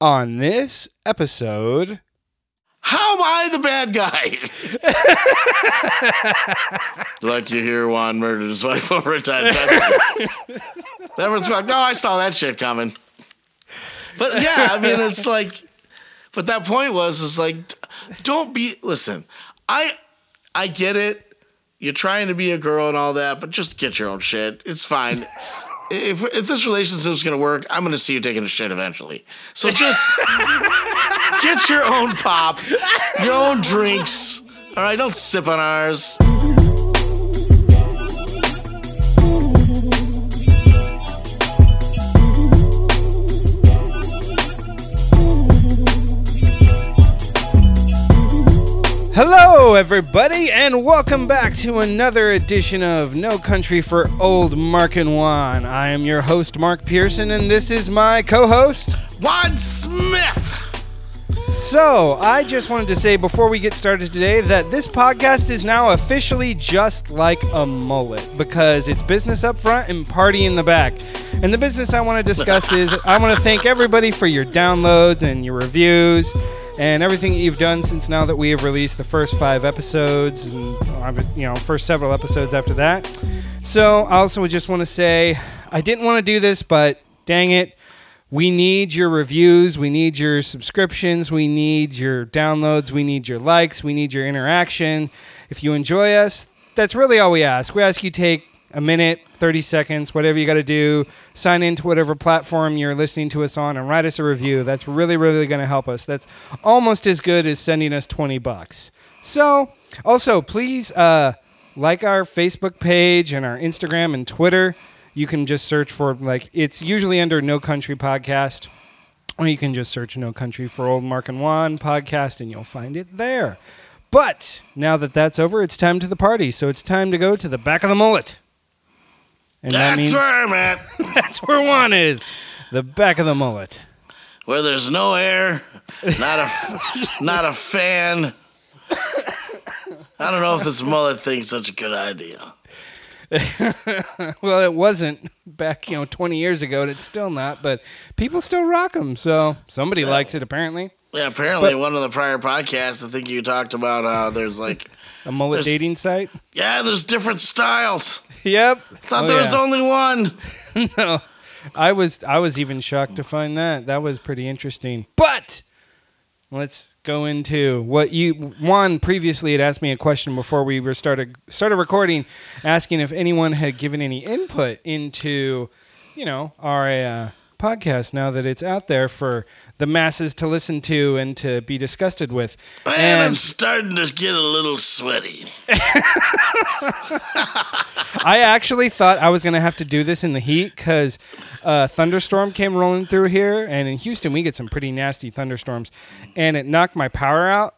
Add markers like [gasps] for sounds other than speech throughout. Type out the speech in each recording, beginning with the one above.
On this episode, How am I the bad guy? [laughs] like you hear Juan murdered his wife over a Diet Pepsi. Everyone's like, no, I saw that shit coming. But yeah, I mean, it's like, but that point was, is like, don't be, listen, I, I get it. You're trying to be a girl and all that, but just get your own shit. It's fine. If, if this relationship's gonna work, I'm gonna see you taking a shit eventually. So just [laughs] get your own pop, your own drinks. All right, don't sip on ours. Hello everybody, and welcome back to another edition of No Country for Old Mark and Juan. I am your host, Mark Pearson, and this is my co-host. Juan Smith. So, I just wanted to say before we get started today that this podcast is now officially just like a mullet because it's business up front and party in the back. And the business I want to discuss is I want to thank everybody for your downloads and your reviews and everything you've done since now that we have released the first five episodes and uh, you know first several episodes after that. So, I also just want to say I didn't want to do this, but dang it, we need your reviews. We need your subscriptions. We need your downloads. We need your likes. We need your interaction. If you enjoy us, that's really all we ask. We ask you take a minute, 30 seconds, whatever you got to do. Sign into whatever platform you're listening to us on and write us a review. That's really, really going to help us. That's almost as good as sending us 20 bucks. So, also, please uh, like our Facebook page and our Instagram and Twitter you can just search for like it's usually under No Country Podcast, or you can just search No Country for Old Mark and Juan podcast, and you'll find it there. But now that that's over, it's time to the party. So it's time to go to the back of the mullet. And that's that means, where I'm at. [laughs] that's where Juan is. The back of the mullet. Where there's no air, not a, [laughs] not a fan. I don't know if this mullet thing's such a good idea. [laughs] well, it wasn't back, you know, 20 years ago, and it's still not, but people still rock them. So somebody yeah. likes it, apparently. Yeah, apparently, but, one of the prior podcasts, I think you talked about uh, there's like a mullet dating site. Yeah, there's different styles. Yep. I thought oh, there yeah. was only one. [laughs] no, I was I was even shocked to find that. That was pretty interesting. But let's go into what you Juan previously had asked me a question before we were started started recording, asking if anyone had given any input into, you know, our uh, podcast now that it's out there for the masses to listen to and to be disgusted with. Man, and I'm starting to get a little sweaty. [laughs] I actually thought I was going to have to do this in the heat because a uh, thunderstorm came rolling through here, and in Houston we get some pretty nasty thunderstorms, and it knocked my power out.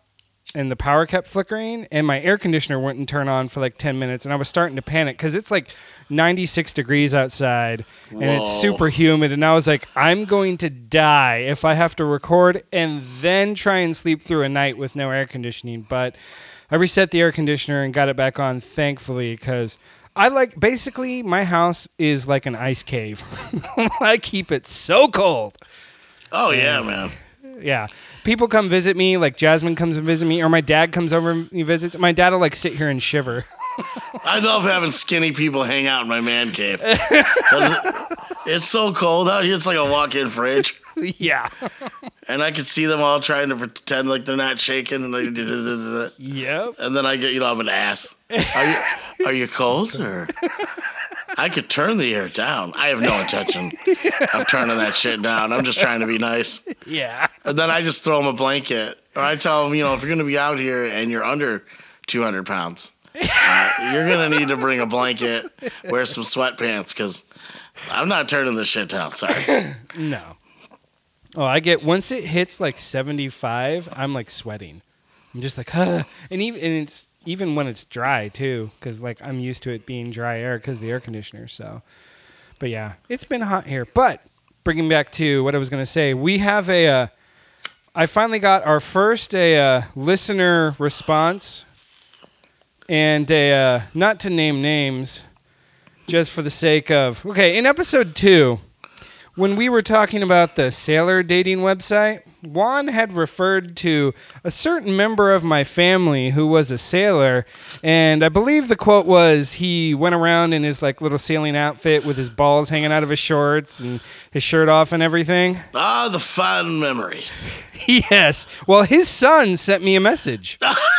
And the power kept flickering, and my air conditioner wouldn't turn on for like 10 minutes. And I was starting to panic because it's like 96 degrees outside and Whoa. it's super humid. And I was like, I'm going to die if I have to record and then try and sleep through a night with no air conditioning. But I reset the air conditioner and got it back on, thankfully, because I like basically my house is like an ice cave. [laughs] I keep it so cold. Oh, yeah, man. Yeah people come visit me, like Jasmine comes and visit me, or my dad comes over and visits. My dad will like sit here and shiver. [laughs] [laughs] I love having skinny people hang out in my man cave. it's so cold out here. It's like a walk-in fridge. [laughs] Yeah. And I can see them all trying to pretend like they're not shaking, and like, [laughs] yep. And then I get, you know, I'm an ass. Are you, are you cold or? I could turn the air down. I have no intention of turning that shit down. I'm just trying to be nice. Yeah. And then I just throw them a blanket, or I tell them, you know, if you're going to be out here and you're under 200 pounds, uh, you're gonna need to bring a blanket, wear some sweatpants, because I'm not turning this shit down. Sorry. no. Oh, I get once it hits like 75, I'm like sweating. I'm just like, huh. and even and it's even when it's dry too, because like I'm used to it being dry air because the air conditioner. So, but yeah, it's been hot here. But bringing back to what I was gonna say, we have a. Uh, I finally got our first a uh, listener response and a, uh, not to name names, just for the sake of okay. In episode two, when we were talking about the sailor dating website, Juan had referred to a certain member of my family who was a sailor, and I believe the quote was he went around in his like little sailing outfit with his balls hanging out of his shorts and his shirt off and everything. Ah, the fond memories. [laughs] yes. Well, his son sent me a message. [laughs]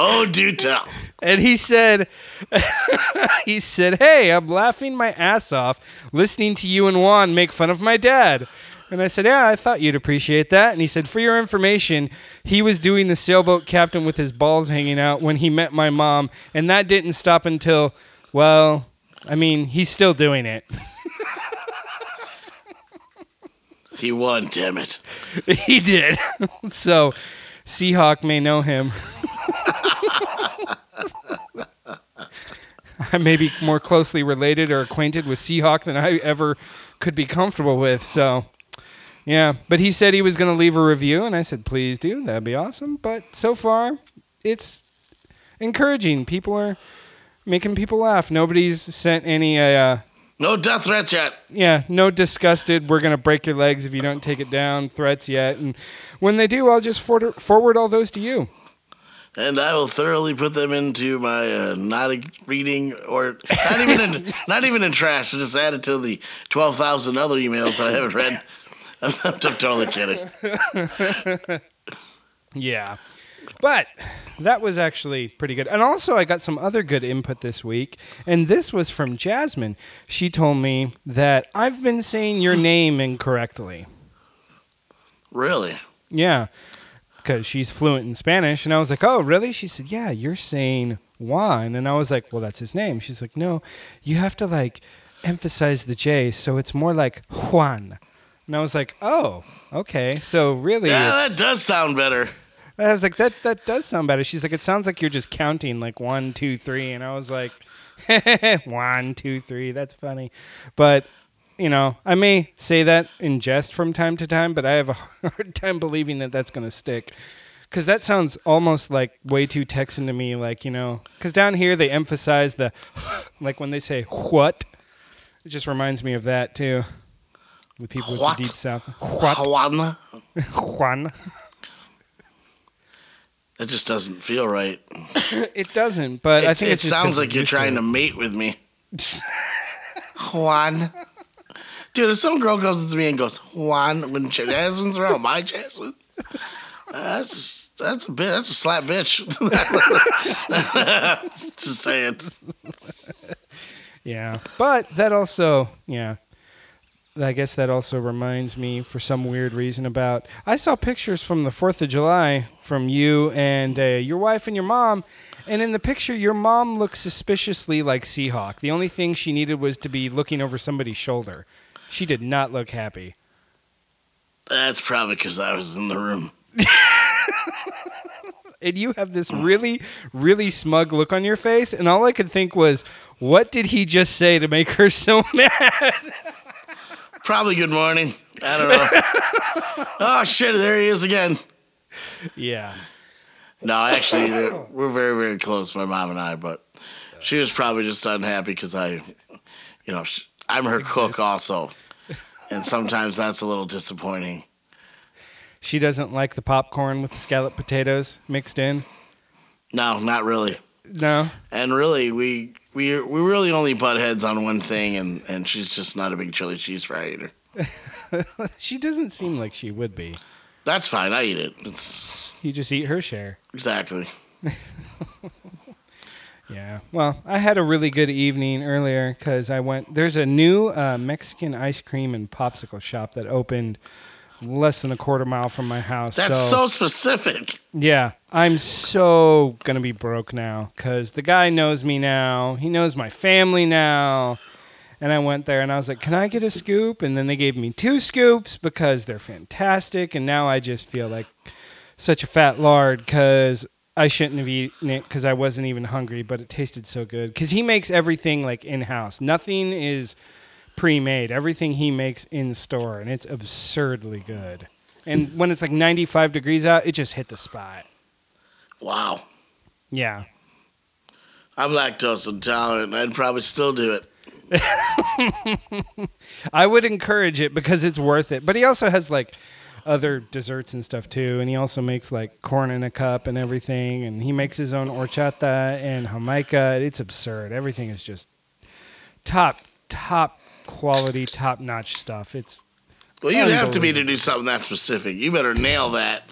Oh, do tell. And he said, [laughs] he said, hey, I'm laughing my ass off listening to you and Juan make fun of my dad. And I said, yeah, I thought you'd appreciate that. And he said, for your information, he was doing the sailboat captain with his balls hanging out when he met my mom. And that didn't stop until, well, I mean, he's still doing it. He won, damn it. [laughs] he did. [laughs] so Seahawk may know him. [laughs] I may be more closely related or acquainted with Seahawk than I ever could be comfortable with. So, yeah. But he said he was going to leave a review, and I said, please do. That'd be awesome. But so far, it's encouraging. People are making people laugh. Nobody's sent any, uh, No death threats yet. yeah, no disgusted. We're gonna break your legs if you don't take it down. Threats yet, and when they do, I'll just forward, forward all those to you. And I will thoroughly put them into my uh, not a- reading or not even in [laughs] not even in trash. Just add it to the twelve thousand other emails I haven't read. [laughs] I'm, I'm totally kidding. [laughs] Yeah, but that was actually pretty good. And also, I got some other good input this week, and this was from Jasmine. She told me that I've been saying your name incorrectly. Really? Yeah, because she's fluent in Spanish. And I was like, oh, really? She said, yeah, you're saying Juan. And I was like, well, that's his name. She's like, no, you have to like emphasize the J. So it's more like Juan. And I was like, oh, okay. So really, Yeah, that does sound better. I was like, that that does sound better. She's like, it sounds like you're just counting like one, two, three. And I was like, [laughs] one, two, three. That's funny. But, you know, I may say that in jest from time to time, but I have a [laughs] hard time believing that that's going to stick. Because that sounds almost like way too Texan to me. Like, you know, because down here they emphasize the, [laughs] like when they say what, it just reminds me of that too. The people with the deep south. What? Juan. [laughs] Juan. That just doesn't feel right. It doesn't, but It, I think it it's just like you're trying it. to mate with me. Juan. Dude, if some girl comes to me and goes, Juan, when Jasmine's around, my Jasmine, that's that's a bit that's a slap bitch. [laughs] Just saying. Yeah, but that also, yeah, I guess that also reminds me, for some weird reason, about I saw pictures from the Fourth of July from you and uh, your wife and your mom, and in the picture, your mom looks suspiciously like Seahawk. The only thing she needed was to be looking over somebody's shoulder. She did not look happy. That's probably because I was in the room. [laughs] And you have this really, really smug look on your face, and all I could think was, what did he just say to make her so [laughs] mad? Probably good morning. I don't know. [laughs] oh shit, there he is again. yeah. No, actually, we're very, very close, my mom and I. But she was probably just unhappy because I, you know, sh I'm her cook also, and sometimes that's a little disappointing. She doesn't like the popcorn with the scalloped potatoes mixed in. No, not really. No. And really, we we we really only butt heads on one thing, and and she's just not a big chili cheese fry eater. [laughs] She doesn't seem like she would be. That's fine. I eat it. It's You just eat her share. exactly. [laughs] Yeah. Well, I had a really good evening earlier because I went. There's a new uh, Mexican ice cream and popsicle shop that opened less than a quarter mile from my house. That's so specific. Yeah, I'm so gonna be broke now because the guy knows me now. He knows my family now. And I went there and I was like, "Can I get a scoop?" And then they gave me two scoops because they're fantastic. And now I just feel like such a fat lard because I shouldn't have eaten it because I wasn't even hungry, but it tasted so good. Because he makes everything like in house. Nothing is pre-made. Everything he makes in store, and it's absurdly good. And when it's like 95 degrees out, it just hit the spot. Wow. Yeah. I'm lactose intolerant. I'd probably still do it. [laughs] I would encourage it because it's worth it. But he also has like other desserts and stuff too, and he also makes like corn in a cup and everything, and he makes his own horchata and jamaica. It's absurd. Everything is just top, top quality, top notch stuff. It's Well, you'd have to be to do something that specific. You better nail that.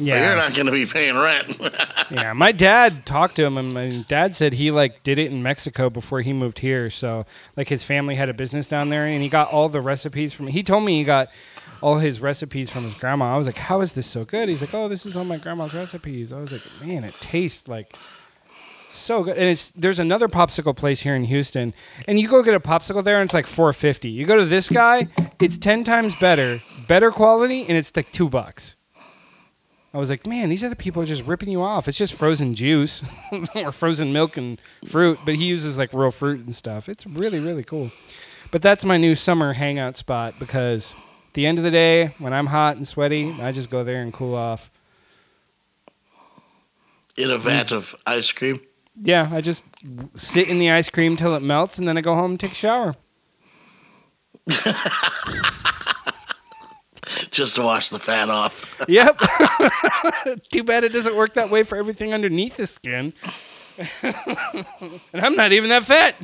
Yeah. you're not going to be paying rent. [laughs] yeah, my dad talked to him, and my dad said he like did it in Mexico before he moved here. So like his family had a business down there, and he got all the recipes from. He told me he got all his recipes from his grandma. I was like, "How is this so good?" He's like, "Oh, this is all my grandma's recipes." I was like, "Man, it tastes like." So good, and it's there's another popsicle place here in Houston, and you go get a popsicle there, and it's like four fifty. You go to this guy, it's ten times better, better quality, and it's like two bucks. I was like, man, these other people are just ripping you off. It's just frozen juice [laughs] or frozen milk and fruit, but he uses like real fruit and stuff. It's really, really cool. But that's my new summer hangout spot because at the end of the day, when I'm hot and sweaty, I just go there and cool off. In a vat of ice cream. Yeah, I just sit in the ice cream till it melts and then I go home and take a shower. [laughs] Just to wash the fat off. [laughs] Yep. [laughs] Too bad it doesn't work that way for everything underneath the skin. and I'm not even that fat.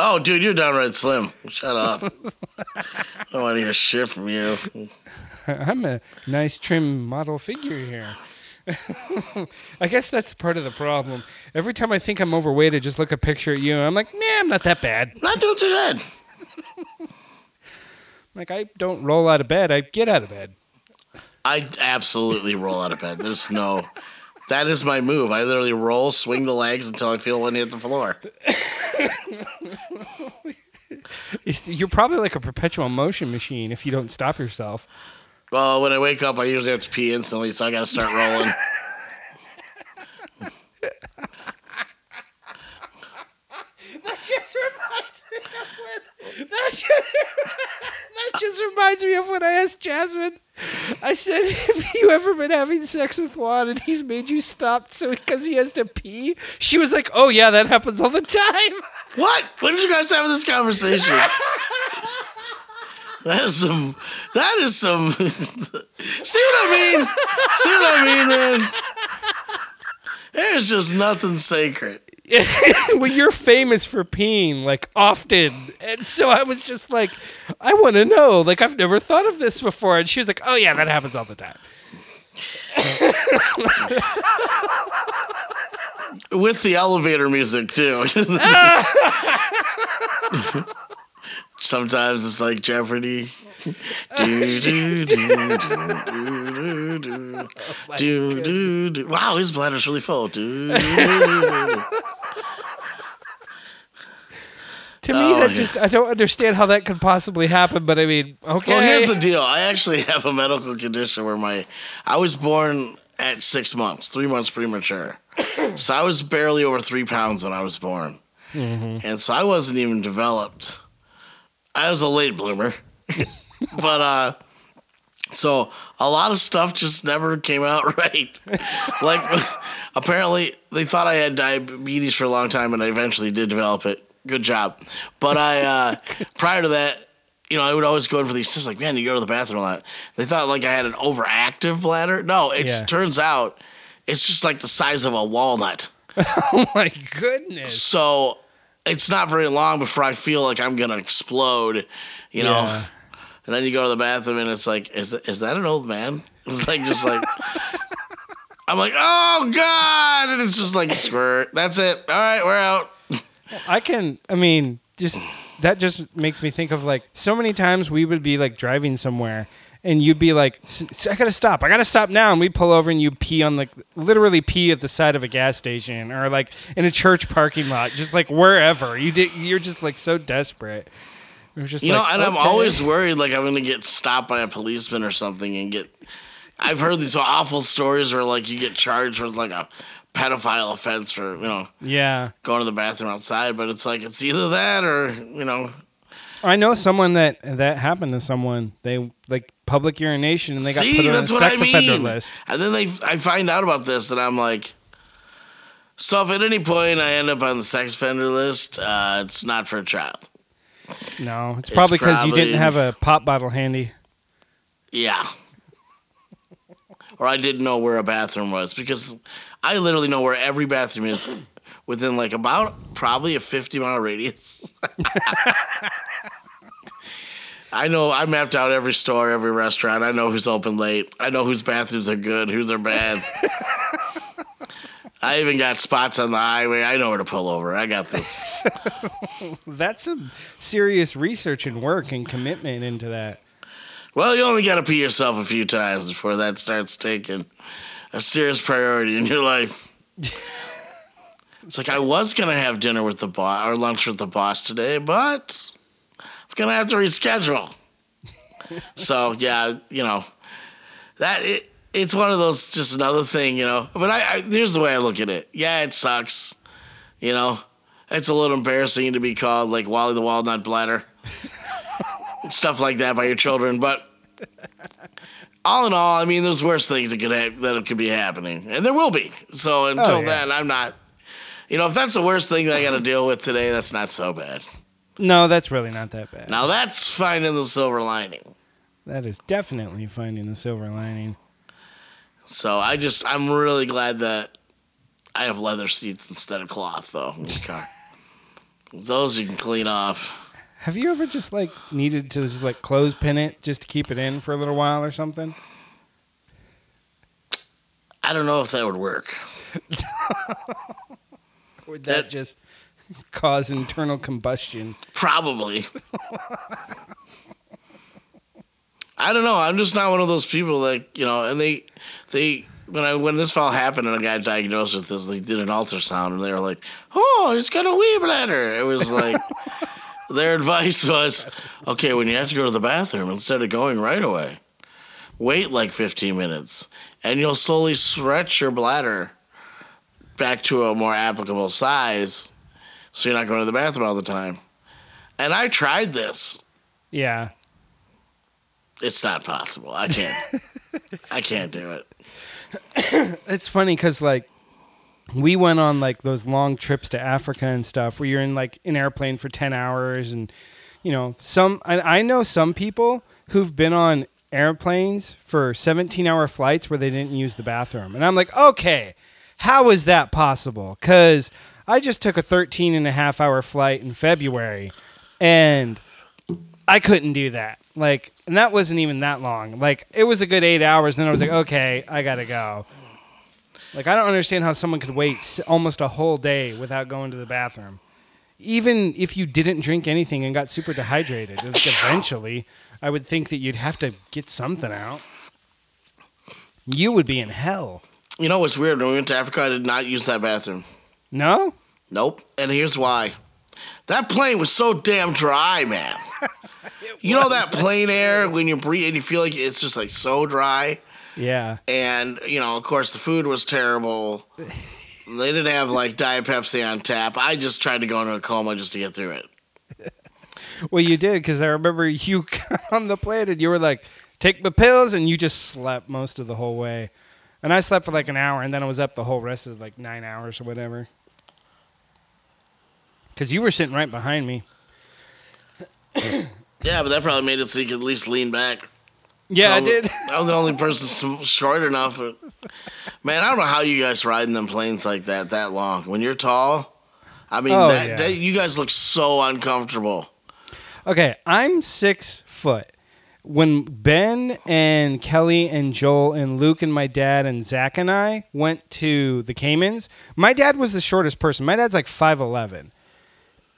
Oh, dude, you're downright slim. Shut up. [laughs] I don't want to hear shit from you. I'm a nice trim model figure here. [laughs] I guess that's part of the problem. Every time I think I'm overweight, I just look a picture at you and I'm like, nah, I'm not that bad. Not doing too bad. [laughs] Like, I don't roll out of bed, I get out of bed. I absolutely roll out of bed. There's no. That is my move. I literally roll, swing the legs until I feel one hit the floor. It's- You're probably like a perpetual motion machine if you don't stop yourself. Well, when I wake up, I usually have to pee instantly, so I got to start rolling. [laughs] That just reminds me of when. That just, that just reminds me of when I asked Jasmine. I said, "Have you ever been having sex with Juan and he's made you stop so because he has to pee?" She was like, "Oh yeah, that happens all the time." [laughs] What? When did you guys have this conversation? That is some. That is some. [laughs] see what I mean? See what I mean, man? There's just nothing sacred. [laughs] well, you're famous for peeing like often, and so I was just like, "I want to know." Like I've never thought of this before, and she was like, "Oh yeah, that happens all the time." [laughs] With the elevator music too. [laughs] Sometimes it's like Jeopardy. Do, do, do, do, do, do, do. Do, do, do. Wow, his bladder's really full. Do, do, do. To me, Oh, that yeah. just I don't understand how that could possibly happen. But I mean, okay. Well, here's the deal. I actually have a medical condition where my I was born at six months, three months premature. [coughs] so I was barely over three pounds when I was born, and so I wasn't even developed. I was a late bloomer, [laughs] but uh, so a lot of stuff just never came out [laughs] right. like apparently they thought I had diabetes for a long time, and I eventually did develop it. Good job, but I uh, [laughs] prior to that you know, I would always go in for these tests. Like, man, you go to the bathroom a lot. They thought like I had an overactive bladder. No, it Yeah. turns out it's just like the size of a walnut. [laughs] oh my goodness. So it's not very long before I feel like I'm gonna explode. You know. Yeah. And then you go to the bathroom and it's like, is is that an old man? It's like just like. [laughs] I'm like, oh god, and it's just like squirt. That's it. All right, we're out. I can. I mean, just that just makes me think of like so many times we would be like driving somewhere. And you'd be like, "S- s- I gotta stop. I gotta stop now. And we'd pull over and you pee on like literally pee at the side of a gas station or like in a church parking lot, just like wherever. You did. You're just like so desperate. It was just You know, like, and I'm always worried like I'm gonna get stopped by a policeman or something and get. I've heard these awful stories where like you get charged with like a pedophile offense for you know yeah. going to the bathroom outside, but it's like it's either that or you know. I know someone that that happened to someone. They like public urination and they got See, put on a what sex I offender list. And then they, I find out about this, and I'm like, So if at any point I end up on the sex offender list, uh, it's not for a child. No, it's probably because you didn't have a pop bottle handy. Yeah. or I didn't know where a bathroom was because I literally know where every bathroom is within like about probably a 50 mile radius. [laughs] [laughs] I know I mapped out every store, every restaurant. I know who's open late. I know whose bathrooms are good, whose are bad. [laughs] I even got spots on the highway. I know where to pull over. I got this. [laughs] That's some serious research and work and commitment into that. Well, you only got to pee yourself a few times before that starts taking a serious priority in your life. [laughs] it's like I was gonna have dinner with the boss or lunch with the boss today, but gonna have to reschedule. so yeah, you know that it, it's one of those just another thing, you know. But I, I here's the way I look at it. Yeah, it sucks, you know. It's a little embarrassing to be called like Wally the Walnut Bladder stuff like that by your children. But all in all, I mean, there's worse things that could ha- that could be happening, and there will be. So until Oh, yeah. then, I'm not. You know, if that's the worst thing that I got to deal with today, that's not so bad. No, that's really not that bad. Now that's finding the silver lining. That is definitely finding the silver lining. So I just, I'm really glad that I have leather seats instead of cloth, though, in the car. Those you can clean off. Have you ever just like needed to just like clothespin it just to keep it in for a little while or something? I don't know if that would work. [laughs] Would That- that just [laughs] cause internal combustion? Probably. I don't know. I'm just not one of those people that you know. And they, they when I when this all happened and I got diagnosed with this, they did an ultrasound and they were like, "Oh, he's got a wee bladder." It was like [laughs] their advice was, "Okay, when you have to go to the bathroom, instead of going right away, wait like 15 minutes, and you'll slowly stretch your bladder back to a more applicable size, so you're not going to the bathroom all the time." And I tried this. Yeah. It's not possible. I can't. [laughs] I can't do it. [coughs] It's funny because like we went on like those long trips to Africa and stuff where you're in like an airplane for 10 hours and you know some I, I know some people who've been on airplanes for 17 hour flights where they didn't use the bathroom and I'm like okay how is that possible because I just took a 13 and a half hour flight in February and I couldn't do that. Like, and that wasn't even that long. Like, it was a good eight hours, and then I was like, okay, I gotta go. Like, I don't understand how someone could wait almost a whole day without going to the bathroom. Even if you didn't drink anything and got super dehydrated, like, eventually, I would think that you'd have to get something out. You would be in hell. You know what's weird? When we went to Africa, I did not use that bathroom. No? Nope. And here's why. That plane was so damn dry, man. [laughs] you know that plane air when you breathe and you feel like it's just like so dry. Yeah. And you know, of course, the food was terrible. They didn't have like [laughs] Diet Pepsi on tap. I just tried to go into a coma just to get through it. [laughs] Well, you did because I remember you on the plane and you were like, "Take the pills," and you just slept most of the whole way. And I slept for like an hour, and then I was up the whole rest of like nine hours or whatever. Because you were sitting right behind me. Yeah, but that probably made it so you could at least lean back. Yeah, I So did. [laughs] I was the only person short enough. Man, I don't know how you guys ride in them planes like that that long. When you're tall, I mean, Oh, that, yeah. that you guys look so uncomfortable. Okay, I'm six foot. When Ben and Kelly and Joel and Luke and my dad and Zach and I went to the Caymans, my dad was the shortest person. My dad's like 5'11.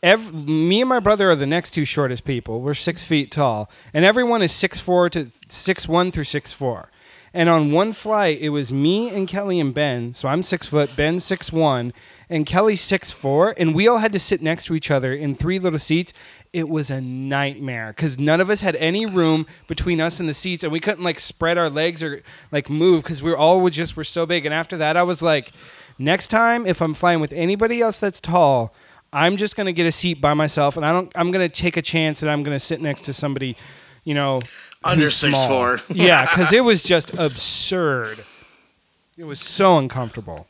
Ev me and my brother are the next two shortest people. We're six feet tall, and everyone is six four to six one through six four. And on one flight, it was me and Kelly and Ben. So I'm six foot, Ben six one, and Kelly six four, and we all had to sit next to each other in three little seats. It was a nightmare because none of us had any room between us and the seats, and we couldn't like spread our legs or like move because we all just were so big. And after that, I was like, next time if I'm flying with anybody else that's tall, I'm just gonna get a seat by myself, and I don't. I'm gonna take a chance that I'm gonna sit next to somebody, you know, Under 6'4". small. [laughs] yeah, because it was just absurd. It was so uncomfortable.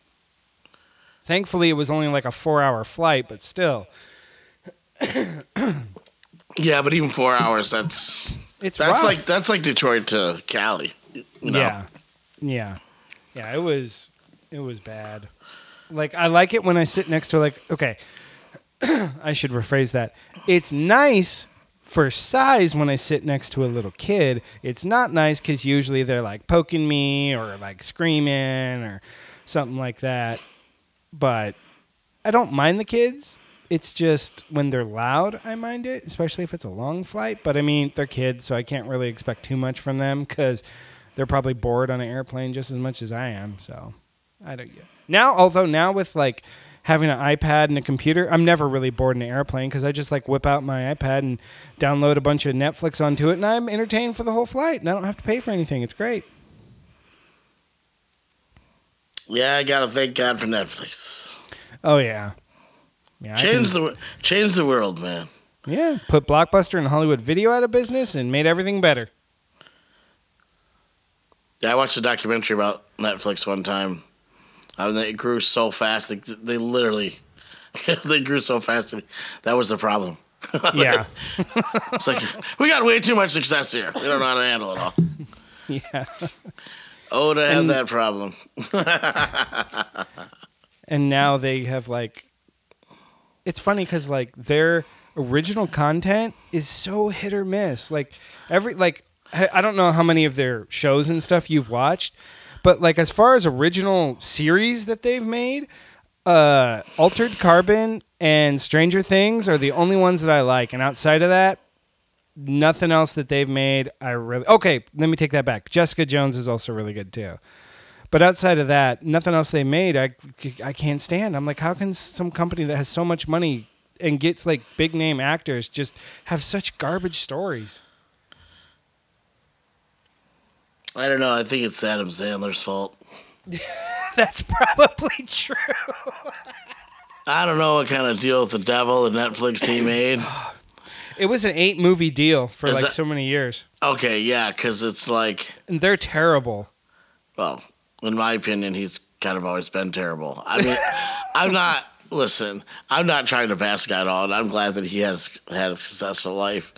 Thankfully, it was only like a four-hour flight, but still, [coughs] Yeah, but even four hours, that's it's that's rough. like that's like Detroit to Cali. You know? Yeah, yeah, yeah. It was, it was bad. Like I like it when I sit next to like okay, [clears throat] I should rephrase that. It's nice for size when I sit next to a little kid. It's not nice because usually they're like poking me or like screaming or something like that. But I don't mind the kids. It's just when they're loud, I mind it, especially if it's a long flight. But I mean, they're kids, so I can't really expect too much from them because they're probably bored on an airplane just as much as I am. So I don't now. Although now with like having an iPad and a computer, I'm never really bored in an airplane because I just like whip out my iPad and download a bunch of Netflix onto it, and I'm entertained for the whole flight, and I don't have to pay for anything. It's great. Yeah, I gotta thank God for Netflix. Oh yeah, yeah. I can- Change the change the world, man. Yeah, put Blockbuster and Hollywood Video out of business and made everything better. Yeah, I watched a documentary about Netflix one time. I mean, it grew so fast. They, they literally, [laughs] they grew so fast. That was the problem. [laughs] Yeah, It's like we got way too much success here. We don't know how to handle it all. [laughs] yeah. Oh, to have And- that problem. And now they have like, it's funny because like their original content is so hit or miss. Like every like I I don't know how many of their shows and stuff you've watched, but like as far as original series that they've made, uh, Altered Carbon and Stranger Things are the only ones that I like. And outside of that, nothing else that they've made I really okay. Let me take that back. Jessica Jones is also really good too. But outside of that, nothing else they made I, I can't stand. I'm like, how can some company that has so much money and gets like big name actors just have such garbage stories? I don't know. I think it's Adam Sandler's fault. [laughs] That's probably true. I don't know what kind of deal with the devil and Netflix he made. It was an eight movie deal for Is like that- so many years, Okay, yeah, because it's like, and they're terrible. well, in my opinion, he's kind of always been terrible. I mean, [laughs] I'm not. Listen, I'm not trying to at all, and I'm glad that he has had a successful life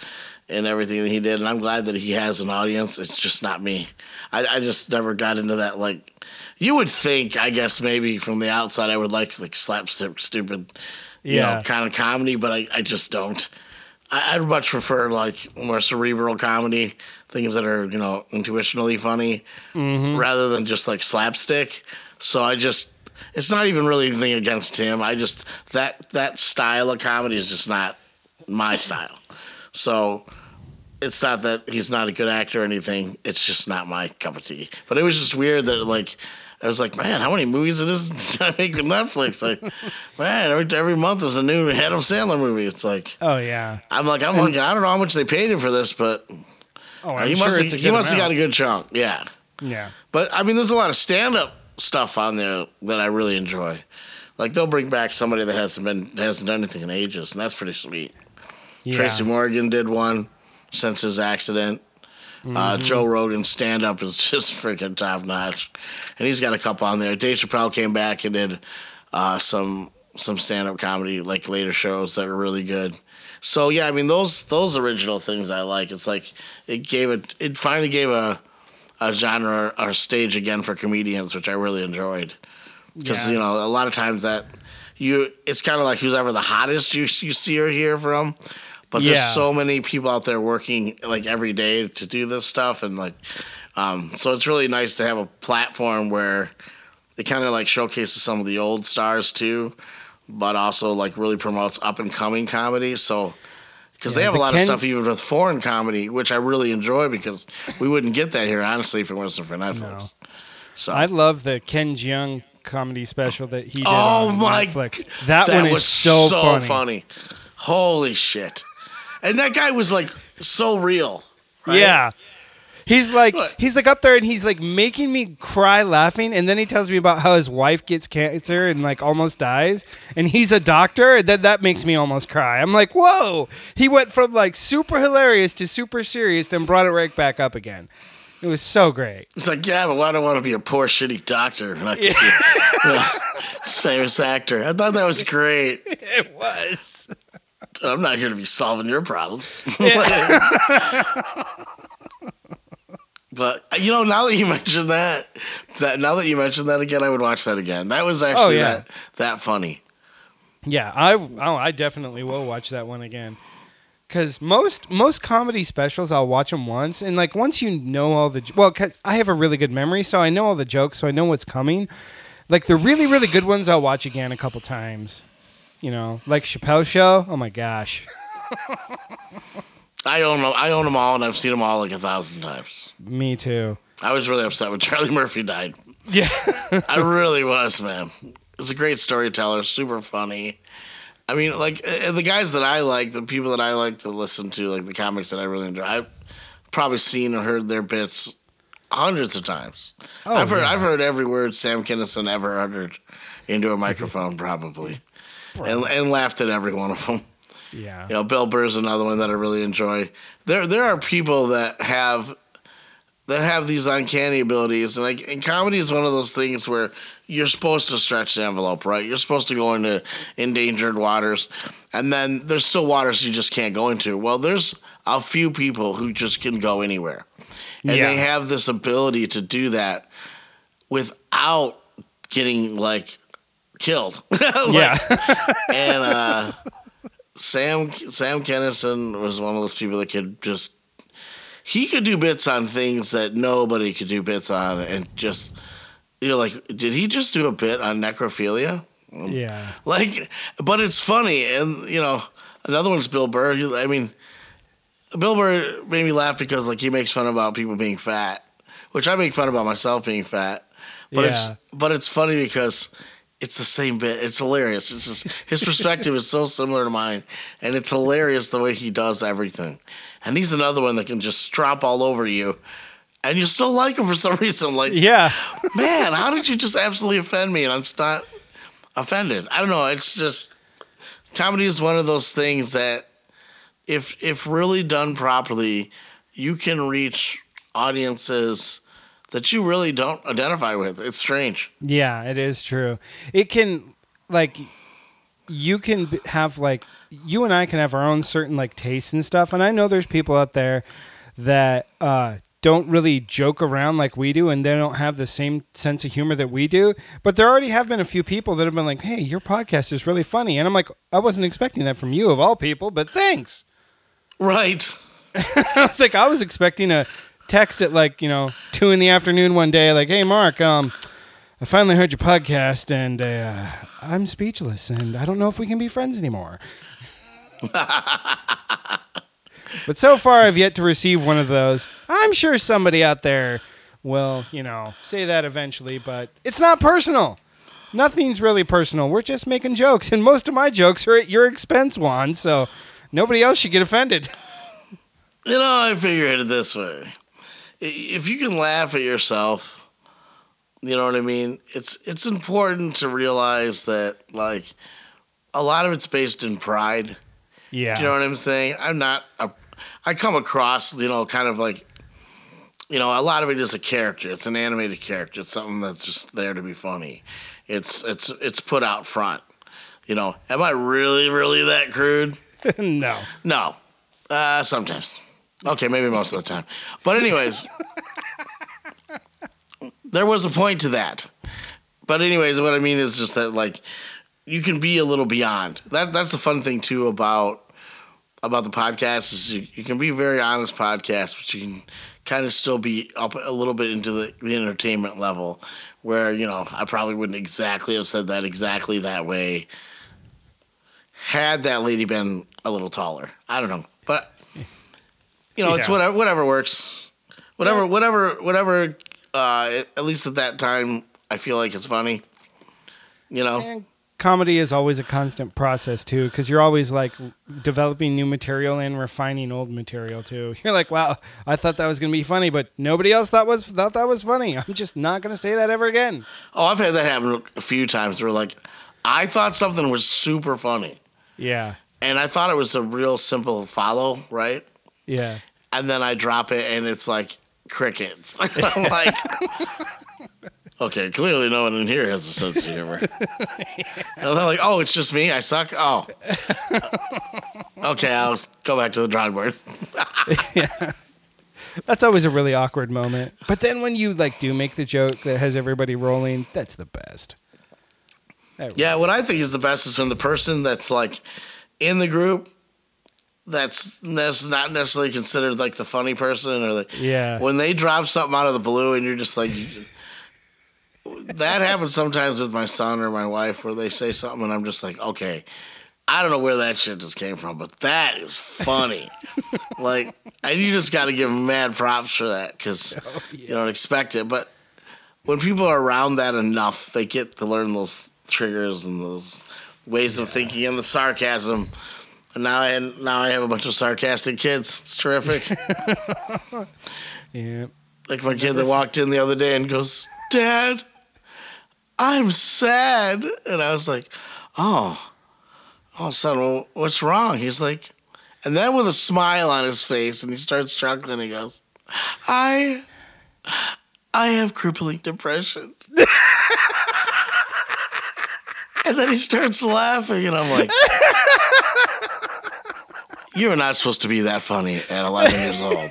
and everything that he did, and I'm glad that he has an audience. It's just not me. I, I just never got into that. Like, you would think, I guess, maybe from the outside, I would like like slapstick, stupid, you Yeah. know, kind of comedy, but I, I just don't. I, I'd much prefer like more cerebral comedy, things that are you know intuitionally funny, mm-hmm. rather than just like slapstick. So I just, it's not even really anything against him. I just that that style of comedy is just not my style. So it's not that he's not a good actor or anything. It's just not my cup of tea. But it was just weird that like. I was like, man, how many movies it is I make with Netflix? Like, man, every, every month there's a new Adam Sandler movie. It's like, Oh yeah. I'm like, I'm looking. I don't know how much they paid him for this, but Oh, uh, I'm he sure must have, he must have got a good chunk. Yeah, Yeah. but I mean, there's a lot of stand up stuff on there that I really enjoy. Like they'll bring back somebody that hasn't been hasn't done anything in ages, and that's pretty sweet. Yeah. Tracy Morgan did one since his accident. Uh, Mm-hmm. Joe Rogan's stand up is [laughs] just freaking top notch, and he's got a couple on there. Dave Chappelle came back and did uh, some some stand up comedy like later shows that are really good. So yeah, I mean those those original things I like. It's like it gave it it finally gave a a genre or stage again for comedians, which I really enjoyed. Because Yeah. you know a lot of times that you it's kind of like who's ever the hottest you you see or hear from. But there's so many people out there working like every day to do this stuff, and like, um, so it's really nice to have a platform where it kind of like showcases some of the old stars too, but also like really promotes up and coming comedy. So, because they Yeah, have a lot of stuff even with foreign comedy, which I really enjoy because we wouldn't get that here honestly if it wasn't for Netflix. No. So I love the Ken Jeong comedy special that he did Oh on my! Netflix. That, one is was so, funny. Holy shit! And that guy was like so real. right? Yeah. He's like he's like up there and he's like making me cry laughing and then he tells me about how his wife gets cancer and like almost dies and he's a doctor and then that makes me almost cry. I'm like, "Whoa." He went from like super hilarious to super serious then brought it right back up again. It was so great. It's like, yeah, but I want to be a poor, shitty doctor? And I could be, you know, This [laughs] famous actor. I thought that was great. [laughs] It was. I'm not here to be solving your problems. [laughs] but you know, now that you mentioned that, that now that you mentioned that again, I would watch that again. That was oh, actually yeah. that that funny. Yeah, I oh, I definitely will watch that one again. Cause most most comedy specials, I'll watch them once, and like once you know all the well, cause I have a really good memory, so I know all the jokes, so I know what's coming. Like the really really good ones, I'll watch again a couple times. You know, like Chappelle Show. Oh my gosh, [laughs] I own them. I own them all, and I've seen them all like a thousand times. me too. I was really upset when [laughs] Charlie Murphy died. Yeah, I really was, man. He's a great storyteller, super funny. I mean, like the guys that I like, the people that I like to listen to, like the comics that I really enjoy. I've probably seen and heard their bits hundreds of times. Oh, I've heard. I've heard every word Sam Kinison ever uttered into a [laughs] microphone, probably, and and laughed at every one of them. yeah, You know, Bill Burr's another one that I really enjoy. There there are people that have that have these uncanny abilities, and like and comedy is one of those things where you're supposed to stretch the envelope, right? You're supposed to go into endangered waters, and then there's still waters you just can't go into. Well, there's a few people who just can go anywhere, and Yeah. they have this ability to do that without getting like killed. [laughs] Like, yeah, [laughs] and uh, [laughs] Sam Sam Kinison was one of those people that could just he could do bits on things that nobody could do bits on, and just you're like, did he just do a bit on necrophilia? yeah. Like, but it's funny, and you know, another one's Bill Burr. I mean, Bill Burr made me laugh because like he makes fun about people being fat, which I make fun about myself being fat. But Yeah. it's but it's funny because it's the same bit. It's hilarious. It's just his perspective is so similar to mine, and it's hilarious the way he does everything. And he's another one that can just strop all over you, and you still like him for some [laughs] reason. Like, Yeah, man, how did you just absolutely offend me? And I'm not offended. I don't know. It's just comedy is one of those things that if if really done properly, you can reach audiences that you really don't identify with. It's strange. Yeah, it is true. It can like you can have like you and I can have our own certain like tastes and stuff and I know there's people out there that uh don't really joke around like we do and they don't have the same sense of humor that we do but there already have been a few people that have been like hey your podcast is really funny and i'm like i wasn't expecting that from you of all people but thanks Right. [laughs] I was like, I was expecting a text at like, you know, two in the afternoon one day, like, hey, Mark, um, I finally heard your podcast and uh, I'm speechless and I don't know if we can be friends anymore. [laughs] but so far, I've yet to receive one of those. I'm sure somebody out there will, you know, say that eventually, but it's not personal. Nothing's really personal. We're just making jokes, and most of my jokes are at your expense, Juan. So nobody else should get offended. You know, I figure it this way. If you can laugh at yourself, you know what I mean? It's it's important to realize that like a lot of it's based in pride. Yeah. Do you know what I'm saying? I'm not a I come across, you know, kind of like you know, a lot of it is a character. It's an animated character. It's something that's just there to be funny. It's it's it's put out front. You know, am I really really that crude? [laughs] no. No. Uh, sometimes. Okay, maybe most of the time. But anyways, there was a point to that. But anyways, what I mean is just that like you can be a little beyond. That that's the fun thing too about about the podcast is you, you can be a very honest podcast, but you can kind of still be up a little bit into the, the entertainment level where, you know, I probably wouldn't exactly have said that exactly that way had that lady been a little taller. I don't know. But you know, it's whatever whatever works. Whatever whatever whatever uh at least at that time I feel like it's funny. You know? And comedy is always a constant process too, because you're always like developing new material and refining old material too. [laughs] You're like, wow, I thought that was gonna be funny, but nobody else thought was thought that was funny. [laughs] I'm just not gonna say that ever again. Oh, I've had that happen a few times where like I thought something was super funny Yeah, and I thought it was a real simple follow, right? Yeah, And then I drop it and it's like crickets. [laughs] I'm like [laughs] Okay, clearly no one in here has a sense of humor. And they're like, oh, it's just me? I suck? Oh. [laughs] okay, I'll go back to the drawing board. yeah. That's always a really awkward moment. But then when you like do make the joke that has everybody rolling, that's the best. That Yeah, what I think is the best is when the person that's like in the group that's that's not necessarily considered like the funny person or the Yeah. when they drop something out of the blue and you're just like that happens sometimes with my son or my wife where they say something and I'm just like okay I don't know where that shit just came from but that is funny. [laughs] Like and you just got to give them mad props for that because oh, you don't expect it but when people are around that enough they get to learn those triggers and those ways of thinking and the sarcasm now I now I have a bunch of sarcastic kids. It's terrific. [laughs] yeah. like my kid that walked in the other day and goes, "Dad, I'm sad," and I was like, "Oh, oh, son, what's wrong?" He's like, and then with a smile on his face, and he starts chuckling. He goes, "I, I have crippling depression." [laughs] and then he starts laughing, and I'm like. You're not supposed to be that funny at 11 years old.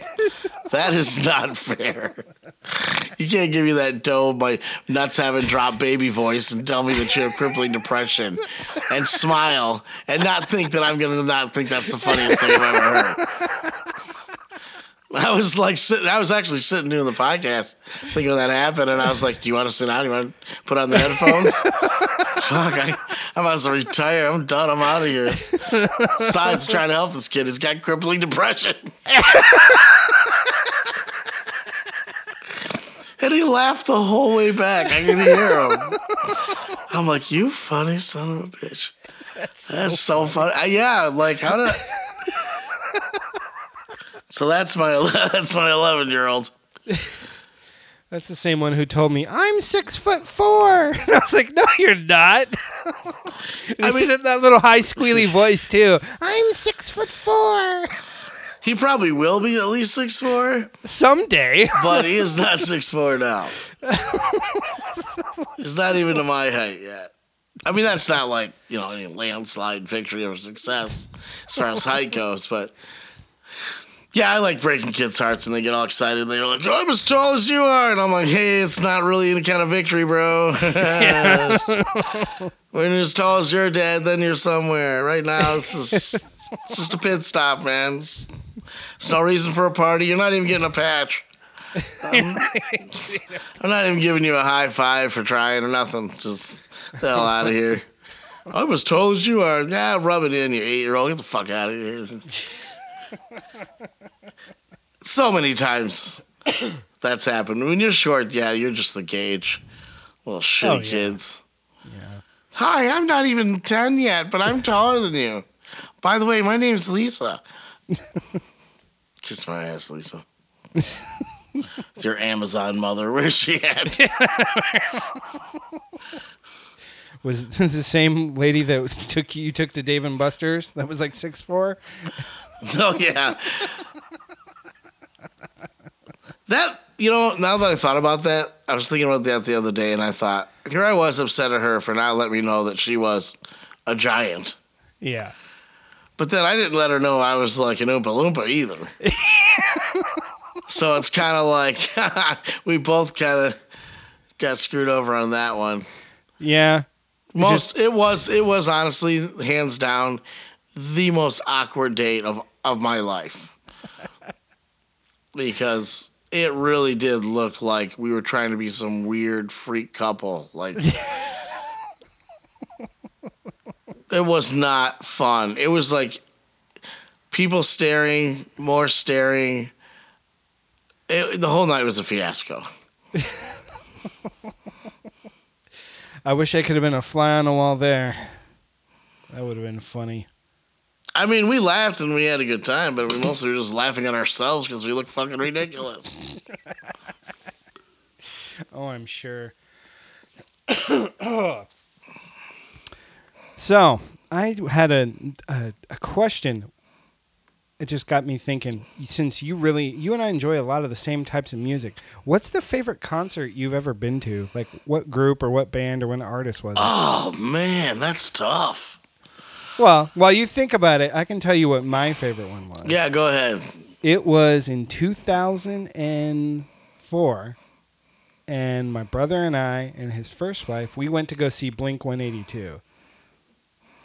That is not fair. You can't give me that dough, by nuts having dropped baby voice and tell me that you have crippling depression and smile and not think that I'm going to not think that's the funniest thing I've ever heard. I was like sitting, I was actually sitting doing the podcast thinking when that happened, and I was like, Do you want to sit down? You want to put on the headphones? [laughs] Fuck, I, I might as well retire. I'm done. I'm out of here. Besides, trying to help this kid. He's got crippling depression. [laughs] and he laughed the whole way back. I can hear him. I'm like, You funny son of a bitch. That's so funny. Uh, yeah, like, how did. So that's my [laughs] that's my 11 year old. That's the same one who told me I'm six foot four. [laughs] And I was like, no, you're not. [laughs] I mean- in that little high squealy voice too. I'm six foot four. He probably will be at least six four, Someday. but he is not six four now. He's not even to my height yet. I mean, that's not like you know any landslide victory or success as far as height goes, but yeah, I like breaking kids' hearts and they get all excited. They're like, "I'm as tall as you are," and I'm like, "Hey, it's not really any kind of victory, bro. [laughs] when you're as tall as your dad, then you're somewhere. Right now, this is it's just a pit stop, man. It's, it's no reason for a party. You're not even getting a patch. I'm, I'm not even giving you a high five for trying or nothing. Just the hell out of here. I'm as tall as you are. Yeah, rub it in, you eight year old. Get the fuck out of here. [laughs] so many times that's happened. When you're short, yeah, you're just the gauge. Little shitty Oh, yeah. kids. Yeah. Hi, I'm not even 10 yet, but I'm taller than you. By the way, my name's Lisa. Kiss my ass, Lisa. Your Amazon mother, where's she at? [laughs] Was the same lady that took you took to Dave and Buster's that was like six four? [laughs] oh, yeah. That, you know, now that I thought about that, I was thinking about that the other day, and I thought, here I was upset at her for not letting me know that she was a giant. Yeah. But then I didn't let her know I was like an Oompa Loompa either. so it's kind of like [laughs] we both kind of got screwed over on that one. Yeah. Most it was it was honestly hands down the most awkward date of of my life. Because it really did look like we were trying to be some weird freak couple. Like [laughs] it was not fun. It was like people staring more staring. It, the whole night was a fiasco. [laughs] I wish I could have been a fly on the wall there. That would have been funny. I mean, we laughed and we had a good time, but we mostly were just laughing at ourselves because we look fucking ridiculous. [laughs] Oh, I'm sure. [coughs] so, I had a, a a question. it just got me thinking. Since you really, you and I enjoy a lot of the same types of music. What's the favorite concert you've ever been to? Like, what group or what band or what artist was it? Oh man, that's tough. Well, while you think about it, I can tell you what my favorite one was. Yeah, go ahead. It was in 2004, and my brother and I and his first wife, we went to go see Blink 182.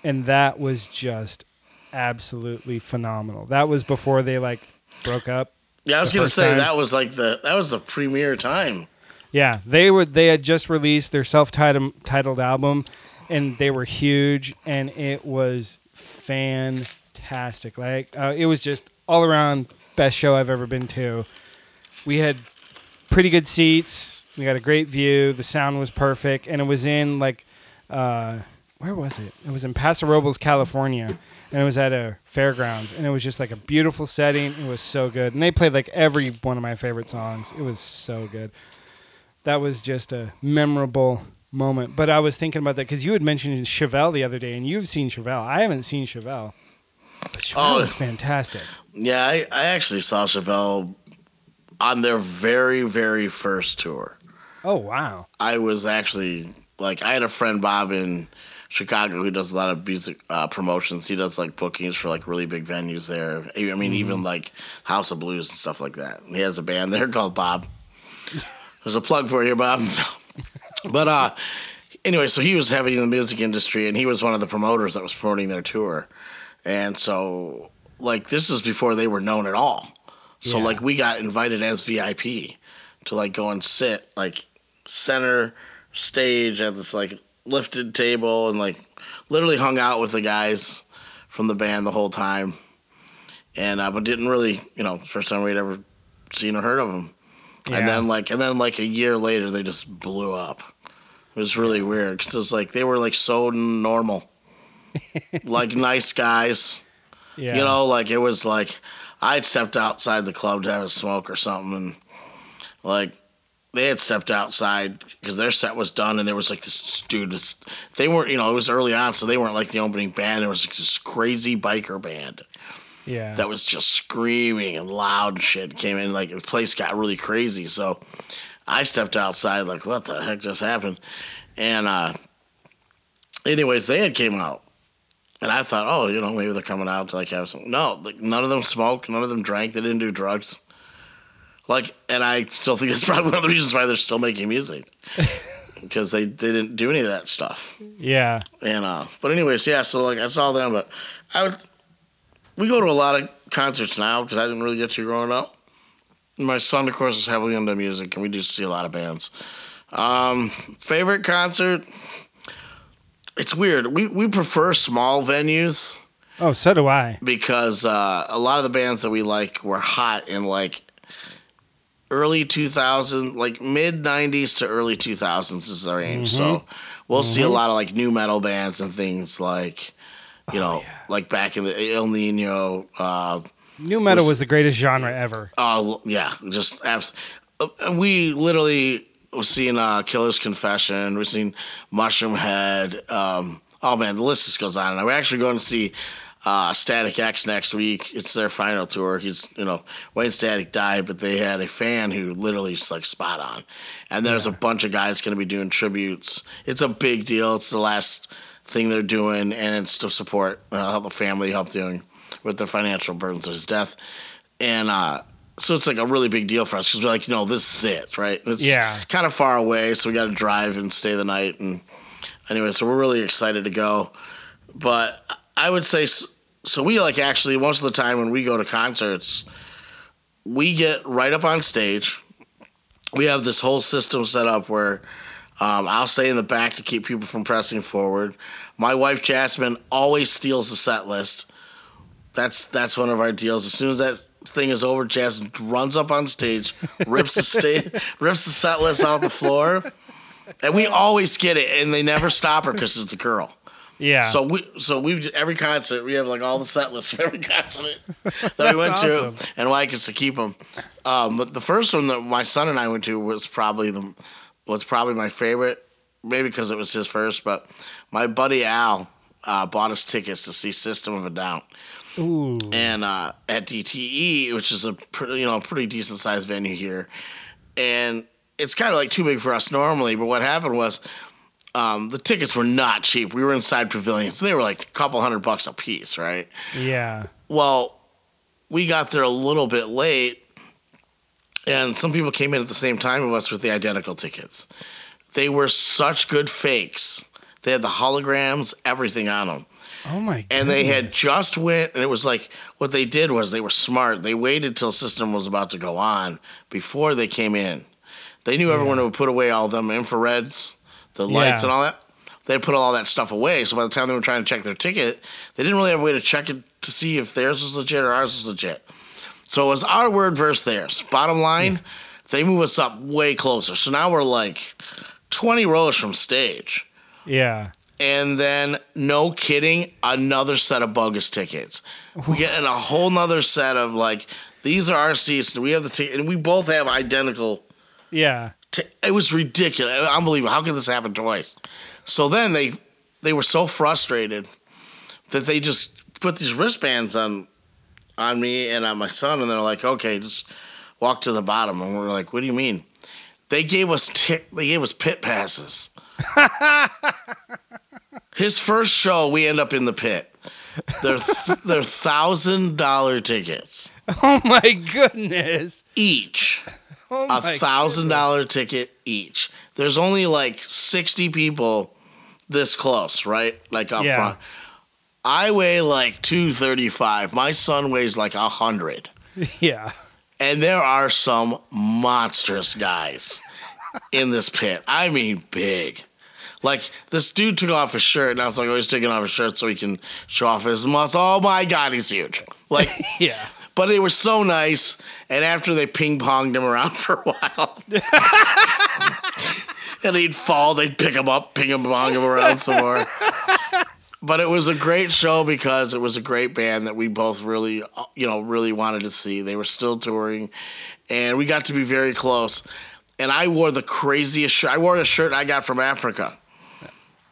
And that was just absolutely phenomenal. That was before they like broke up. Yeah, I was gonna say time. that was like the that was the premiere time. Yeah, they were they had just released their self-titled titled album and they were huge and it was fantastic. Like uh, it was just all around best show I've ever been to. We had pretty good seats. We got a great view. The sound was perfect and it was in like uh where was it? It was in Paso Robles, California, and it was at a fairgrounds, and it was just like a beautiful setting. It was so good, and they played like every one of my favorite songs. It was so good that was just a memorable moment. But I was thinking about that because you had mentioned Chevelle the other day, and you've seen Chevelle. I haven't seen Chevelle, but Chevelle Oh. is fantastic. Yeah, I, I actually saw Chevelle on their very very first tour. Oh wow! I was actually like I had a friend Bob in Chicago who does a lot of music uh, promotions. He does like bookings for like really big venues there. I mean, even like House of Blues and stuff like that. He has a band there [laughs] called Bob. There's a plug for you, Bob. [laughs] but uh, anyway, so he was heavy in the music industry, and he was one of the promoters that was promoting their tour. And so, like, this is before they were known at all. So, Yeah. like, we got invited as VIP to like go and sit like center stage at this like lifted table and like literally hung out with the guys from the band the whole time. And uh, but didn't really, you know, first time we'd ever seen or heard of them. Yeah. And then like and then like a year later they just blew up. It was really weird because it was like they were like so normal, [laughs] like nice guys. yeah, You know, like it was like I'd stepped outside the club to have a smoke or something, and like they had stepped outside because their set was done, and there was like this dude. They weren't, you know, it was early on, so they weren't like the opening band. There was like this crazy biker band yeah, that was just screaming and loud and shit. Came in like the place got really crazy. So I stepped outside like, what the heck just happened? And uh, anyways, they had came out, and I thought, oh, you know, maybe they're coming out to like have some. No, like, none of them smoked. None of them drank. They didn't do drugs. Like, and I still think it's [laughs] probably one of the reasons why they're still making music. [laughs] Because they, they didn't do any of that stuff. yeah, And uh, but anyways, yeah. So like I saw them, but I would. We go to a lot of concerts now because I didn't really get to growing up. My son, of course, is heavily into music, and we do see a lot of bands. Um, favorite concert? It's weird. We we prefer small venues Oh, so do I. because uh, a lot of the bands that we like were hot in like early 2000 like mid 90s to early 2000s is the range so we'll see a lot of like nu metal bands and things like you know like back in the Ill Niño uh Nu metal Was- was the greatest genre ever. uh yeah just abs- uh, we literally was seeing uh Killer's Confession we've seen Mushroomhead um oh man the list just goes on and we're actually going to see uh, Static X next week. It's their final tour. He's, you know, Wayne Static died, but they had a fan who literally is like spot on. And there's a bunch of guys going to be doing tributes. It's a big deal. It's the last thing they're doing, and it's to support uh, the family helped doing with the financial burdens of his death. And uh, so it's like a really big deal for us because we're like, you know, this is it, right? It's Yeah. kind of far away, so we got to drive and stay the night. And anyway, so we're really excited to go. But I would say so. We like actually most of the time when we go to concerts, we get right up on stage. We have this whole system set up where um, I'll stay in the back to keep people from pressing forward. My wife Jasmine always steals the set list. That's that's one of our deals. As soon as that thing is over, Jasmine runs up on stage, rips the stage, [laughs] rips the set list off the floor, and we always get it. And they never stop her because it's a girl. Yeah. So we so we every concert we have like all the set lists [laughs] for every concert that we went awesome. to, and like is to keep them. Um, but the first one that my son and I went to was probably the was probably my favorite, maybe because it was his first. But my buddy Al uh, bought us tickets to see System of a Down, Ooh. and uh, at DTE, which is a pretty, you know pretty decent sized venue here, and it's kind of like too big for us normally. But what happened was. Um, the tickets were not cheap. We were inside pavilions. They were like a couple hundred bucks a piece, right? Yeah. Well, we got there a little bit late, and some people came in at the same time of us with the identical tickets. They were such good fakes. They had the holograms, everything on them. Oh my. And they had just went, and it was like what they did was they were smart. They waited till system was about to go on before they came in. They knew everyone would put away all them infrareds, the lights, Yeah. and all that. They put all that stuff away. So by the time they were trying to check their ticket, they didn't really have a way to check it to see if theirs was legit or ours was legit. So it was our word versus theirs. Bottom line, they move us up way closer. So now we're like 20 rows from stage. Yeah. And then, no kidding, another set of bogus tickets. We get in a whole nother set of like, these are our seats, and we have the ticket, and we both have identical. Yeah. T- it was ridiculous, unbelievable. How could this happen twice? So then they they were so frustrated that they just put these wristbands on on me and on my son, and they're like, "Okay, just walk to the bottom." And we're like, "What do you mean?" They gave us ti- they gave us pit passes. [laughs] His first show, we end up in the pit. They're th- [laughs] they're thousand dollar tickets Oh my goodness. each. Oh a thousand dollar ticket each. There's only like sixty people this close, right? Like up Yeah. front. I weigh like two thirty five. My son weighs like a hundred. goodness. [laughs] Yeah. And there are some monstrous guys in this pit. I mean big. Like this dude took off his shirt and I was like, oh, he's taking off his shirt so he can show off his muscle. Oh my god, he's huge. Like [laughs] Yeah. but they were so nice. And after they ping ponged him around [laughs] for a while, [laughs] and he'd fall, they'd pick him up, ping him, pong him around some more. But it was a great show because it was a great band that we both really, you know, really wanted to see. They were still touring, and we got to be very close. And I wore the craziest shirt. I wore a shirt I got from Africa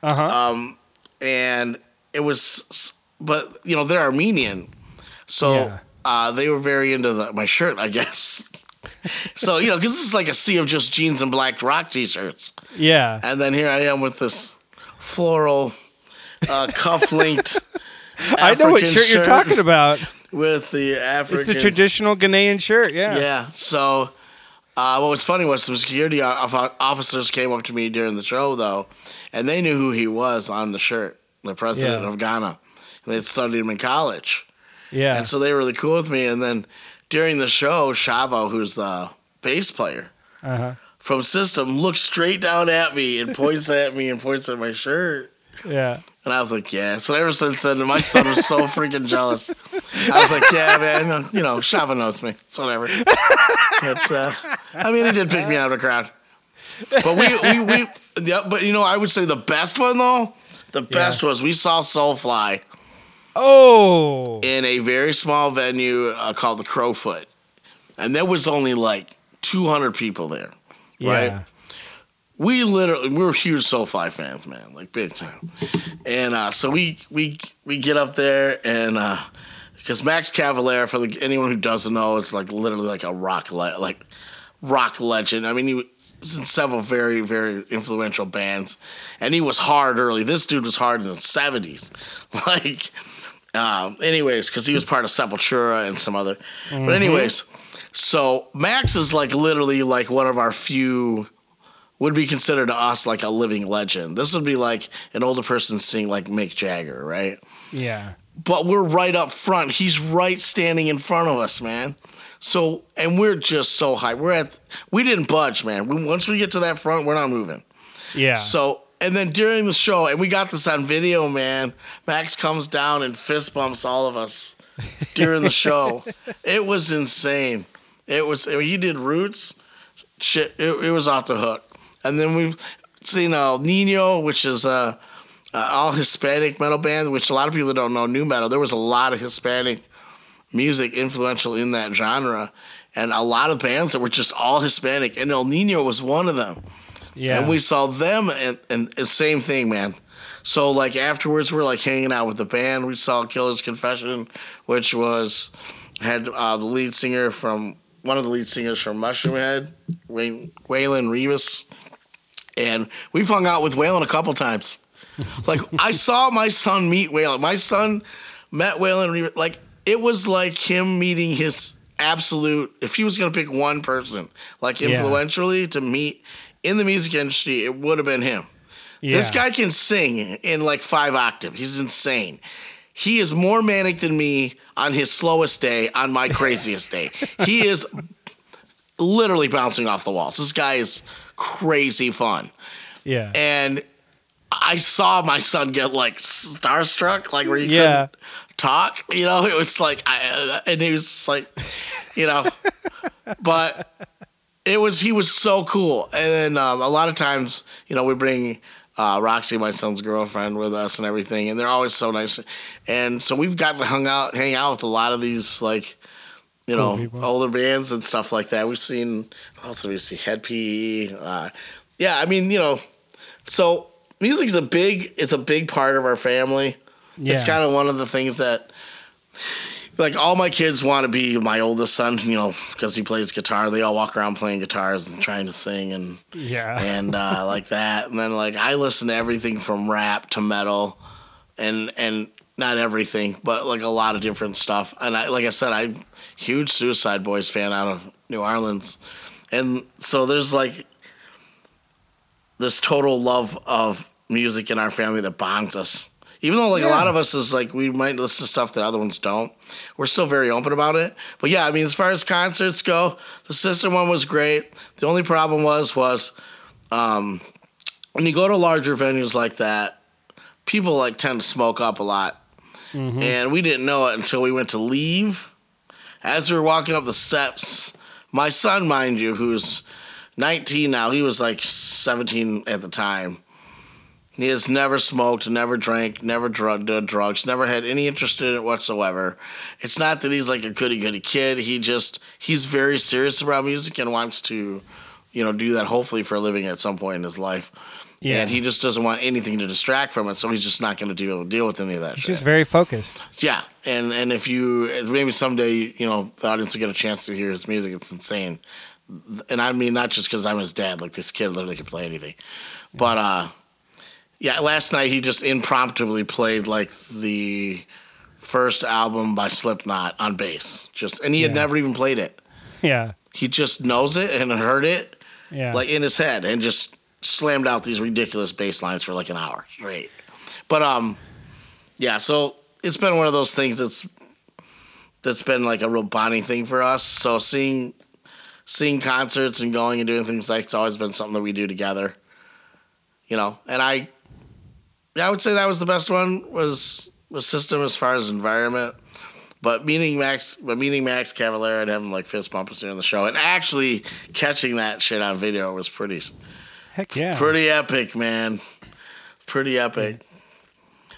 Uh huh. Um, and it was but you know they're armenian so Yeah. uh, they were very into the, my shirt i [laughs] guess so you know because this is like a sea of just jeans and black rock t-shirts yeah. and then here i am with this floral uh, [laughs] cuff linked I know what shirt, you're talking about. [laughs] with the African, It's the traditional Ghanaian shirt. Yeah. yeah so uh, what was funny was some security officers came up to me during the show though and they knew who he was on the shirt the president Yeah. of ghana they had studied him in college Yeah. And so they were really cool with me. And then during the show, Shavo, who's the bass player Uh huh. from System, looks straight down at me and points at me and points at my shirt. Yeah. And I was like, yeah. So ever since then, my son was so freaking jealous. I was like, yeah, man, you know, Shavo knows me. It's whatever. But, uh, I mean, he did pick me out of the crowd. But we, we, we, yeah, but you know, I would say the best one though, the best was we saw Soulfly Oh. in a very small venue uh, called the Crofoot, and there was only like 200 people there. Yeah. right? We literally we were huge Soulfly fans, man, like big time. And uh, so we we we get up there and uh, because Max Cavalera, for the, anyone who doesn't know, it's like literally like a rock le- like rock legend. I mean, he was in several very very influential bands, and he was hard early. This dude was hard in the seventies, [laughs] like. Um, anyways, because he was part of Sepultura and some other. But anyways, so Max is like literally like one of our few would be considered to us like a living legend. This would be like an older person seeing like Mick Jagger, right? Yeah. But we're right up front. He's right standing in front of us, man. So and we're just so high. We're at we didn't budge, man. We, once we get to that front, we're not moving. Yeah. So and then during the show, and we got this on video, man. Max comes down and fist bumps all of us during the show. [laughs] it was insane. It was I mean, he did Roots, shit. It, it was off the hook. And then we've seen Ill Niño, which is a uh, all Hispanic metal band, which a lot of people don't know nu metal. There was a lot of Hispanic music influential in that genre, and a lot of bands that were just all Hispanic. And Ill Niño was one of them. yeah. And we saw them, and, and the same thing, man. so like afterwards, we're like hanging out with the band. We saw Killer's Confession, which was had uh, the lead singer from one of the lead singers from Mushroomhead, Wayne, Waylon Reavis, and we've hung out with Waylon a couple times. Like I [laughs] saw my son meet Waylon. My son met Waylon Reavis. Like it was like him meeting his absolute. If he was gonna pick one person, like Yeah. influentially to meet in the music industry, it would have been him. This guy can sing in like five octave. He's insane. He is more manic than me on his slowest day, on my [laughs] craziest day. He is literally bouncing off the walls. This guy is crazy fun. Yeah. And I saw my son get like starstruck, like where you Yeah. couldn't talk. You know, it was like, I, and he was like, you know, but it was he was so cool. And then um, a lot of times, you know, we bring uh, Roxy, my son's girlfriend, with us and everything, and they're always so nice. And so we've gotten to hung out, hang out with a lot of these like. You know, older bands and stuff like that. We've seen, did we see? Head PE. Uh, yeah, I mean, you know, so music is a big it's a big part of our family. Yeah. It's kind of one of the things that like all my kids want to be my oldest son, you know, because he plays guitar. They all walk around playing guitars and trying to sing and yeah. [laughs] and uh, like that. And then like I listen to everything from rap to metal, and and not everything, but like a lot of different stuff. And I like I said, I'm huge Suicide Boys fan out of New Orleans, and so there's like this total love of music in our family that bonds us. Even though like a lot of us is like we might listen to stuff that other ones don't, we're still very open about it. But yeah, I mean, as far as concerts go, the sister one was great. The only problem was was um, when you go to larger venues like that, people like tend to smoke up a lot, Mm-hmm. and we didn't know it until we went to leave. As we were walking up the steps, my son, mind you, who's 19 now, he was like 17 at the time. He has never smoked, never drank, never drug, drugs, never had any interest in it whatsoever. It's not that he's like a goody goody kid. He just he's very serious about music and wants to, you know, do that hopefully for a living at some point in his life. Yeah. And he just doesn't want anything to distract from it, so he's just not going to deal deal with any of that It's shit. just very focused. Yeah, and and if you maybe someday you know the audience will get a chance to hear his music, it's insane. And I mean not just because I'm his dad, like this kid literally can play anything. But uh, yeah, last night he just impromptu played like the first album by Slipknot on bass, just and he had Yeah. never even played it. Yeah. He just knows it and heard it Yeah. like in his head and just slammed out these ridiculous bass lines for like an hour straight. But um yeah, so it's been one of those things that's that's been like a real bonding thing for us. So seeing seeing concerts and going and doing things like it's always been something that we do together. You know, and I yeah, I would say that was the best one was was system as far as environment. But meeting Max, but meeting Max Cavalera and having like fist bump us during the show, and actually catching that shit on video was pretty, Heck yeah. pretty epic, man. Pretty epic.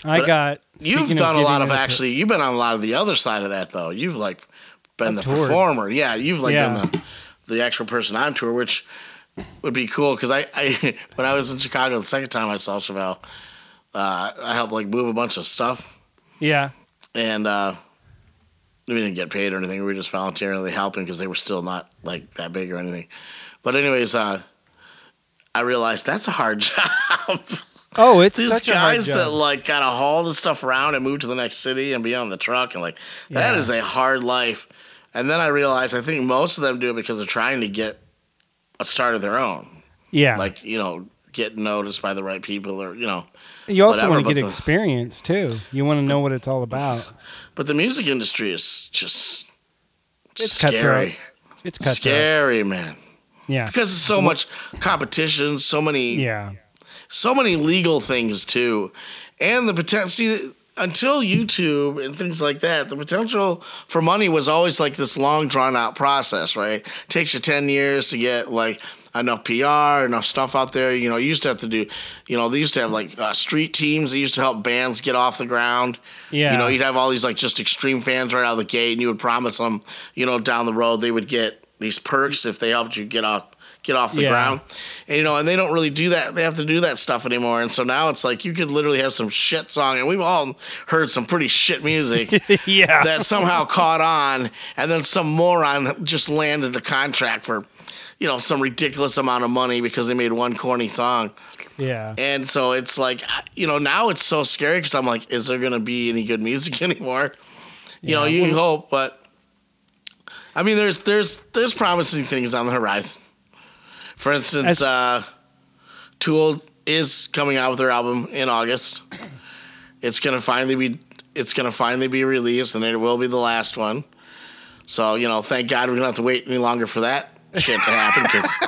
I but got. You've done a lot of actually. You've been on a lot of the other side of that though. You've like been I've the toured. performer. Yeah, you've like Yeah. been the the actual person on tour, which would be cool because I, I [laughs] when I was in Chicago the second time I saw Chevelle, uh, I helped like move a bunch of stuff Yeah. and uh, we didn't get paid or anything. We were just voluntarily helping because they were still not like that big or anything. But anyways, uh, I realized that's a hard [laughs] job. Oh, it's These such a hard guys that like gotta haul the stuff around and move to the next city and be on the truck and like that Yeah. is a hard life. And then I realized I think most of them do it because they're trying to get a start of their own, yeah. like you know, get noticed by the right people or you know. you also want to get the- experience too. You want to know what it's all [laughs] about. But the music industry is just It's scary. cutthroat. It's cutthroat. Scary, man. Yeah. Because there's so much competition, so many Yeah. so many legal things too, and the potential. See, until YouTube and things like that, the potential for money was always like this long, drawn out process. Right? takes you ten years to get like enough PR, enough stuff out there. You know, you used to have to do. You know, they used to have like uh, street teams. They used to help bands get off the ground. Yeah. You know, you'd have all these like just extreme fans right out of the gate, and you would promise them, you know, down the road they would get these perks if they helped you get off get off the Yeah. ground. And, you know, and they don't really do that. They have to do that stuff anymore. And so now it's like you could literally have some shit song, and we've all heard some pretty shit music [laughs] yeah. that somehow caught on, and then some moron just landed a contract for, you know, some ridiculous amount of money because they made one corny song. yeah. And so it's like, you know, now it's so scary because I'm like, is there going to be any good music [laughs] anymore? You know, you hope, but I mean, there's there's there's promising things on the horizon. For instance, As- uh, Tool is coming out with their album in August. It's gonna finally be it's gonna finally be released, and it will be the last one. So you know, thank God we don't have to wait any longer for that shit to happen because. [laughs]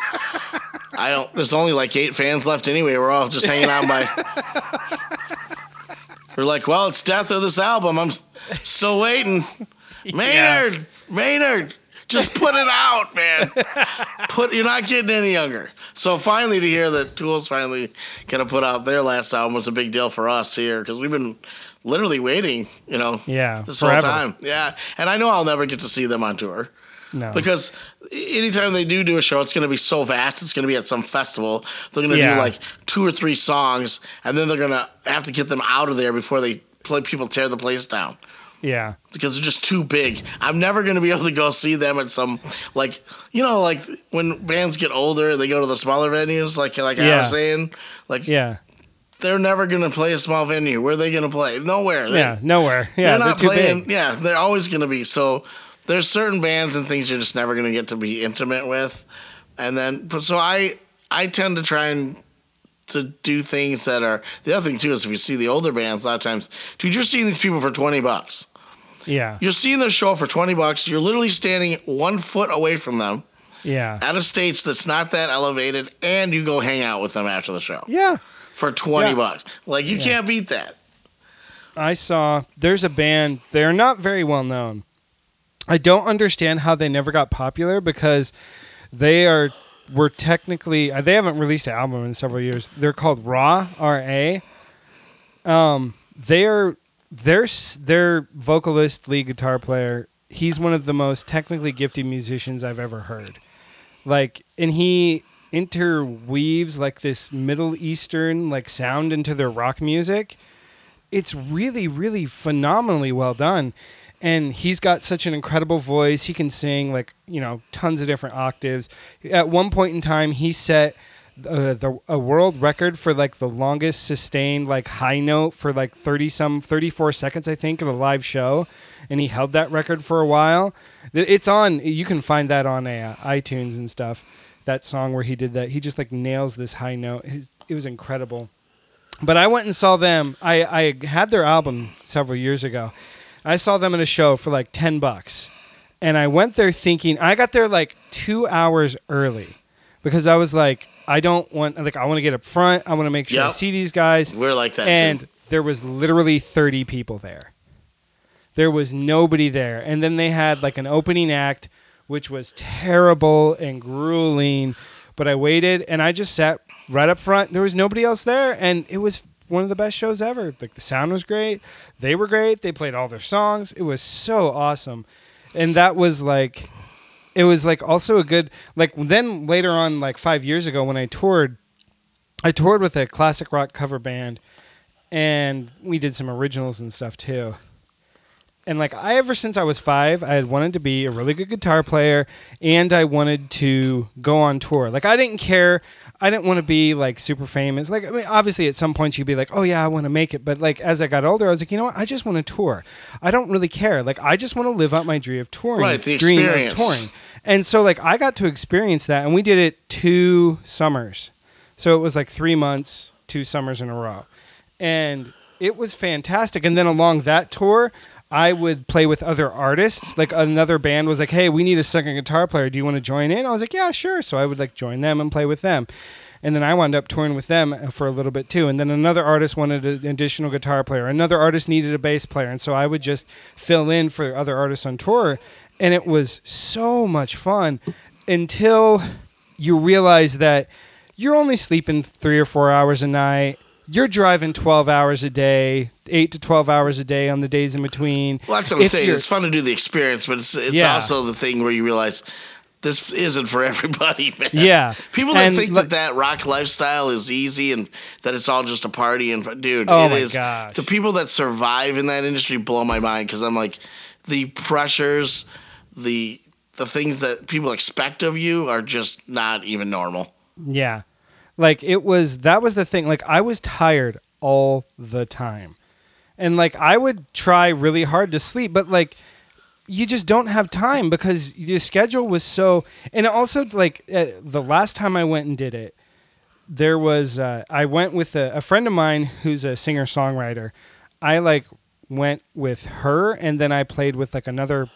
I don't. There's only like eight fans left anyway. We're all just hanging out by. [laughs] We're like, well, it's death of this album. I'm still waiting. [laughs] Maynard, Maynard, just put it out, man. Put. You're not getting any younger. So finally, to hear that Tool's finally gonna put out their last album was a big deal for us here because we've been literally waiting. You know. Yeah, This forever. whole time. Yeah, and I know I'll never get to see them on tour no. because anytime they do do a show, it's going to be so vast. It's going to be at some festival. They're going to Yeah. do like two or three songs, and then they're going to have to get them out of there before they play. People tear the place down yeah. because they're just too big. I'm never going to be able to go see them at some like you know like when bands get older, they go to the smaller venues. Like like I was saying, like Yeah. they're never going to play a small venue. Where are they going to play? Nowhere. They- Yeah. Nowhere. Yeah. they're not too playing. big. Yeah, they're always going to be. So there's certain bands and things you're just never going to get to be intimate with, and then but so I I tend to try and to do things that are the other thing too is if you see the older bands a lot of times, dude, you're seeing these people for twenty bucks. Yeah. You're seeing their show for twenty bucks. You're literally standing one foot away from them Yeah. at a stage that's not that elevated, and you go hang out with them after the show Yeah. for twenty Yeah. bucks. Like you can't beat that. I saw there's a band, they're not very well known. I don't understand how they never got popular because they are were technically uh, they haven't released an album in several years. They're called Raw R A. Um they're their their vocalist, lead guitar player, he's one of the most technically gifted musicians I've ever heard. Like and he interweaves like this Middle Eastern like sound into their rock music. It's really really phenomenally well done. And he's got such an incredible voice. He can sing like you know tons of different octaves. At one point in time he set uh, the a world record for like the longest sustained like high note for like 30 some 34 seconds i think of a live show and he held that record for a while it's on you can find that on uh, itunes and stuff that song where he did that he just like nails this high note it was incredible but I went and saw them. I, I had their album several years ago. I saw them in a show for like 10 bucks. And I went there thinking, I got there like two hours early because I was like, I don't want, like, I want to get up front. I want to make sure I Yep. see these guys. We're like that too. And too. there was literally 30 people there. There was nobody there. And then they had like an opening act, which was terrible and grueling. But I waited and I just sat right up front. There was nobody else there. And it was one of the best shows ever. Like the sound was great. They were great. They played all their songs. It was so awesome. And that was like, it was like also a good, like then later on, like five years ago when I toured, I toured with a classic rock cover band and we did some originals and stuff too. And like I ever since I was 5, I had wanted to be a really good guitar player and I wanted to go on tour. Like I didn't care I didn't want to be like super famous. Like I mean obviously at some point you'd be like, "Oh yeah, I want to make it." But like as I got older, I was like, "You know what? I just want to tour. I don't really care. Like I just want to live out my dream of touring." Right, the experience. touring. And so like I got to experience that and we did it two summers. So it was like 3 months, two summers in a row. And it was fantastic. And then along that tour, I would play with other artists. Like another band was like, "Hey, we need a second guitar player. Do you want to join in?" I was like, "Yeah, sure." So I would like join them and play with them. And then I wound up touring with them uh, for a little bit too. And then another artist wanted an additional guitar player. Another artist needed a bass player, and so I would just fill in for other artists on tour. And it was so much fun until you realize that you're only sleeping three or four hours a night. You're driving 12 hours a day, eight to 12 hours a day on the days in between. Well, that's what I'm If saying. you're- It's fun to do the experience, but it's it's Yeah. also the thing where you realize this isn't for [laughs] everybody, man. Yeah. People that And think li- that that rock lifestyle is easy and that it's all just a party and dude, Oh it my is. gosh. The people that survive in that industry blow my mind because I'm like, the pressures, the the things that people expect of you are just not even normal. Yeah. Like it was that was the thing. Like I was tired all the time. And like I would try really hard to sleep, but like you just don't have time because your schedule was so and also like uh, the last time I went and did it there was uh, I went with a, a friend of mine who's a singer songwriter. I like went with her and then I played with like another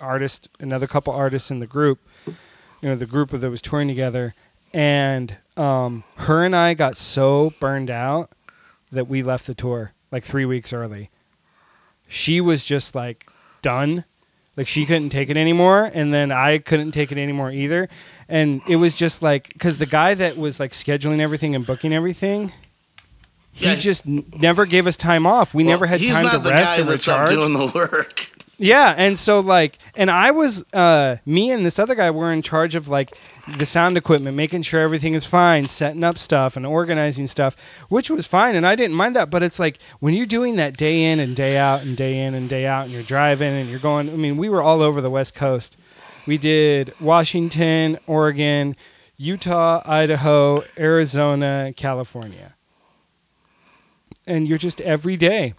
artist, another couple artists in the group. You know, the group that was touring together, and um, her and I got so burned out that we left the tour like three weeks early. She was just like done. Like she couldn't take it anymore, and then I couldn't take it anymore either. And it was just like because the guy that was like scheduling everything and booking everything, he Yeah. just n- never gave us time off. We Well, never had he's time not to the rest guy or that's up recharge. doing the work. Yeah, and so like, and I was, uh, me and this other guy were in charge of like the sound equipment, making sure everything is fine, setting up stuff and organizing stuff, which was fine, and I didn't mind that. But it's like when you're doing that day in and day out and day in and day out, and you're driving and you're going. I mean, we were all over the West Coast. We did Washington, Oregon, Utah, Idaho, Arizona, California, and you're just every day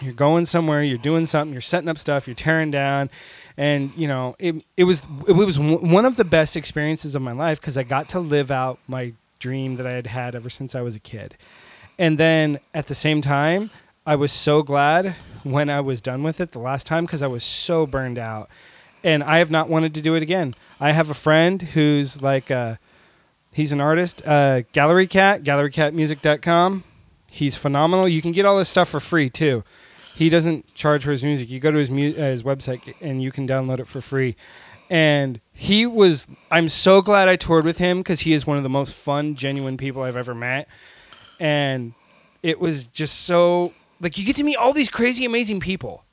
you're going somewhere, you're doing something, you're setting up stuff, you're tearing down, and you know it. It was it was one of the best experiences of my life because I got to live out my dream that I had had ever since I was a kid, and then at the same time, I was so glad when I was done with it the last time because I was so burned out, and I have not wanted to do it again. I have a friend who's like, uh, he's an artist, uh, Gallery Cat, GalleryCatMusic.com. He's phenomenal. You can get all this stuff for free too. He doesn't charge for his music. You go to his mu- uh, his website and you can download it for free. And he was. I'm so glad I toured with him because he is one of the most fun, genuine people I've ever met. And it was just so like you get to meet all these crazy, amazing people.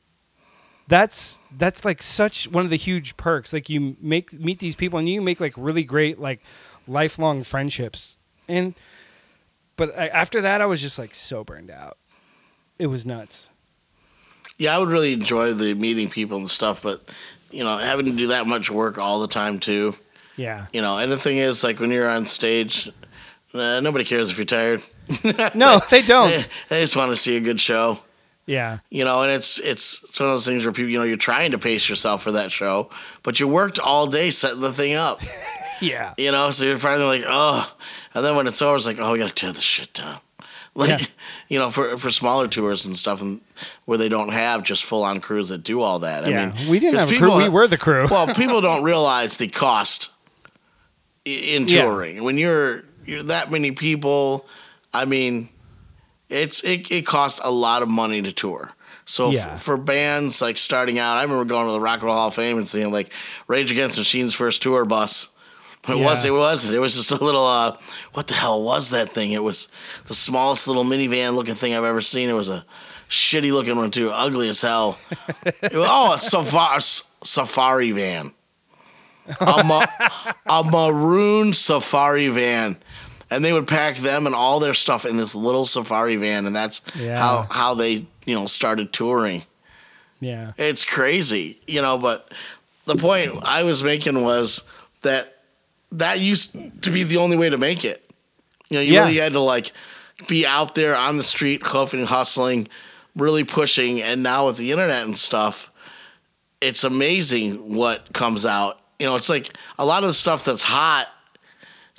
That's that's like such one of the huge perks. Like you make meet these people and you make like really great like lifelong friendships. And but I, after that, I was just like so burned out. It was nuts. Yeah, I would really enjoy the meeting people and stuff, but you know, having to do that much work all the time too. Yeah. You know, and the thing is, like when you're on stage, uh, nobody cares if you're tired. [laughs] No, they don't. They, [laughs] they just want to see a good show. Yeah. You know, and it's it's it's one of those things where people, you know, you're trying to pace yourself for that show, but you worked all day setting the thing up. [laughs] Yeah. You know, so you're finally like, oh, and then when it's over, it's like, oh, we got to tear this shit down. [laughs] Like, Yeah. you know, for for smaller tours and stuff, and where they don't have just full on crews that do all that. I yeah. mean, we didn't have a crew. We were the crew. well, [laughs] people don't realize the cost in Yeah. touring. When you're you're that many people, I mean, it's it, it costs a lot of money to tour. So f- for bands like starting out, I remember going to the Rock and Roll Hall of Fame and seeing like Rage Against the Machine's first tour bus. It was Yeah. it wasn't. It was just a little uh what the hell was that thing? It was the smallest little minivan looking thing I've ever seen. It was a shitty looking one too, ugly as hell. It was- [laughs] oh, a safari, safari van. A, ma- a maroon safari van. And they would pack them and all their stuff in this little safari van, and that's Yeah. how how they you know started touring. yeah. It's crazy, you know. But the point I was making was that that used to be the only way to make it. You know, you Yeah. really had to like be out there on the street, hoofing, hustling, really pushing. And now with the internet and stuff, it's amazing what comes out. You know, it's like a lot of the stuff that's hot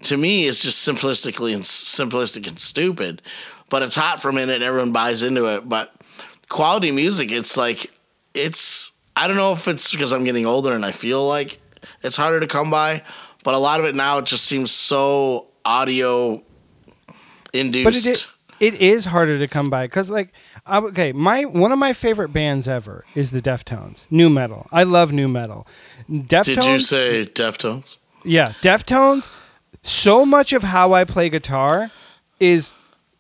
to me is just simplistically and simplistic and stupid, but it's hot for a minute and everyone buys into it. But quality music, it's like it's I don't know if it's because I'm getting older and I feel like it's harder to come by, but a lot of it now it just seems so audio induced. But it is, it is harder to come by because like okay, my one of my favorite bands ever is the Deftones, nu metal. I love nu metal. Deftones. Did you say Deftones? Yeah, Deftones. So much of how I play guitar is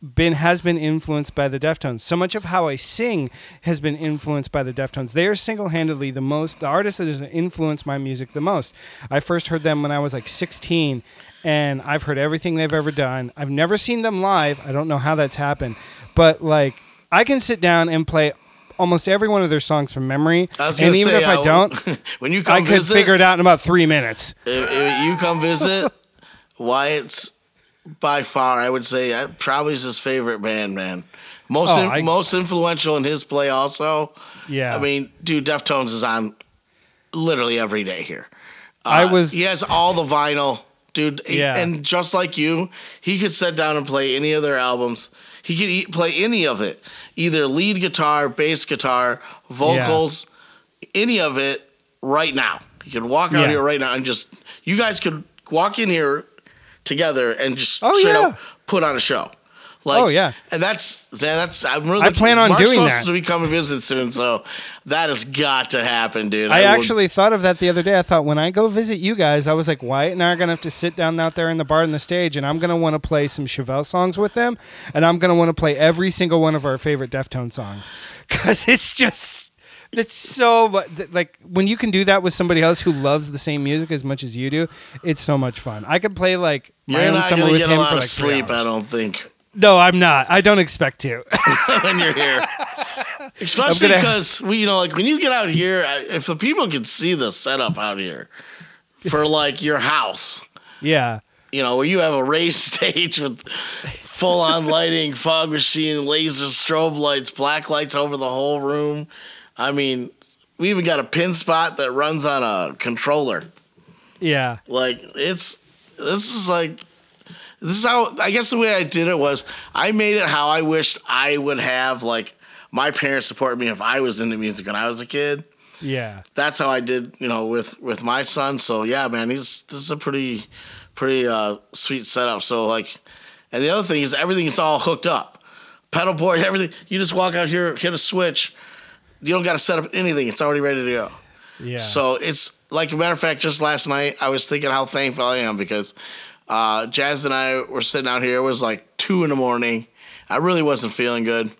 been has been influenced by the Deftones. So much of how I sing has been influenced by the Deftones. They are single-handedly the most the artist that has influenced my music the most. I first heard them when I was like 16 and I've heard everything they've ever done. I've never seen them live. I don't know how that's happened. But like I can sit down and play almost every one of their songs from memory. I was and even say, if I uh, don't, [laughs] when you come I could visit, figure it out in about 3 minutes. if, if you come visit, Wyatt's by far, I would say, uh, probably is his favorite band, man. Most Oh, in- I- most influential in his play, also. Yeah. I mean, dude, Deftones is on literally every day here. I Uh, was- He has all the vinyl, dude. he- Yeah. And just like you, he could sit down and play any of their albums. He could e- play any of it, either lead guitar, bass guitar, vocals, any of it right now. He could walk out Yeah. here right now and just, you guys could walk in here together and just Oh, straight yeah. up put on a show. Like, Oh, yeah. and that's that's I'm really. I plan on Mark's doing supposed that. to be coming visit soon, so that has got to happen, dude. I would- actually thought of that the other day. I thought when I go visit you guys, I was like, Wyatt and I are gonna have to sit down out there in the bar on the stage, and I'm gonna want to play some Chevelle songs with them, and I'm gonna want to play every single one of our favorite Deftone songs, [laughs] because it's just. It's so like when you can do that with somebody else who loves the same music as much as you do, it's so much fun. I could play like my You're own not summer gonna with get him a lot for of like three sleep, I don't think, No, I'm not. I don't expect to. [laughs] [laughs] when you're here. Especially gonna- because we, you know, like when you get out here, I- if the people could see the setup out here for [laughs] like your house, yeah. you know, where you have a raised stage with full on lighting, fog machine, laser strobe lights, black lights over the whole room. I mean, we even got a pin spot that runs on a controller. Yeah. Like it's this is like this is how I guess the way I did it was I made it how I wished I would have like my parents support me if I was into music when I was a kid. Yeah. That's how I did, you know, with with my son. So yeah, man, he's this is a pretty pretty uh sweet setup. So like and the other thing is everything is all hooked up. Pedal board, everything. You just walk out here, hit a switch. You don't got to set up anything. It's already ready to go. Yeah. So it's like a matter of fact, just last night I was thinking how thankful I am because uh, Jazz and I were sitting out here. It was like two in the morning. I really wasn't feeling good.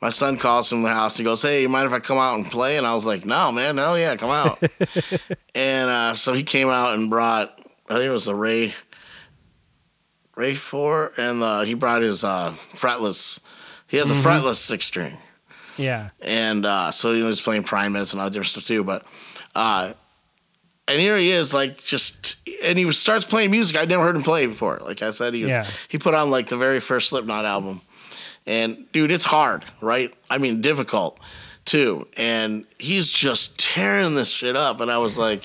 My son calls from the house. He goes, "Hey, you mind if I come out and play?" And I was like, "No, man, hell yeah, come out." [laughs] and uh, so he came out and brought. I think it was a Ray. Ray four, and uh, he brought his uh, fretless. He has a fretless six string yeah. and uh, so you know he's playing Primus and all different stuff too. But uh, and here he is, like just, and he starts playing music I'd never heard him play before. Like I said, he was, Yeah. he put on like the very first Slipknot album, and dude, it's hard, right? I mean, difficult too, and he's just tearing this shit up, and I was like,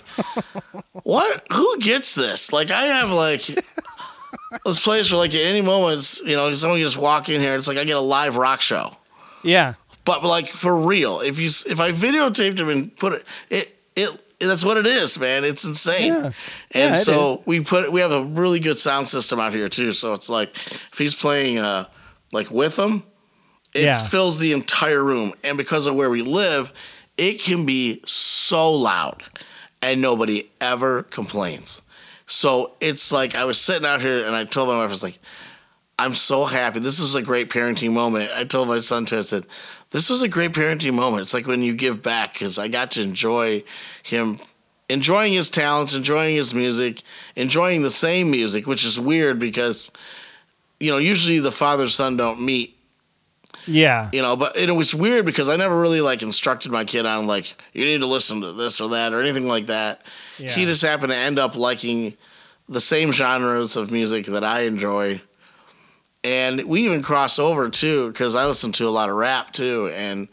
[laughs] what? Who gets this? Like I have like. This place where, like, at any moment, you know, someone can just walk in here. It's like I get a live rock show Yeah. But like for real, if you if I videotaped him and put it, it it that's what it is, man. It's insane. Yeah. And Yeah, so we put we have a really good sound system out here too. So it's like if he's playing uh like with them, it Yeah. fills the entire room. And because of where we live, it can be so loud and nobody ever complains. So it's like I was sitting out here and I told my wife, I was like, I'm so happy. This is a great parenting moment. I told my son to I said, this was a great parenting moment. It's like when you give back because I got to enjoy him, enjoying his talents, enjoying his music, enjoying the same music, which is weird because, you know, usually the father son don't meet, Yeah. you know, but it was weird because I never really like instructed my kid on like, you need to listen to this or that or anything like that. Yeah. He just happened to end up liking the same genres of music that I enjoy and we even cross over too because I listen to a lot of rap too, and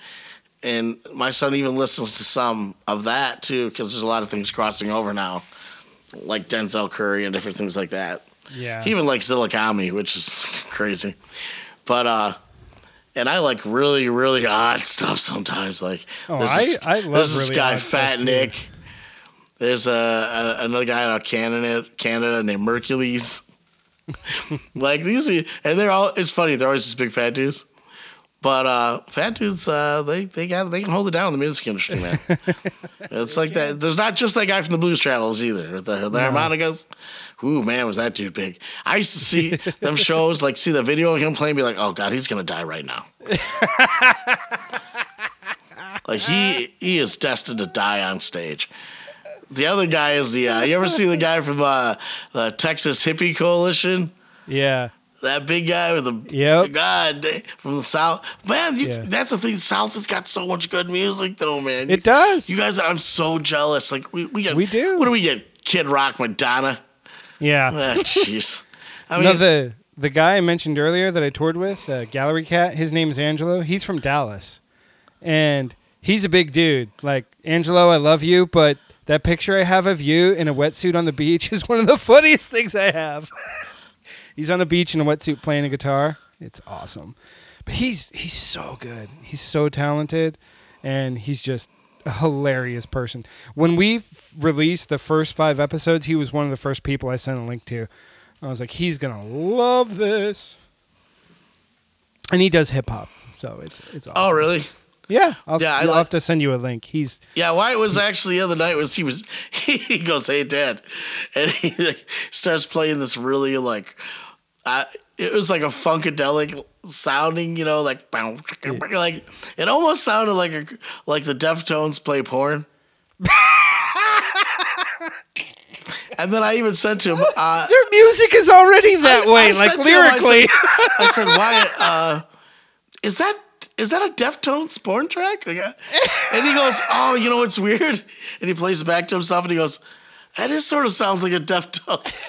and my son even listens to some of that too because there's a lot of things crossing over now, like Denzel Curry and different things like that. Yeah. He even likes ZillaKami, which is [laughs] crazy, but uh. And I like really, really odd stuff sometimes. Like Oh, there's I- this, I love there's this really guy, Fat too. Nick. There's a, a another guy out of Canada, Canada named Merkules. [laughs] like these, and they're all. It's funny. They're always just big fat dudes. But uh, fat dudes, uh, they they got they can hold it down in the music industry, man. [laughs] it's like that. There's not just that guy from the Blues Travelers either. The the harmonicas. Ooh man, was that dude big? I used to see them [laughs] shows, like see the video of him playing, be like, oh god, he's gonna die right now. like he he is destined to die on stage. The other guy is the. Uh, you ever see the guy from uh, the Texas Hippie Coalition? Yeah. That big guy with the Yep. God from the South, man. You, Yeah. That's the thing. South has got so much good music, though, man. It does. You guys, I'm so jealous. Like we, we get, We do. What do we get? Kid Rock, Madonna. Yeah. Ah, Jeez. [laughs] I mean, no, the the guy I mentioned earlier that I toured with, uh, Gallery Cat, his name is Angelo. He's from Dallas, and he's a big dude. Like Angelo, I love you, but that picture I have of you in a wetsuit on the beach [laughs] is one of the funniest things I have. [laughs] he's on the beach in a wetsuit playing a guitar. It's awesome, but he's he's so good. He's so talented, and he's just a hilarious person. When we released the first five episodes, he was one of the first people I sent a link to. I was like, he's gonna love this, and he does hip hop, so it's it's oh, awesome. oh really? Yeah, I'll, Yeah, I'll like- have to send you a link. He's Yeah, Wyatt was actually the other night was he was [laughs] he goes, "Hey, Dad," and he like, starts playing this really like, uh, it was like a funkadelic sounding, you know, like [laughs] like it almost sounded like a like the Deftones play porn. [laughs] and then I even said to him, uh, their music is already that I- way, I like him, I said- lyrically. I said, "Why? Uh, is that is that a Deftones porn track?" Like, uh, and he goes, "Oh, you know what's weird?" And he plays it back to himself, and he goes, "That is sort of sounds like a Deftones." [laughs]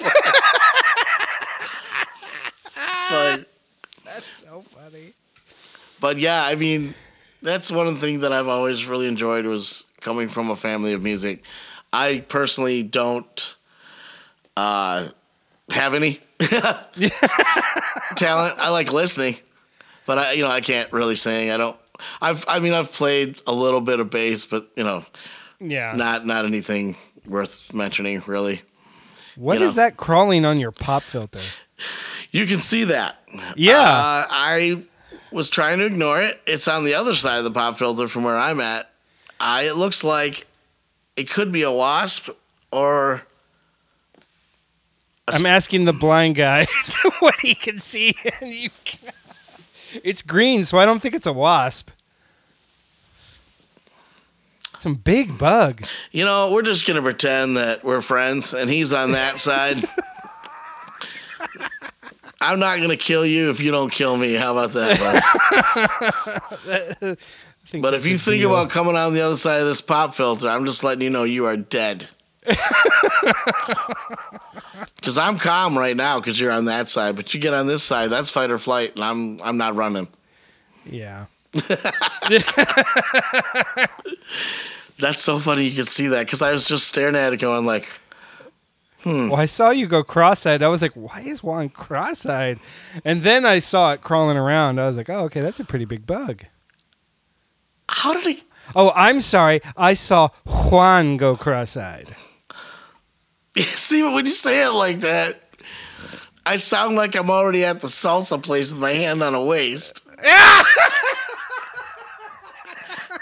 it's like, That's so funny. but yeah, I mean, that's one of the things that I've always really enjoyed was coming from a family of music. I personally don't uh, have any [laughs] talent. I like listening, but I, you know, I can't really sing. I don't. I've, I mean, I've played a little bit of bass, but you know, Yeah. not not anything worth mentioning, really. What you is know. that crawling on your pop filter? You can see that. Yeah. Uh, I was trying to ignore it. It's on the other side of the pop filter from where I'm at. I, it looks like it could be a wasp or I'm asking the blind guy [laughs] what he can see, and you. It's green, so I don't think it's a wasp. Some big bug. you know we're just gonna pretend that we're friends and he's on that [laughs] side. I'm not gonna kill you if you don't kill me. How about that? [laughs] But if you think deal. about coming on the other side of this pop filter, I'm just letting you know you are dead. [laughs] [laughs] Because I'm calm right now because you're on that side, but you get on this side, that's fight or flight, and I'm I'm not running. yeah, [laughs] That's so funny you could see that because I was just staring at it, going like, hmm. well, I saw you go cross-eyed. I was like, "Why is Juan cross-eyed?" And then I saw it crawling around. I was like, "Oh, okay, that's a pretty big bug." how did he? Oh, I'm sorry. I saw Juan go cross-eyed. [laughs] See, when you say it like that, I sound like I'm already at the salsa place with my hand on a waist. [laughs]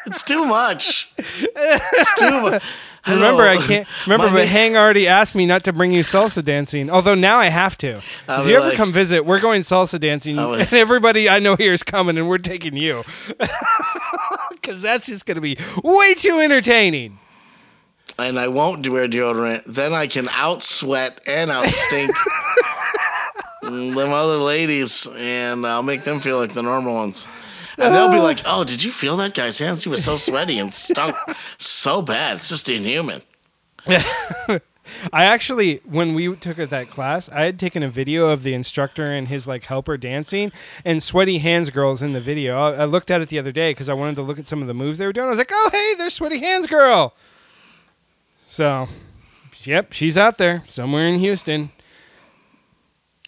it's too much. It's too much. [laughs] Remember, I can't. Remember, My but name- Hang already asked me not to bring you salsa dancing. Although now I have to. I'll If be you ever like- come visit, we're going salsa dancing, and everybody I know here is coming, and we're taking you. Because that's just going to be way too entertaining. And I won't wear deodorant, then I can out sweat and out stink [laughs] them other ladies, and I'll make them feel like the normal ones. And they'll be oh. like, "Oh, did you feel that guy's hands? He was so sweaty and stunk so bad. It's just inhuman." Yeah. [laughs] I actually, when we took that class, I had taken a video of the instructor and his like helper dancing, and sweaty hands girls in the video. I, I looked at it the other day because I wanted to look at some of the moves they were doing. I was like, "Oh, hey, there's sweaty hands girl." So, yep, she's out there somewhere in Houston.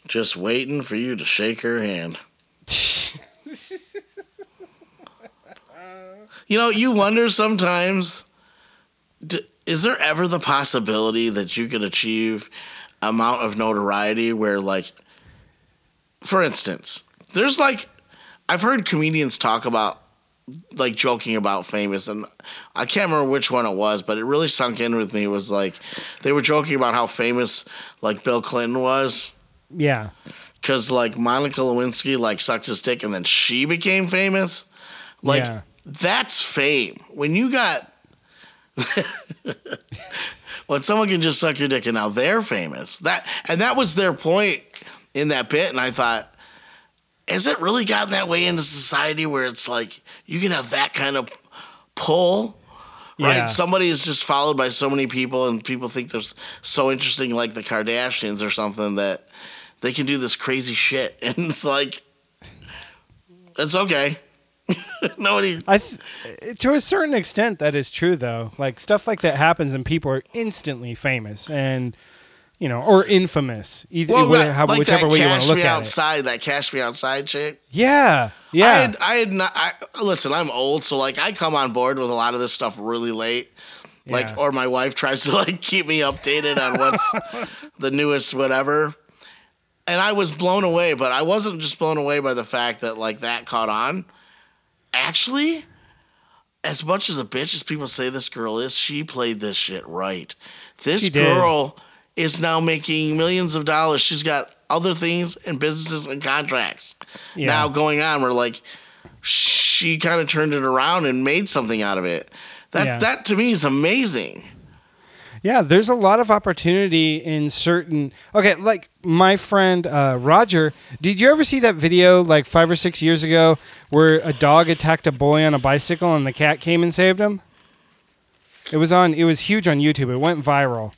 Just waiting for you to shake her hand. You know, you wonder sometimes is there ever the possibility that you could achieve amount of notoriety where like for instance, there's like I've heard comedians talk about like joking about famous and I can't remember which one it was, but it really sunk in with me was like they were joking about how famous like Bill Clinton was Yeah. cuz like Monica Lewinsky like sucked his dick and then she became famous. Like Yeah. that's fame. When you got [laughs] when someone can just suck your dick and now they're famous. That and that was their point in that bit and I thought has it really gotten that way into society where it's like you can have that kind of pull? Right? Yeah. Somebody is just followed by so many people and people think they're so interesting like the Kardashians or something that they can do this crazy shit [laughs] and it's like it's okay. [laughs] Nobody I th- eh, to a certain extent that is true though. Like stuff like that happens and people are instantly famous and you know or infamous. Either well, whether- how- like whichever way you want cash to look me at it. outside, that cash me outside chick. Yeah. Yeah. I had, I had not. I, listen, I'm old, so like I come on board with a lot of this stuff really late. Like, Yeah. or my wife tries to [laughs] like keep me updated on what's [laughs] the newest whatever. And I was blown away, but I wasn't just blown away by the fact that like that caught on. Actually, as much as a bitch as people say this girl is, she played this shit right. This She did. Is now making millions of dollars. She's got other things and businesses and contracts Yeah. now going on where like she kind of turned it around and made something out of it. That Yeah. that to me is amazing. Yeah, there's a lot of opportunity in certain. Okay, like my friend uh, Roger. Did you ever see that video like five or six years ago where a dog attacked a boy on a bicycle and the cat came and saved him? It was on. It was huge on YouTube. It went viral.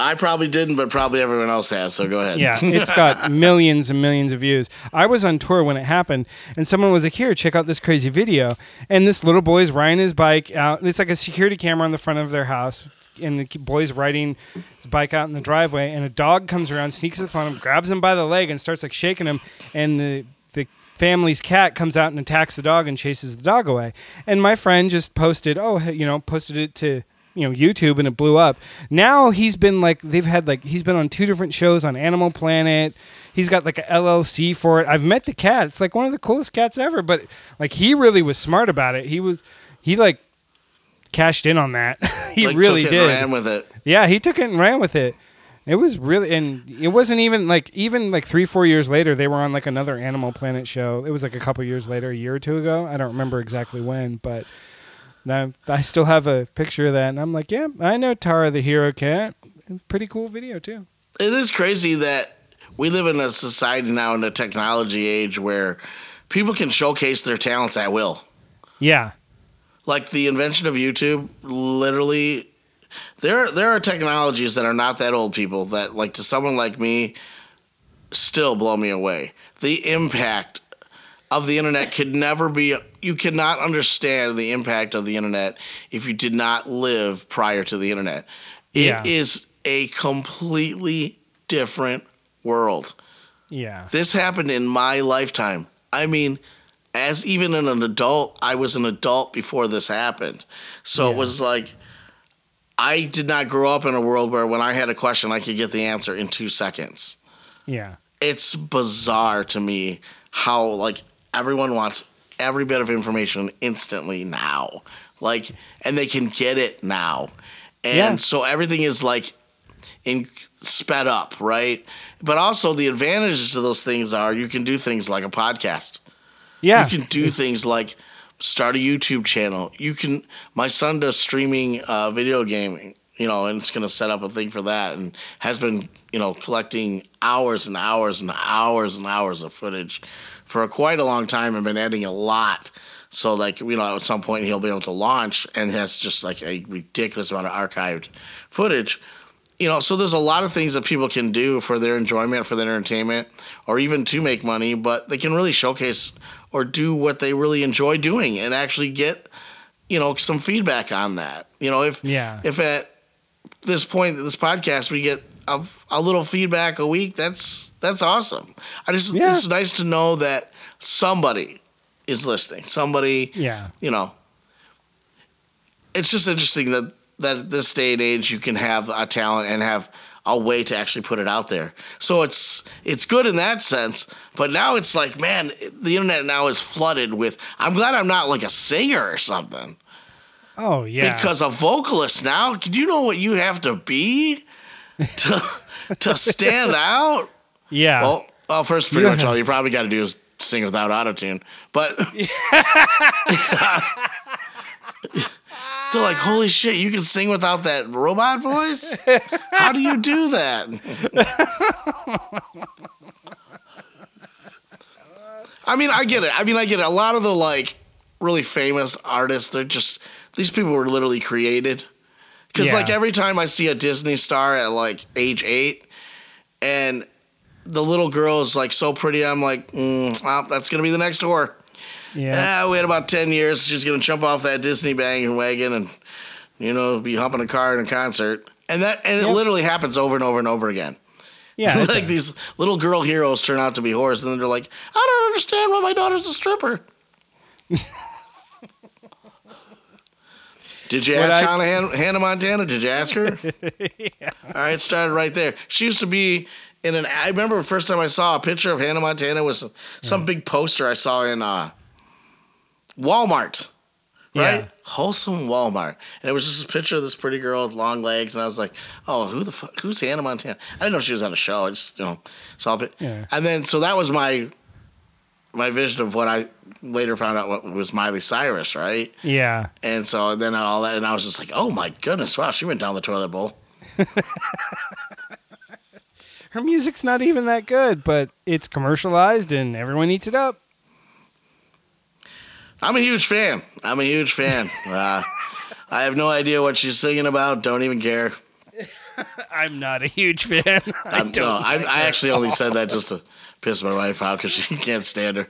I probably didn't, but probably everyone else has. So go ahead. Yeah, [laughs] it's got millions and millions of views. I was on tour when it happened, and someone was like, "Here, check out this crazy video." And this little boy's riding his bike out. It's like a security camera on the front of their house, and the boy's riding his bike out in the driveway. And a dog comes around, sneaks up on him, grabs him by the leg, and starts like shaking him. And the the family's cat comes out and attacks the dog and chases the dog away. And my friend just posted, oh, you know, posted it to you know YouTube and it blew up. Now he's been like they've had like he's been on two different shows on Animal Planet. He's got like a LLC for it. I've met the cat. It's like one of the coolest cats ever. But like he really was smart about it. He was he like cashed in on that. [laughs] he Like, really took it did. and ran with it. Yeah, he took it and ran with it. It was really, and it wasn't even like even like three, four years later, they were on like another Animal Planet show. It was like a couple years later, a year or two ago. I don't remember exactly when, but now I still have a picture of that, and I'm like, yeah, I know Tara the hero cat. Pretty cool video too. It is crazy that we live in a society now in a technology age where people can showcase their talents at will. Yeah, Like the invention of YouTube, literally, there there are technologies that are not that old people that, like to someone like me, still blow me away. The impact of the internet could never be. You cannot understand the impact of the internet if you did not live prior to the internet. It is Yeah. a completely different world. yeah, This happened in my lifetime. I mean, as even in an adult, I was an adult before this happened. So it was like I did not grow up in a world where when I had a question, I could get the answer in two seconds. yeah, It's bizarre to me how like everyone wants every bit of information instantly now. Like and they can get it now. And Yeah. so everything is like in sped up, right? But also the advantages to those things are you can do things like a podcast. yeah. You can do things like start a YouTube channel. You can. My son does streaming uh, video gaming, you know, and it's going to set up a thing for that, and has been, you know, collecting hours and hours and hours and hours of footage for quite a long time, and been editing a lot. So, like, you know, at some point he'll be able to launch, and has just like a ridiculous amount of archived footage. You know, so there's a lot of things that people can do for their enjoyment, for their entertainment, or even to make money, but they can really showcase or do what they really enjoy doing and actually get, you know, some feedback on that. You know, if Yeah. if at this point this podcast we get a, a little feedback a week, that's that's awesome. I just Yeah. it's nice to know that somebody is listening. Somebody yeah. you know, it's just interesting that that at this day and age you can have a talent and have a way to actually put it out there. So it's it's good in that sense. But now it's like, man, the internet now is flooded with. I'm glad I'm not like a singer or something Oh yeah. because a vocalist now. Do you know what you have to be [laughs] to to stand out? yeah. Well, well, first, pretty You much all you probably got to do is sing without autotune. But [laughs] [laughs] they're like, holy shit, you can sing without that robot voice? How do you do that? I mean, I get it. I mean, I get it. A lot of the like really famous artists, they're just these people were literally created. Because Yeah. like every time I see a Disney star at like age eight, and the little girl is like so pretty, I'm like, mm, well, that's gonna be the next whore. yeah. Yeah, wait about ten years, she's gonna jump off that Disney banging wagon and you know be humping a car in a concert, and that and it literally happens over and over and over again. yeah. [laughs] like does. these little girl heroes turn out to be whores, and then they're like, I don't understand why my daughter's a stripper. [laughs] Did you ask I- Hannah, Hannah Montana? Did you ask her? [laughs] All right, started right there. She used to be in an. I remember the first time I saw a picture of Hannah Montana was some big poster I saw in uh, Walmart, right? Yeah. Wholesome Walmart, and it was just a picture of this pretty girl with long legs, and I was like, "Oh, who the fuck? Who's Hannah Montana?" I didn't know she was on a show. I just you know saw it, Yeah. and then so that was my my vision of what I later found out what was Miley Cyrus, right? Yeah. And so then all that, and I was just like, "Oh my goodness, wow!" She went down the toilet bowl. [laughs] Her music's not even that good, but it's commercialized and everyone eats it up. I'm a huge fan. I'm a huge fan. [laughs] Uh, I have no idea what she's singing about. Don't even care. [laughs] I'm not a huge fan. I I'm, don't. no, I, like I her. actually only said that just to piss my wife out because she can't stand her.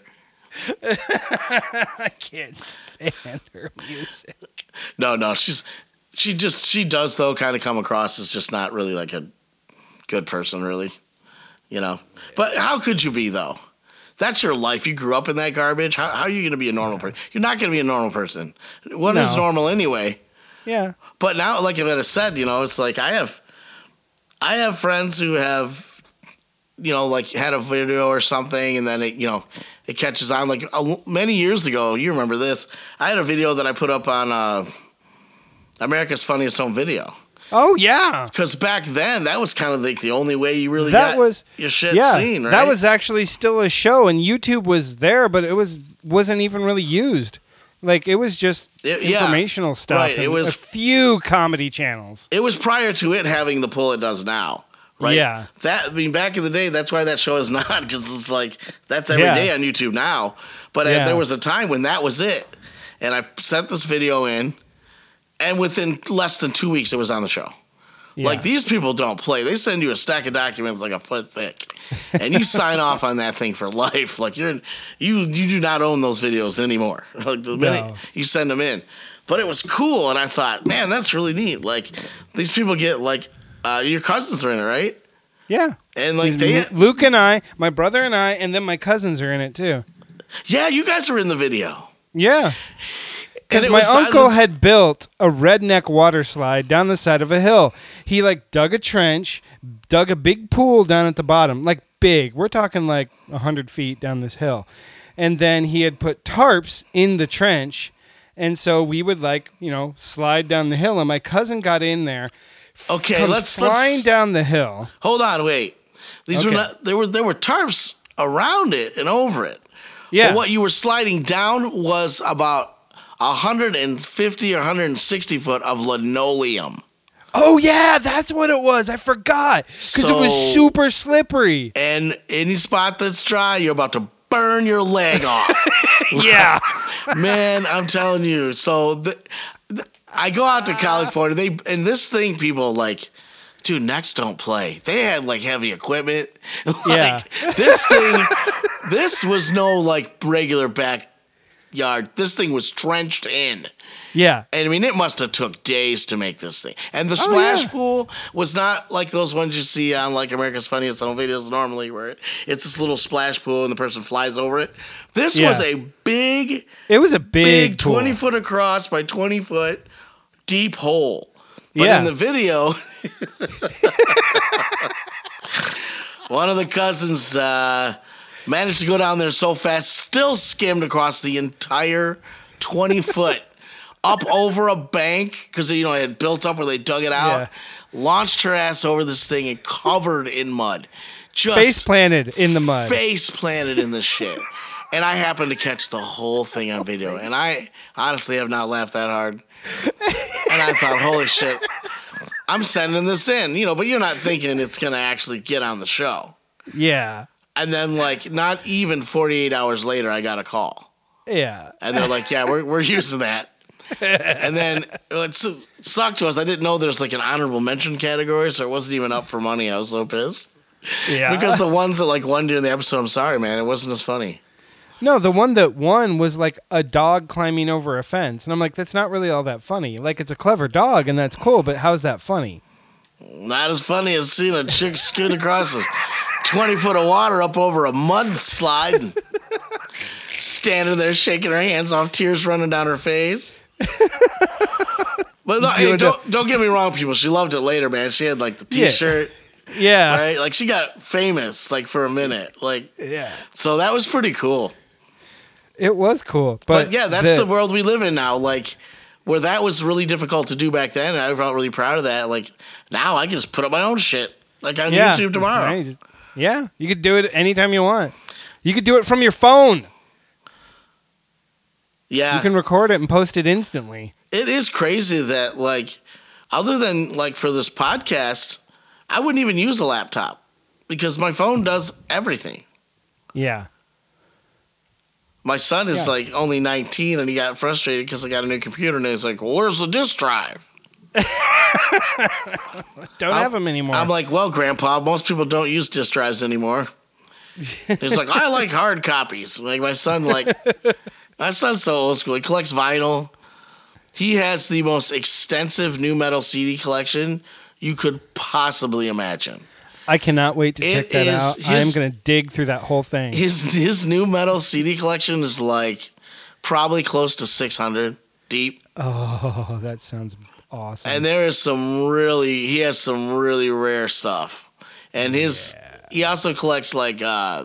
[laughs] I can't stand her music. No, no, she's she just she does though kind of come across as just not really like a good person, really. You know, but how could you be though? That's your life. You grew up in that garbage. How, how are you going to be a normal person? You're not going to be a normal person. What is No. normal anyway? Yeah. But now, like I said, you know, it's like I have, I have friends who have, you know, like had a video or something, and then it, you know, it catches on. Like a, many years ago, you remember this? I had a video that I put up on uh, America's Funniest Home Video Oh yeah. because back then that was kind of like the only way you really That got was your shit yeah. seen, right? That was actually still a show, and YouTube was there, but it was wasn't even really used. Like it was just It- yeah. informational stuff. Right, it was- a few comedy channels. it was prior to it having the pull it does now. Right. Yeah. That I mean, back in the day, that's why that show is [laughs] not because it's like that's every day Yeah. on YouTube now. But Yeah. there was a time when that was it, and I sent this video in, and within less than two weeks, it was on the show. Yeah. Like these people don't play. They send you a stack of documents like a foot thick, and you sign [laughs] off on that thing for life. Like you're you you do not own those videos anymore. [laughs] Like the minute No. you send them in, but it was cool, and I thought, man, that's really neat. Like these people get like uh, your cousins are in it, right? yeah. And like they, Luke and I, my brother and I, and then my cousins are in it too. yeah, you guys are in the video. Yeah. Because my uncle was- had built a redneck water slide down the side of a hill. He like dug a trench, dug a big pool down at the bottom, like big. We're talking like a hundred feet down this hill, and then he had put tarps in the trench, and so we would like you know slide down the hill. And my cousin got in there. Okay, comes let's- flying let's- down the hill. Hold on, wait. These were not. There were there were tarps around it and over it. Yeah, But what you were sliding down was about 150 or 160 foot of linoleum. oh yeah, that's what it was. I forgot because it was super slippery. And any spot that's dry, you're about to burn your leg off. [laughs] Yeah, [laughs] Man, I'm telling you. So the, I go out to California. They and this thing, people like, dude, Next don't play. They had like heavy equipment. [laughs] like, Yeah. This thing, this was no like regular backyard. This thing was trenched in. yeah. And I mean, it must have took days to make this thing. And the Oh, splash yeah. pool was not like those ones you see on like America's Funniest Home Videos normally, where it's this little splash pool and the person flies over it. This was a big, It was a big, big twenty foot across by twenty foot deep hole. But Yeah. in the video, [laughs] one of the cousins uh, managed to go down there so fast, still skimmed across the entire 20 foot [laughs] up over a bank because, you know, it had built up where they dug it out, Yeah. launched her ass over this thing and covered in mud. Just Face planted in the mud. face planted in the shit. And I happened to catch the whole thing on video. And I honestly have not laughed that hard. And I thought, holy shit, I'm sending this in, you know, but you're not thinking it's going to actually get on the show. Yeah. And then, like, not even 48 hours later, I got a call. Yeah. And they're like, yeah, we're, we're using that. [laughs] And then it sucked to us. I didn't know there's like an honorable mention category, so it wasn't even up for money. I was so pissed. Yeah. Because the ones that like won during the episode, I'm sorry, man, it wasn't as funny. No, the one that won was like a dog climbing over a fence. And I'm like, that's not really all that funny. Like, it's a clever dog and that's cool, but how's that funny? Not as funny as seeing a chick scoot across a 20 foot of water up over a mudslide and standing there shaking her hands off, tears running down her face. But no, hey, don't, don't get me wrong, people. She loved it later, man. She had like the t shirt, Yeah. right? Like she got famous like for a minute. Like, Yeah. so that was pretty cool. It was cool. But, But, yeah, that's the, world we live in now. Like, where that was really difficult to do back then, and I felt really proud of that. Like, now I can just put up my own shit, like on yeah. YouTube tomorrow. Right, yeah. You could do it anytime you want. You could do it from your phone. Yeah, You can record it and post it instantly. it is crazy that like, other than like for this podcast, I wouldn't even use a laptop because my phone does everything. Yeah. My son is Yeah. like only 19 and he got frustrated because I got a new computer and he's like, well, "Where's the disk drive?" [laughs] Don't I'm- have them anymore. I'm like, "Well, Grandpa, most people don't use disk drives anymore." He's like, "I like hard copies." Like my son, like [laughs] my son's so old school. He collects vinyl. He has the most extensive nu metal CD collection you could possibly imagine. I cannot wait to check that out. his- I'm going to dig through that whole thing. His his nu metal CD collection is like probably close to 600 deep. oh, that sounds awesome. and there is some really he has some really rare stuff and his he also collects like uh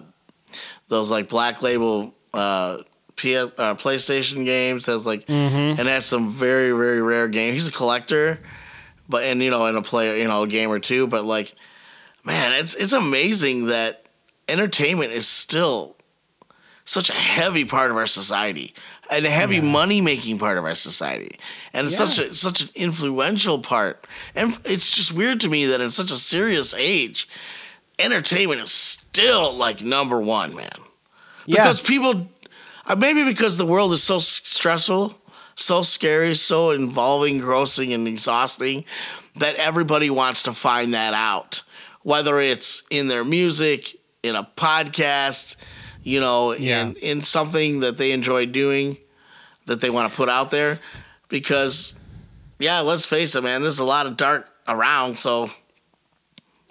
those like black label uh PS, uh, PlayStation games has like Mm-hmm. and has some very very rare games. He's a collector, but and you know and a player you know a gamer too. But like, man, it's it's amazing that entertainment is still such a heavy part of our society and a heavy money making part of our society. And it's Yeah. such a such an influential part. And it's just weird to me that in such a serious age entertainment is still like number one man. Yeah. because people uh, maybe because the world is so s- stressful so scary so involving grossing and exhausting that everybody wants to find that out whether it's in their music in a podcast you know Yeah. in, in something that they enjoy doing that they want to put out there because yeah let's face it man there's a lot of dark around so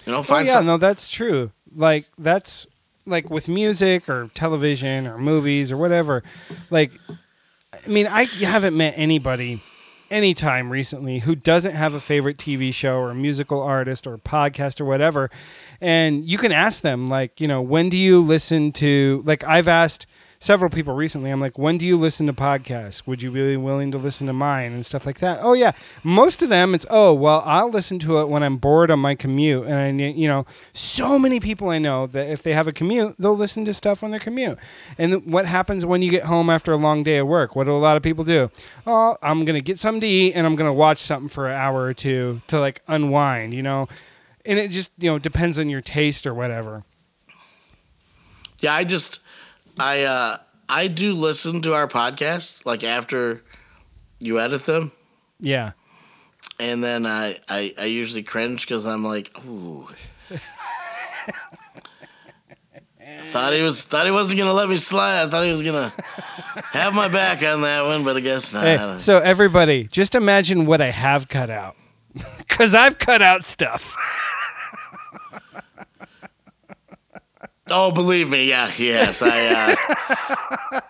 you know Oh find yeah, some no, that's true. Like that's like with music or television or movies or whatever. Like, I mean, I haven't met anybody anytime recently who doesn't have a favorite TV show or musical artist or podcast or whatever. And you can ask them, like, you know, when do you listen to? Like, I've asked several people recently. I'm like, when do you listen to podcasts? Would you be willing to listen to mine and stuff like that? Oh yeah, most of them it's oh well, I'll listen to it when I'm bored on my commute, and I you know, so many people I know that if they have a commute, they'll listen to stuff on their commute. And what happens when you get home after a long day of work? What do a lot of people do? Oh, I'm gonna get something to eat, and I'm gonna watch something for an hour or two to like unwind, you know. And it just you know depends on your taste or whatever. Yeah, I just I uh I do listen to our podcast like after you edit them, Yeah. and then I I, I usually cringe because I'm like, ooh. thought he was thought he wasn't gonna let me slide. I thought he was gonna have my back on that one, but I guess not. Hey, so everybody, just imagine what I have cut out, [laughs] because I've cut out stuff. Oh, believe me, yeah, yes, I. Uh,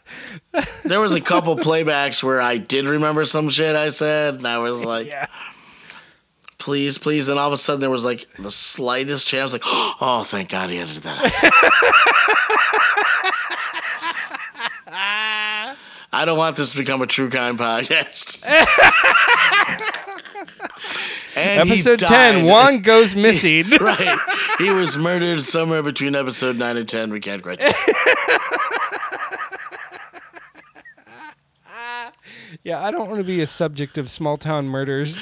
[laughs] there was a couple playbacks where I did remember some shit I said, and I was like, Yeah. please, please. And all of a sudden there was like the slightest chance, like, [gasps] oh, thank God he edited that. [laughs] I don't want this to become a true crime podcast. [laughs] and Episode 10 died. Juan goes [laughs] missing. [laughs] right. He was murdered somewhere between episode 9 and 10. We can't quite [laughs] tell. yeah, I don't want to be a subject of small town murders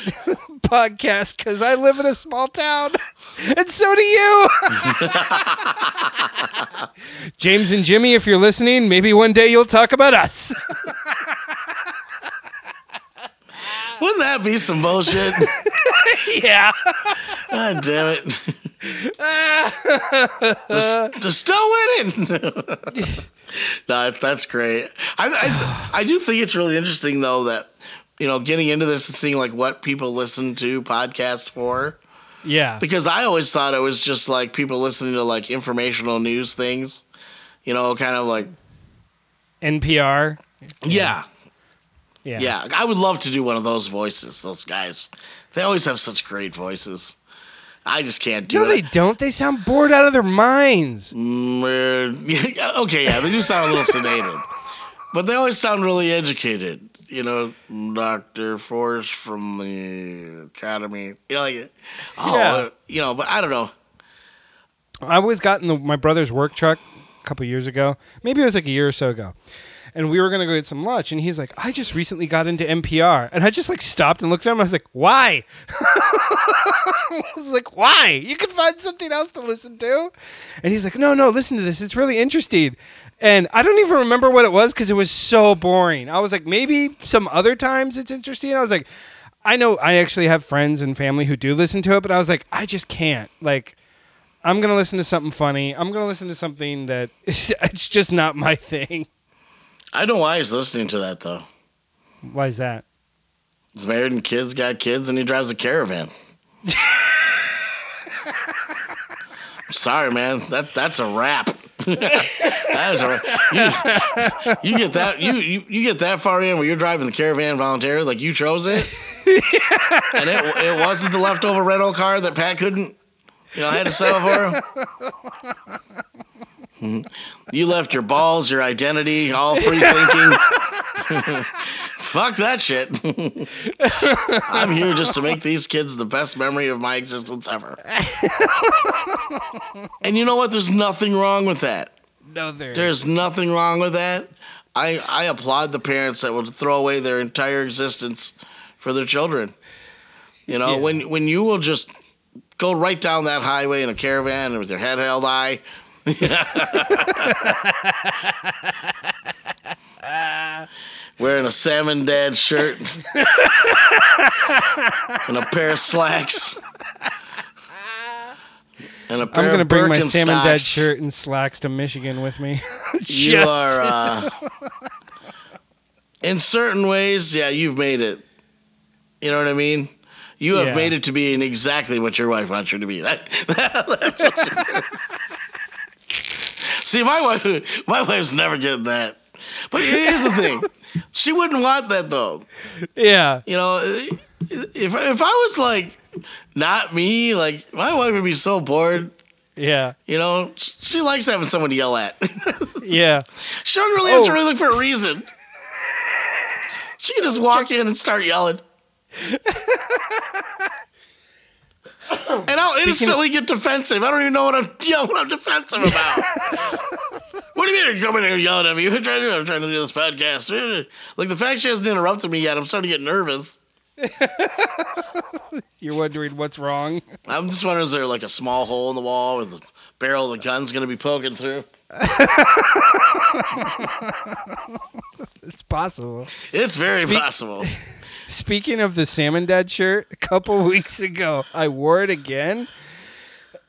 podcast because I live in a small town. And so do you. James and Jimmy, if you're listening, maybe one day you'll talk about us. Wouldn't that be some bullshit? [laughs] yeah. God [laughs] ah, damn it. [laughs] they're, they're still winning. no, that's great. I, I, I do think it's really interesting, though, that, you know, getting into this and seeing like what people listen to podcast for. Yeah. Because I always thought it was just like people listening to like informational news things, you know, kind of like, NPR. yeah. Yeah. Yeah, I would love to do one of those voices. Those guys, they always have such great voices. I just can't do No, it. No, they don't. They sound bored out of their minds. Mm, uh, [laughs] okay, yeah, they do sound a little sedated, but they always sound really educated. You know, Doctor Force from the Academy. You know, like, oh, Yeah. uh, you know, but I don't know. I always got in the, my brother's work truck a couple years ago. Maybe it was like a year or so ago. And we were gonna go get some lunch, and he's like, "I just recently got into NPR," and I just like stopped and looked at him. I was like, "Why?" [laughs] I was like, "Why? You can find something else to listen to." And he's like, "No, no, listen to this. It's really interesting." And I don't even remember what it was because it was so boring. I was like, maybe some other times it's interesting. I was like, I know I actually have friends and family who do listen to it, but I was like, I just can't. Like, I'm gonna listen to something funny. I'm gonna listen to something that [laughs] it's just not my thing. I don't know why he's listening to that though. Why is that? He's married and kids, got kids, and he drives a caravan. I'm sorry, man. That that's a wrap. [laughs] that is a wrap. You, you get that you, you you get that far in where you're driving the caravan voluntarily, like you chose it, [laughs] and it it wasn't the leftover rental car that Pat couldn't, you know, had to settle for. Mhm. Mm-hmm. You left your balls, your identity, all free thinking. [laughs] Fuck that shit. [laughs] I'm here just to make these kids the best memory of my existence ever. [laughs] and you know what? There's nothing wrong with that. No, there. There's nothing wrong with that. I, I applaud the parents that will throw away their entire existence for their children. You know, Yeah. when when you will just go right down that highway in a caravan with your head held high. [laughs] Wearing a salmon dad shirt [laughs] and a pair of slacks. And a pair I'm gonna of bring my salmon dad shirt and slacks to Michigan with me. [laughs] You Just- are, uh, in certain ways, yeah, you've made it. You know what I mean? You have Yeah. made it to being exactly what your wife wants you to be. That, that's what you See, my wife, my wife's never getting that. But here's the thing: she wouldn't want that though. yeah. You know, if if I was like not me, like my wife would be so bored. Yeah. You know, she likes having someone to yell at. [laughs] Yeah. She don't really have to Oh. really look for a reason. She can just walk in and start yelling. [laughs] [laughs] and I'll instantly get defensive. I don't even know what I'm [laughs] yelling what I'm defensive about. [laughs] what do you mean you're coming here yelling at me? Are trying to? I'm trying to do this podcast. Like the fact she hasn't interrupted me yet, I'm starting to get nervous. You're wondering what's wrong. I'm just wondering, is there like a small hole in the wall where the barrel of the gun's gonna be poking through? It's possible. It's very Speak- possible. Speaking of the salmon dad shirt, a couple [laughs] weeks ago, I wore it again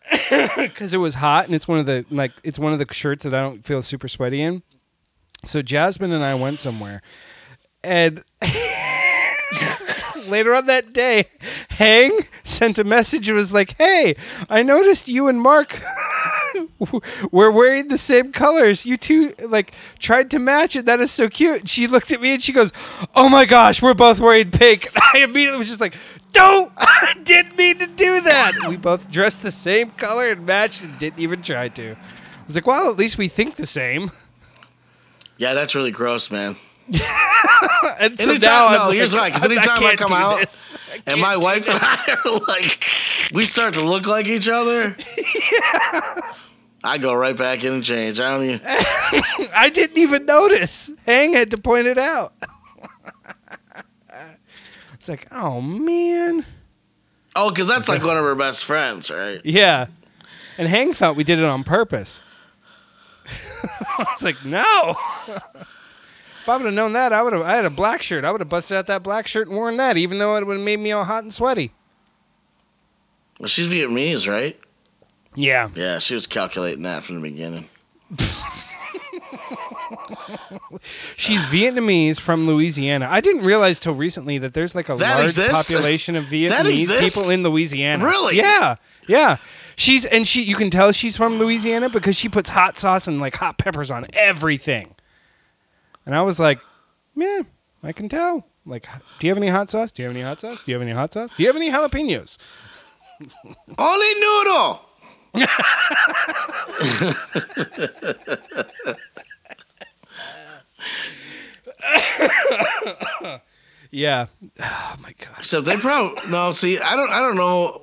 [coughs] because it was hot, and it's one of the like it's one of the shirts that I don't feel super sweaty in. So Jasmine and I went somewhere, and [laughs] later on that day, Hang sent a message. It was like, "Hey, I noticed you and Mark." [laughs] We're wearing the same colors. You two like tried to match it. That is so cute. She looked at me and she goes, "Oh my gosh, we're both wearing pink." [laughs] I immediately was just like, don't! [laughs] I didn't mean to do that. We both dressed the same color and matched and didn't even try to. I was like, well, at least we think the same. Yeah, that's really gross, man. And so Anytime, now I'm no, like, here's why. Because anytime I, can't come out this. I and my wife and. I are like, we start to look like each other. I go right back in and change. I don't even. [laughs] I didn't even notice. Hang had to point it out. [laughs] it's like, oh man. Oh, because that's like one of her best friends, right? Yeah. And Hang thought we did it on purpose. [laughs] I was like, no. if I would have known that, I would have. I had a black shirt. I would have busted out that black shirt and worn that, even though it would have made me all hot and sweaty. Well, she's Vietnamese, right? Yeah. Yeah, she was calculating that from the beginning. She's Vietnamese from Louisiana. I didn't realize till recently that there's like a That large exists? population of Vietnamese people in Louisiana. Really? Yeah. Yeah. She's and she you can tell she's from Louisiana because she puts hot sauce and like hot peppers on everything. And I was like, "Yeah, I can tell." Like, do you have any hot sauce? Do you have any hot sauce? Do you have any hot sauce? Do you have any jalapenos? Only noodle. [laughs] Yeah. Oh my gosh. So they probably no. See, I don't. I don't know.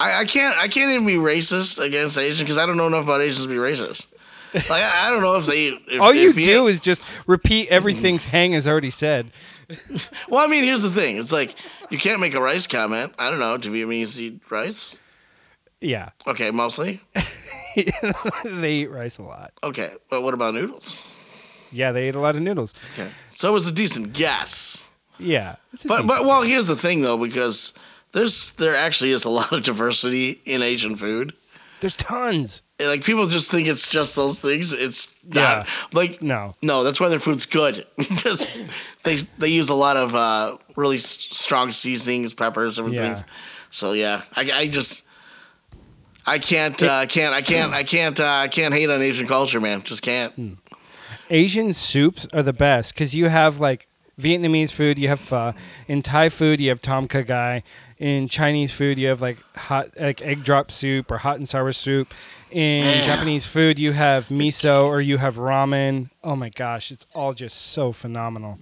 I, I can't. I can't even be racist against Asian because I don't know enough about Asians to be racist. Like I, I don't know if they. If, [laughs] All you if do is just repeat everything [laughs] Hang has already said. Well, I mean, here's the thing. It's like you can't make a rice comment. I don't know. Do Vietnamese eat rice? Yeah. Okay, mostly. [laughs] they eat rice a lot. Okay, but what about noodles? Yeah, they eat a lot of noodles. Okay, so it was a decent guess. Yeah. But but well, here's the thing though, because there's there actually is a [laughs] lot of diversity in Asian food. there's tons. And, Like people just think it's just those things. It's not Yeah. like No. no. That's why their food's good [laughs] because they they use a lot of uh, really strong seasonings, peppers, different Yeah. things. So yeah, I, I just I can't uh, can't I can't I can't uh, I can't hate on Asian culture, man. Just can't. Hmm. Asian soups are the best because you have like Vietnamese food, you have pho. In Thai food, you have tom kha gai. In Chinese food, you have like hot like egg drop soup or hot and sour soup. In. Japanese food, you have miso or you have ramen. Oh my gosh, it's all just so phenomenal.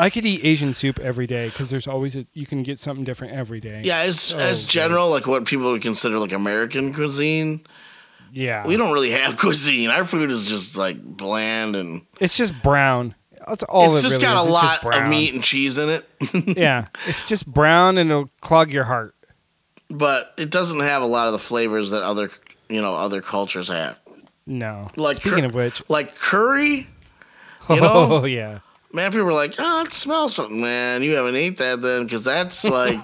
I could eat Asian soup every day because there's always a, you can get something different every day. Yeah, as So as general, like what people would consider like American cuisine, yeah. we don't really have [laughs] cuisine. Our food is just like bland and It's just brown. That's all. it's it just really got is. a It's lot of meat and cheese in it. [laughs] yeah, it's just brown and it'll clog your heart. but it doesn't have a lot of the flavors that other you know other cultures have. No. Like Speaking cur- of which, Like curry, you [laughs] oh, know, oh yeah, man. People were like, "Oh, it smells fun." Man, you haven't ate that then, because that's [laughs] like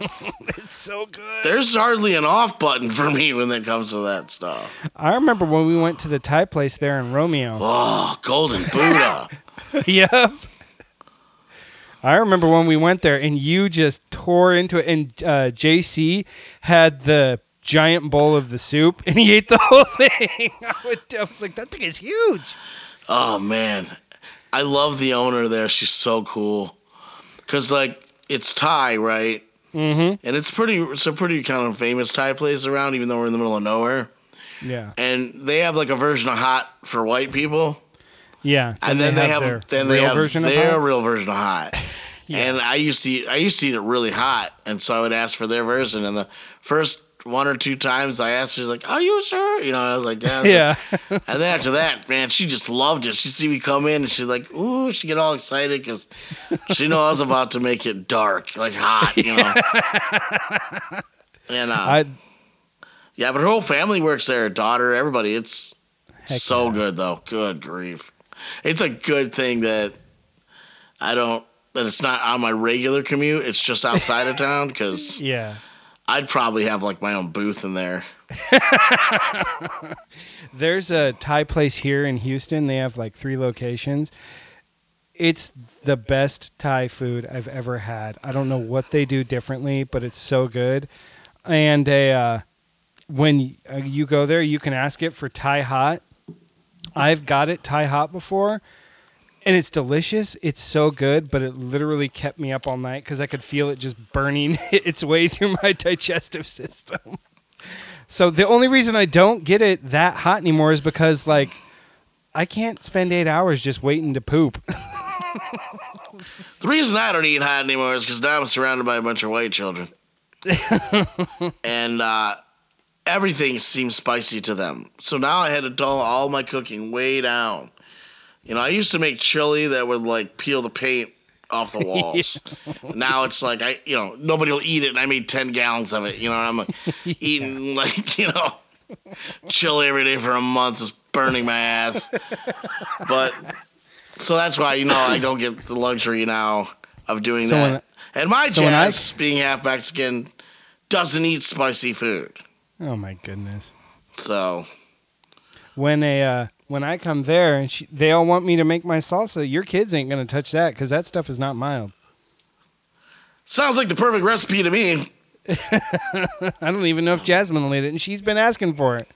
it's so good. there's hardly an off button for me when it comes to that stuff. I remember when we went to the Thai place there in Romeo. Oh, golden Buddha. [laughs] yep. I remember when we went there and you just tore into it, and uh, JC had the giant bowl of the soup and he ate the [laughs] whole thing. I, would, I was like, that thing is huge. Oh man, I love the owner there. She's so cool. Cause like it's Thai, right? Mm-hmm. And it's pretty. It's a pretty kind of famous Thai place around, even though we're in the middle of nowhere. Yeah. And they have like a version of hot for white people, Yeah. and then they have, their then they have their real version of hot. [laughs] And I used to eat, I used to eat it really hot, and so I would ask for their version. And the first one or two times I asked, she's like, "Are you sure?" You know, I was like, "Yeah." Was like, Yeah. [laughs] and then after that, man, she just loved it. She see me come in and she's like, "Ooh," she get all excited because she know I was about to make it dark, like hot, you know. [laughs] and uh, I, yeah, but her whole family works there. Her daughter, everybody. It's so yeah. good though. Good grief, it's a good thing that I don't. That it's not on my regular commute. It's just outside of town because [laughs] yeah. I'd probably have like my own booth in there. [laughs] There's a Thai place here in Houston. They have like three locations. It's the best Thai food I've ever had. I don't know what they do differently, but it's so good. And a, uh, when uh, you go there, you can ask it for Thai hot. I've got it Thai hot before, and it's delicious. It's so good, but it literally kept me up all night because I could feel it just burning [laughs] its way through my digestive system. So the only reason I don't get it that hot anymore is because like I can't spend eight hours just waiting to poop. [laughs] The reason I don't eat hot anymore is because now I'm surrounded by a bunch of white children, [laughs] and uh, everything seems spicy to them. So now I had to dull all my cooking way down. You know, I used to make chili that would like peel the paint off the [laughs] walls. Now it's like I, you know, nobody will eat it, and I made ten gallons of it. You know, I'm [laughs] like, eating like you know, chili every day for a month, just burning my ass. But so that's why you know I don't get the luxury now of doing So when that. and my so when I- being half Mexican, doesn't eat spicy food. oh my goodness. So When a uh, when I come there and she, they all want me to make my salsa, your kids ain't gonna touch that because that stuff is not mild. sounds like the perfect recipe to me. [laughs] I don't even know if Jasmine will eat it, and she's been asking for it.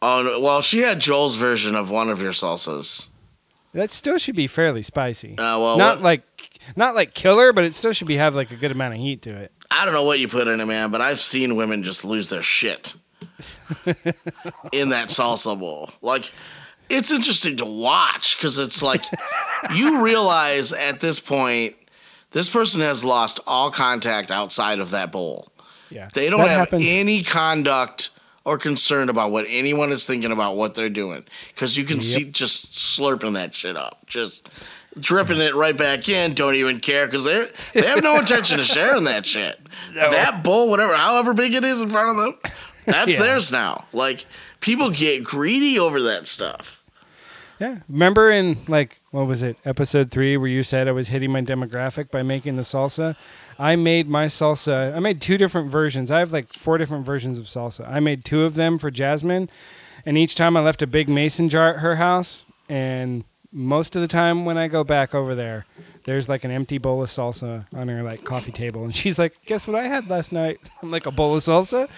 Oh well, she had Joel's version of one of your salsas. That still should be fairly spicy. Uh, well, not what- like not like killer, but it still should be have like a good amount of heat to it. I don't know what you put in it, man, but I've seen women just lose their shit in that salsa bowl. Like, it's interesting to watch because it's like you realize at this point this person has lost all contact outside of that bowl. Yeah, They don't That have happened- any conduct or concern about what anyone is thinking about what they're doing because you can see just slurping that shit up, just dripping it right back in. Don't even care because they they have no intention of sharing that shit. [laughs] That bowl, whatever, however big it is in front of them, that's Yeah. theirs now. Like people get greedy over that stuff. Yeah. Remember in like what was it, episode three, where you said I was hitting my demographic by making the salsa? I made my salsa. I made two different versions. I have like four different versions of salsa. I made two of them for Jasmine, and each time I left a big mason jar at her house. And most of the time when I go back over there, there's like an empty bowl of salsa on her like coffee table, and she's like, "Guess what I had last night?" [laughs] I'm like, "A bowl of salsa."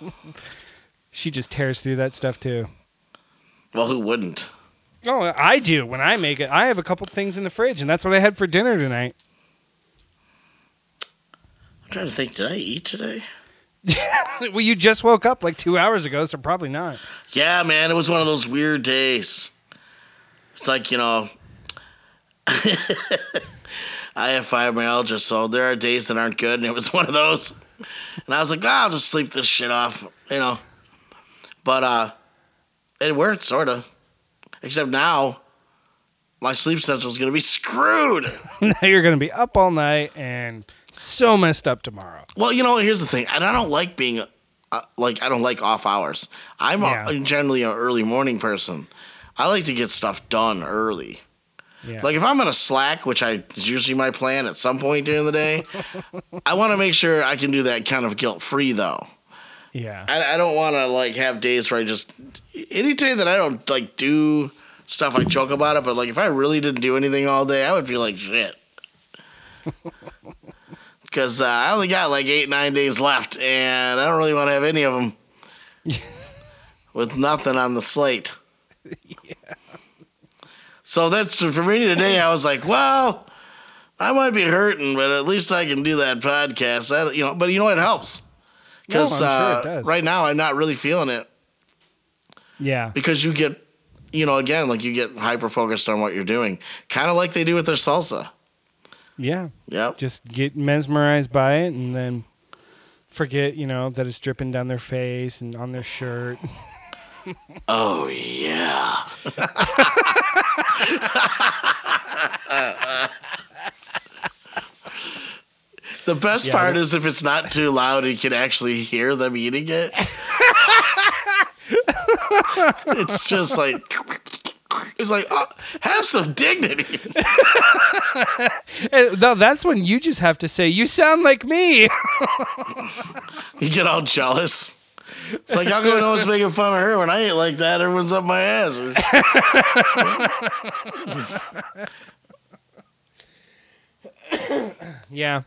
[laughs] she just tears through that stuff too. Well, who wouldn't? Oh, I do when I make it. I have a couple things in the fridge, and that's what I had for dinner tonight. I'm trying to think. Did I eat today? [laughs] well, you just woke up like two hours ago, so probably not. Yeah, man, it was one of those weird days. It's like, you know, I have fibromyalgia, so there are days that aren't good, and it was [laughs] one of those. And I was like, ah, I'll just sleep this shit off, you know. But uh it worked, sort of. Except now, my sleep schedule is going to be screwed. [laughs] now you're gonna be up all night and so messed up tomorrow. Well, you know, here's the thing. And I don't like being, uh, like, I don't like off hours. I'm Yeah. a, generally an early morning person. I like to get stuff done early. Yeah. Like if I'm on a slack, which I is usually my plan at some point during the day, I want to make sure I can do that kind of guilt free though. yeah. I, I don't want to like have days where I just any day that I don't like do stuff. I joke about it, but like if I really didn't do anything all day, I would feel like shit. [laughs] Because uh, I only got like eight nine days left, and I don't really want to have any of them [laughs] with nothing on the slate. So that's for me today. I was like, well, I might be hurting, but at least I can do that podcast. That you know, but you know it helps because No, sure uh, does. right now I'm not really feeling it Yeah. because you get, you know, again like you get hyper focused on what you're doing, kind of like they do with their salsa. Yeah. Yep. Just get mesmerized by it and then forget, you know, that it's dripping down their face and on their shirt. [laughs] Oh yeah. the best Yeah, part is if it's not too loud, you can actually hear them eating it. it's just like it's like oh, have some dignity. [laughs] Eh, No, that's when you just have to say, "You sound like me." You get all jealous. It's like how come no one's making fun of her when I ain't like that? Everyone's up my ass. [coughs] Yeah.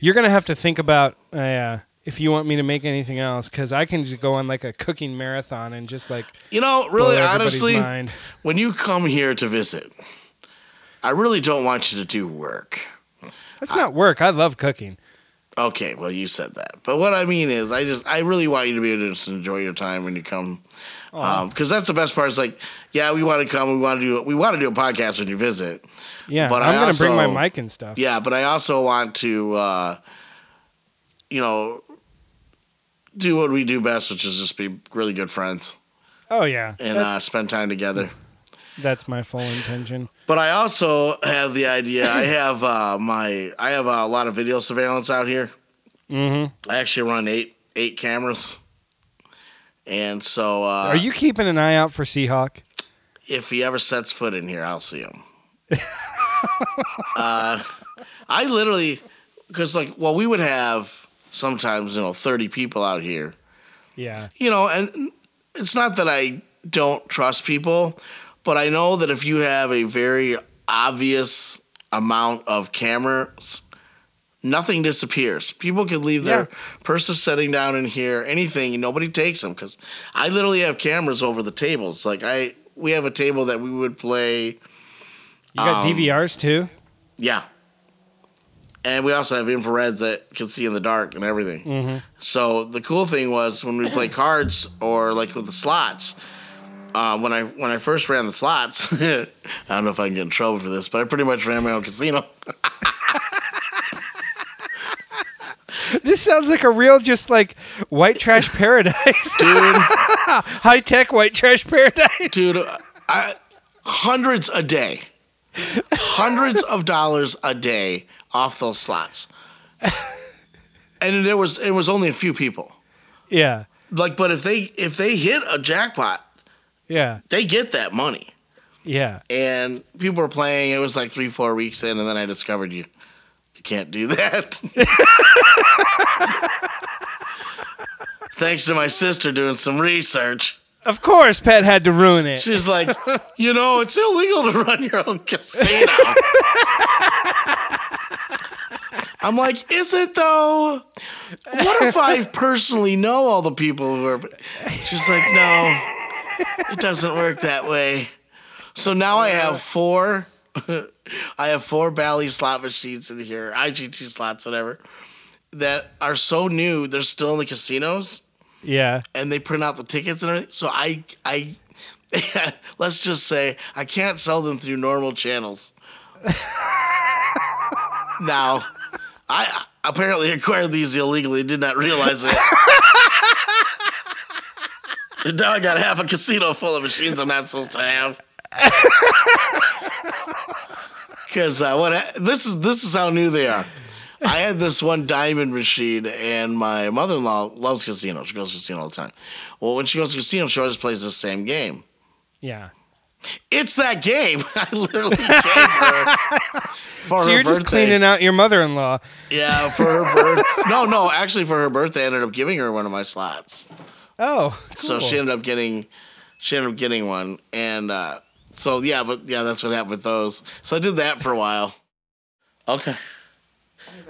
You're going to have to think about uh, if you want me to make anything else, because I can just go on like a cooking marathon and just like You know, really, honestly, mind. when you come here to visit, I really don't want you to do work. That's not work. I love cooking. Okay, well, you said that, but what I mean is, I just, I really want you to be able to just enjoy your time when you come, because that's the best part. Is like, yeah, we want to come, we want to do, we want to do a podcast when you visit. Yeah, But I'm I gonna bring my mic and stuff. Yeah, but I also want to, uh, you know, do what we do best, which is just be really good friends Oh yeah, and uh, spend time together. That's my full intention. But I also have the idea. I [laughs] have uh, my I have a lot of video surveillance out here. Mm-hmm. I actually run eight eight cameras, and so uh, Are you keeping an eye out for Seahawk? if he ever sets foot in here, I'll see him. [laughs] uh, I literally because like well we would have sometimes you know thirty people out here, Yeah, you know, and it's not that I don't trust people, but I know that if you have a very obvious amount of cameras, nothing disappears. People can leave their Yeah. purses sitting down in here, anything, and nobody takes them because I literally have cameras over the tables. Like I, we have a table that we would play. you got Um, DVRs too. Yeah. And we also have infrareds that can see in the dark and everything. Mm-hmm. So the cool thing was when we play cards or like with the slots. Uh, when I when I first ran the slots, [laughs] I don't know if I can get in trouble for this, but I pretty much ran my own casino. [laughs] This sounds like a real, just like white trash [laughs] paradise, Dude, high tech white trash paradise. dude, I, hundreds a day, hundreds of dollars a day off those slots, and there was it was only a few people. Yeah, Like, but if they if they hit a jackpot, yeah, they get that money. yeah. And people were playing. It was like three, four weeks in, and then I discovered you you can't do that. [laughs] Thanks to my sister doing some research. Of course, Pat had to ruin it. She's like, [laughs] you know, it's illegal to run your own casino. I'm like, is it though? What if I [laughs] personally know all the people who are? She's like, no, [laughs] it doesn't work that way. So now I have four. [laughs] I have four Bally slot machines in here, IGT slots, whatever, that are so new. They're still in the casinos Yeah, and they print out the tickets and everything. So I, I, [laughs] let's just say I can't sell them through normal channels. now, I apparently acquired these illegally. Did not realize it. So now I got half a casino full of machines I'm not supposed to have. [laughs] Because uh, what I- this is this is how new they are. I had this one diamond machine, and my mother in law loves casino. She goes to casino all the time. Well, when she goes to casino, she always plays the same game. yeah. It's that game. [laughs] I literally gave her [laughs] for So her you're birthday. just cleaning out your mother-in-law. Yeah, for her birth. no, no, actually, for her birthday, I ended up giving her one of my slots. Oh, So she ended up getting, she ended up getting one, and uh, so yeah, but yeah, that's what happened with those. So I did that for a while. Okay.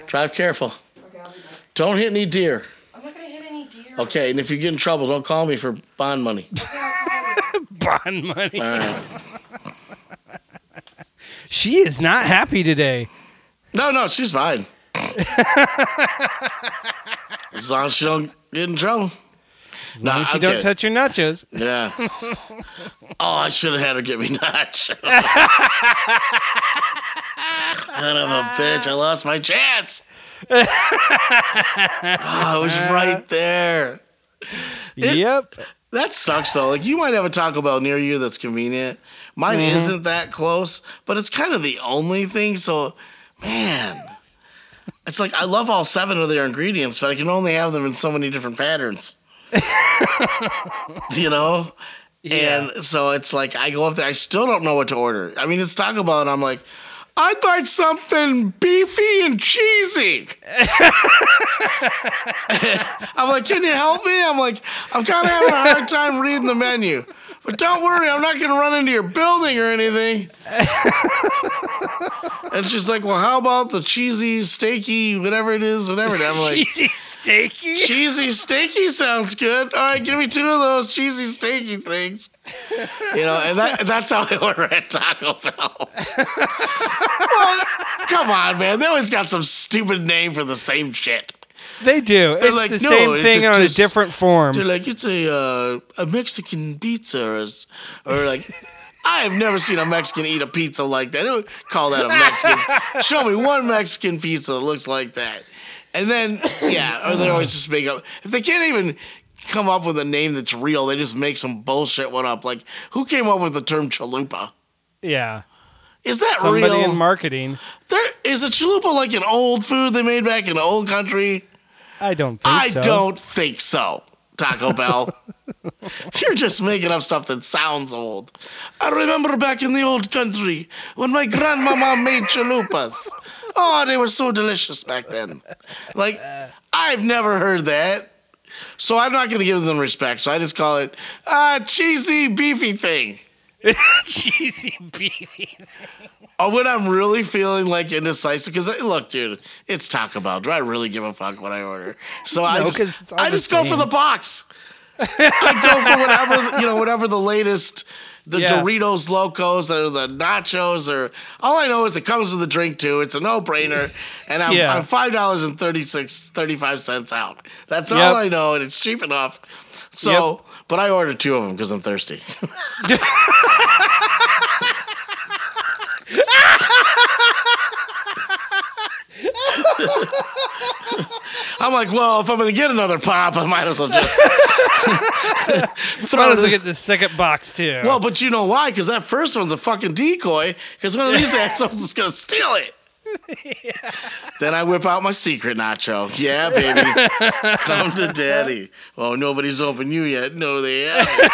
Drive careful. Okay, I'll be. Don't hit any deer. I'm not gonna hit any deer. Okay, and if you get in trouble, don't call me for bond money. [laughs] [laughs] bond money. All right. [laughs] She is not happy today. No, no, she's fine. as long as she don't get in trouble. As long as she don't touch your nachos. [laughs] Yeah. oh, I should have had her get me nachos. [laughs] Son of a bitch! I lost my chance. oh, I was right there. It- yep. That sucks though. Like you might have a Taco Bell near you that's convenient. Mine Mm-hmm. isn't that close, but it's kind of the only thing. So, man, it's like I love all seven of their ingredients, but I can only have them in so many different patterns. [laughs] you know? Yeah. And so it's like I go up there, I still don't know what to order. I mean, it's Taco Bell, and I'm like, I'd like something beefy and cheesy. [laughs] I'm like, can you help me? I'm like, I'm kind of having a hard time reading the menu. But don't worry, I'm not going to run into your building or anything. [laughs] And she's like, well, how about the cheesy, steaky, whatever it is, whatever. And I'm like, Cheesy steaky. cheesy, steaky sounds good. All right, give me two of those cheesy, steaky things. You know, and that, that's how [laughs] I order at Taco Bell. well, come on, man. They always got some stupid name for the same shit. They do. It's like, the "No, same it's thing a- on a different form. They're like, it's a uh, a Mexican pizza, or, or like, I have never seen a Mexican eat a pizza like that. They would call that a Mexican. [laughs] Show me one Mexican pizza that looks like that. And then, yeah, or they always just make up. If they can't even come up with a name that's real, they just make some bullshit one up. Like, who came up with the term chalupa? yeah. Is that Somebody real? in marketing. there is a chalupa like an old food they made back in the old country. I don't think I so. don't think so, Taco Bell. You're just making up stuff that sounds old. I remember back in the old country when my grandmama made chalupas. Oh, they were so delicious back then. Like, I've never heard that. So I'm not going to give them respect. So I just call it a cheesy, beefy thing. [laughs] Cheesy beefy. Or when I'm really feeling like indecisive, because look, dude, it's Taco Bell. Do I really give a fuck what I order? So I No, just, it's all I just go for the box. I go for whatever you know, whatever the latest, the Yeah. Doritos Locos or the nachos or all I know is it comes with the drink too. It's a no brainer, and I'm, Yeah. I'm five dollars and 36, 35 cents out. That's Yep. all I know, and it's cheap enough. So, but I ordered two of them because I'm thirsty. [laughs] [laughs] [laughs] I'm like, well, if I'm gonna get another pop, I might as well just throw [laughs] Might it. as well get the second box too. Well, but you know why? Because that first one's a fucking decoy. Because one of these assholes is gonna steal it. [laughs] Then I whip out my secret nacho. Yeah, baby. Come to daddy. Oh, nobody's opened you yet. No, they haven't.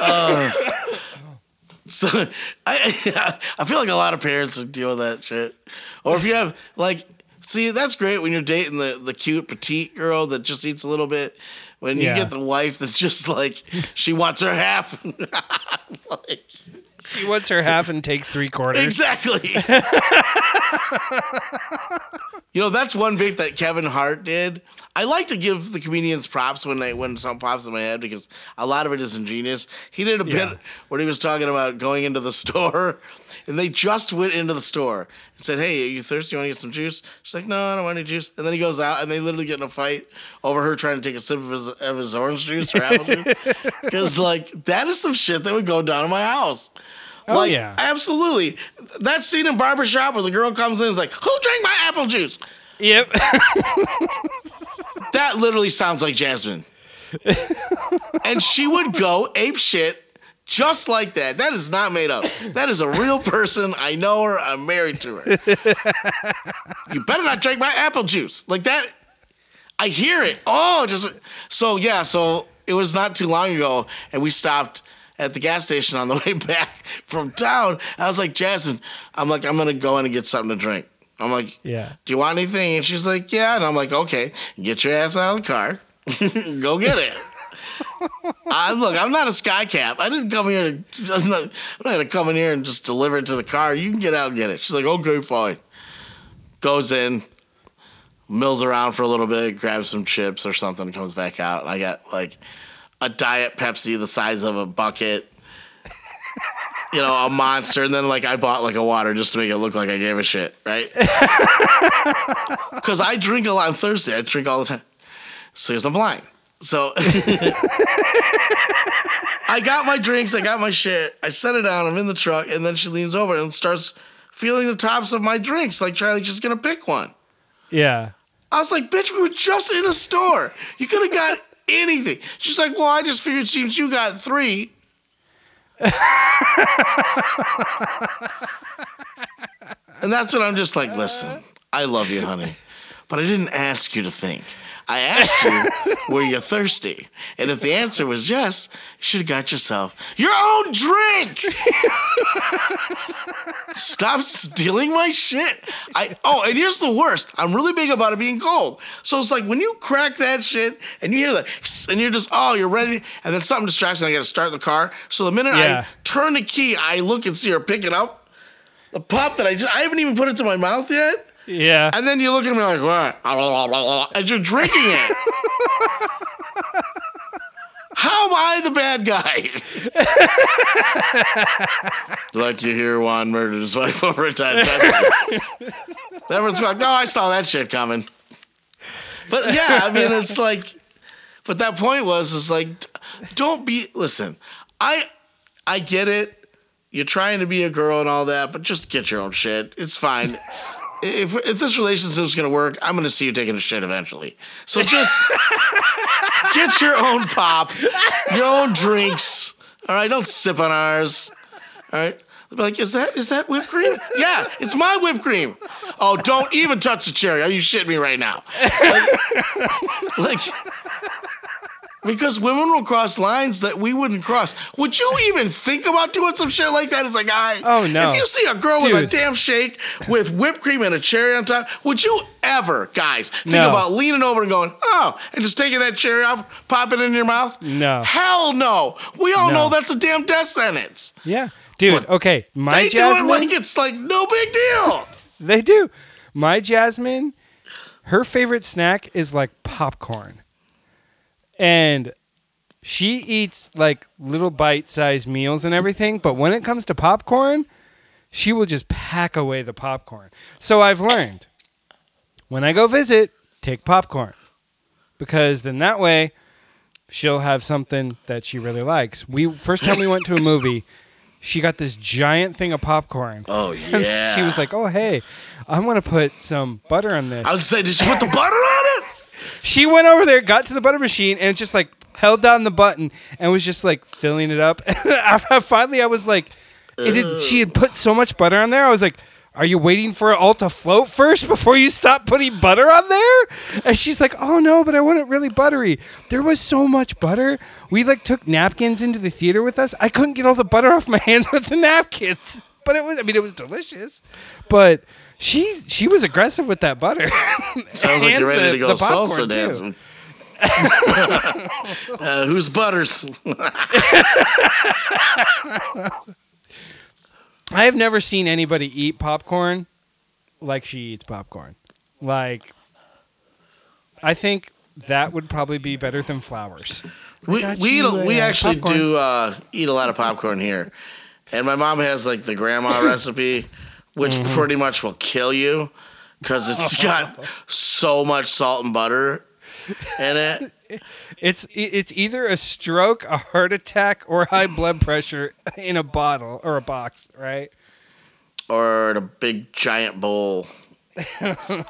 Uh, [laughs] so I, [laughs] I feel like a lot of parents would deal with that shit. Or if you have like, see, that's great when you're dating the the cute petite girl that just eats a little bit. When you Yeah. get the wife that's just like she wants her half. [laughs] like, she wants her half and takes three quarters. Exactly. [laughs] you know, that's one bit that Kevin Hart did. I like to give the comedians props when they when something pops in my head because a lot of it is ingenious. He did a Yeah. bit where he was talking about going into the [laughs] store, and they just went into the store and said, "Hey, are you thirsty? You want to get some juice?" She's like, "No, I don't want any juice." And then he goes out, and they literally get in a fight over her trying to take a sip of his, of his orange juice or apple juice. [laughs] Because like that is some shit that would go down in my house. Oh, Like, yeah. absolutely. That scene in Barbershop where the girl comes in and is like, Who drank my apple juice? Yep. [laughs] That literally sounds like Jasmine. and she would go ape shit just like that. That is not made up. That is a real person. I know her. I'm married to her. you better not drink my apple juice. Like that. I hear it. Oh, just so yeah. So it was not too long ago, and we stopped at the gas station on the [laughs] way back from town. I was like, Jasmine, I'm like, I'm gonna go in and get something to drink. I'm like, Yeah. Do you want anything? And she's like, Yeah. And I'm like, Okay, get your ass out of the car, [laughs] go get it. [laughs] I look, I'm not a sky cap. I didn't come here to. I'm not, I'm not gonna come in here and just deliver it to the car. You can get out and get it. She's like, Okay, fine. Goes in, mills around for a little bit, grabs some chips or something, comes back out, and I got like a diet Pepsi the size of a bucket. [laughs] You know, a monster, and then like I bought like a water just to make it look like I gave a shit, right? [laughs] Because I drink a lot on Thursday. I drink all the time. So because I'm blind. So [laughs] I got my drinks, I got my shit, I set it down, I'm in the truck, and then she leans over and starts feeling the tops of my drinks, like trying like she's gonna pick one. Yeah. I was like, bitch, we were just in a store. You could have got anything. She's like, well, I just figured since you got three. and that's when I'm just like, listen, I love you, honey, but I didn't ask you to think. I asked you, were you thirsty? And if the answer was yes, you should have got yourself your own drink. Stop stealing my shit. I oh, and here's the worst. I'm really big about it being cold. So it's like when you crack that shit and you hear that, and you're just oh, you're ready, and then something distracts, and I got to start the car. So the minute Yeah. I turn the key, I look and see her picking up the pop that I just I haven't even put it to my mouth yet. Yeah. And then you look at me like, what? As you're drinking it. [laughs] How am I the bad guy? like you hear Juan murdered his wife over a time Pepsi. Everyone's like, no, I saw that shit coming. But yeah, I mean, it's like, but that point was, is like, don't be, listen, I, I get it. You're trying to be a girl and all that, but just get your own shit. It's fine. If if this relationship's gonna work, I'm gonna see you taking a shit eventually. So just [laughs] get your own pop, your own drinks. All right, don't sip on ours. All right. They'll be like, is that is that whipped cream? Yeah, it's my whipped cream. Oh, don't even touch the cherry. Are you shitting me right now? Like, like because women will cross lines that we wouldn't cross. Would you even think about doing some shit like that? It's like, I. Oh, no. If you see a girl with a damn shake with whipped cream and a cherry on top, would you ever, guys, think No. about leaning over and going, oh, and just taking that cherry off, pop it in your mouth? No. Hell no. We all No. know that's a damn death sentence. yeah. Dude, But okay. My They Jasmine. do it like it's like no big deal. They do. My Jasmine, her favorite snack is like popcorn. And she eats like little bite sized meals and everything, but when it comes to popcorn, she will just pack away the popcorn. So I've learned when I go visit, take popcorn. Because then that way she'll have something that she really likes. We first time we went to a movie, she got this giant thing of popcorn. Oh [laughs] yeah. she was like, "Oh hey, I want to put some butter on this." I was saying, did you put the butter on it? She went over there, got to the butter machine, and just like held down the button and was just like filling it up. [laughs] And finally, I was like, it had, "She had put so much butter on there." I was like, "Are you waiting for it all to float first before you stop putting butter on there?" And she's like, "Oh no, but I want it really buttery." There was so much butter. We like took napkins into the theater with us. I couldn't get all the butter off my [laughs] hands with the napkins, but it was. I mean, it was delicious, but. She she was aggressive with that butter. [laughs] Sounds like you're ready the- to go the popcorn, salsa too. dancing. [laughs] uh, who's Butters? [laughs] I have never seen anybody eat popcorn like she eats popcorn. Like, I think that would probably be better than flowers. We we, eat a- we actually popcorn. do uh, eat a lot of popcorn here, and my mom has like the grandma recipe, which Mm-hmm. pretty much will kill you because it's [laughs] got so much salt and butter in it. It's it's either a stroke, a heart attack, or high blood pressure in a bottle or a box, right? or in a big giant bowl. [laughs]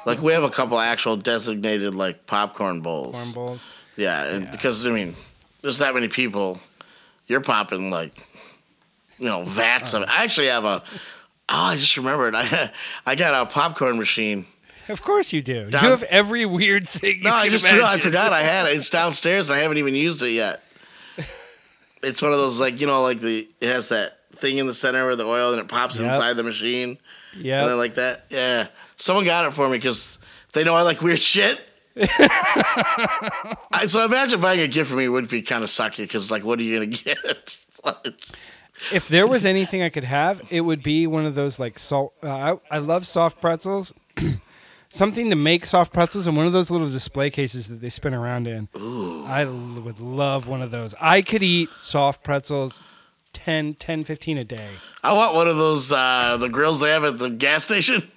like we have a couple actual designated like popcorn bowls. Corn bowls. Yeah, and because I mean, there's that many people, you're popping like, you know, vats of it. I actually have a. Oh, I just remembered. [laughs] I I got a popcorn machine. Of course you do. Down- You have every weird thing. You No, I just. I forgot I had it. It's [laughs] downstairs. and I haven't even used it yet. It's one of those like you know like the it has that thing in the center where the oil and it pops Yep. inside the machine. Yeah. And then like that, yeah. Someone got it for me because they know I like weird shit. [laughs] I, so I imagine buying a gift for me would be kind of sucky because like, what are you gonna get? Like, If there was anything I could have, it would be one of those like salt. Uh, I, I love soft pretzels. [clears throat] Something to make soft pretzels and one of those little display cases that they spin around in. I l- would love one of those. I could eat soft pretzels 10, 10 15 a day. I want one of those uh, the grills they have at the gas station.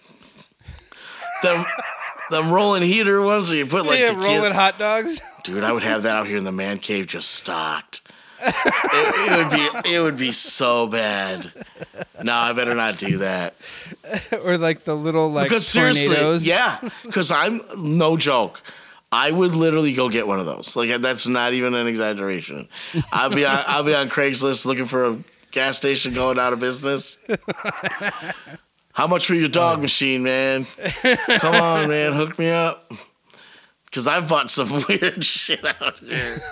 the them rolling heater ones where you put like yeah, tequila. rolling hot dogs. Dude, I would have that out here in the man cave just stocked. It, it would be it would be so bad. No, I better not do that. [laughs] or like the little like because seriously, tornadoes. yeah. Because I'm no joke. I would literally go get one of those. Like that's not even an exaggeration. I'll be on, I'll be on Craigslist looking for a gas station going out of business. How much for your dog oh. machine, man? Come on, man, hook me up. Because I've bought some [laughs] weird shit out here.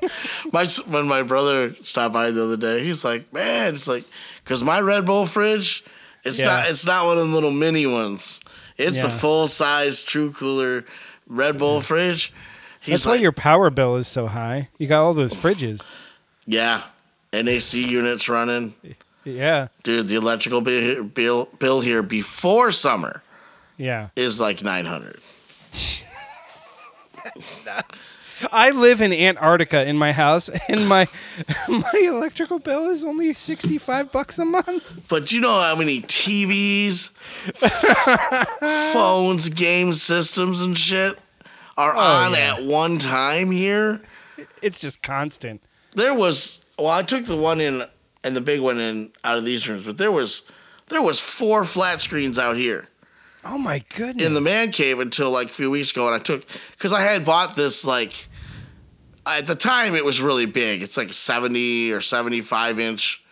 [laughs] my when my brother stopped by the other day, he's like, "Man, it's like because my Red Bull fridge, it's Yeah. not it's not one of the little mini ones. It's the Yeah. full size True Cooler Red Bull fridge." He's That's why like, your power bill is so high. You got all those fridges. yeah, NAC units running, Yeah. dude. The electrical bill bill, bill here before summer Yeah. is like nine hundred. [laughs] [laughs] I live in Antarctica in my house, [laughs] and my [laughs] my electrical bill is only sixty five bucks a month. But you know how many TVs, phones, game systems, and shit are oh, on Oh, yeah. at one time here? It's just constant. There was well, I took the one in and the big one in out of these rooms, but there was there was four flat screens out here Oh my goodness. in the man cave until like a few weeks ago, and I took because I had bought this like at the time it was really big. It's like seventy or seventy five inch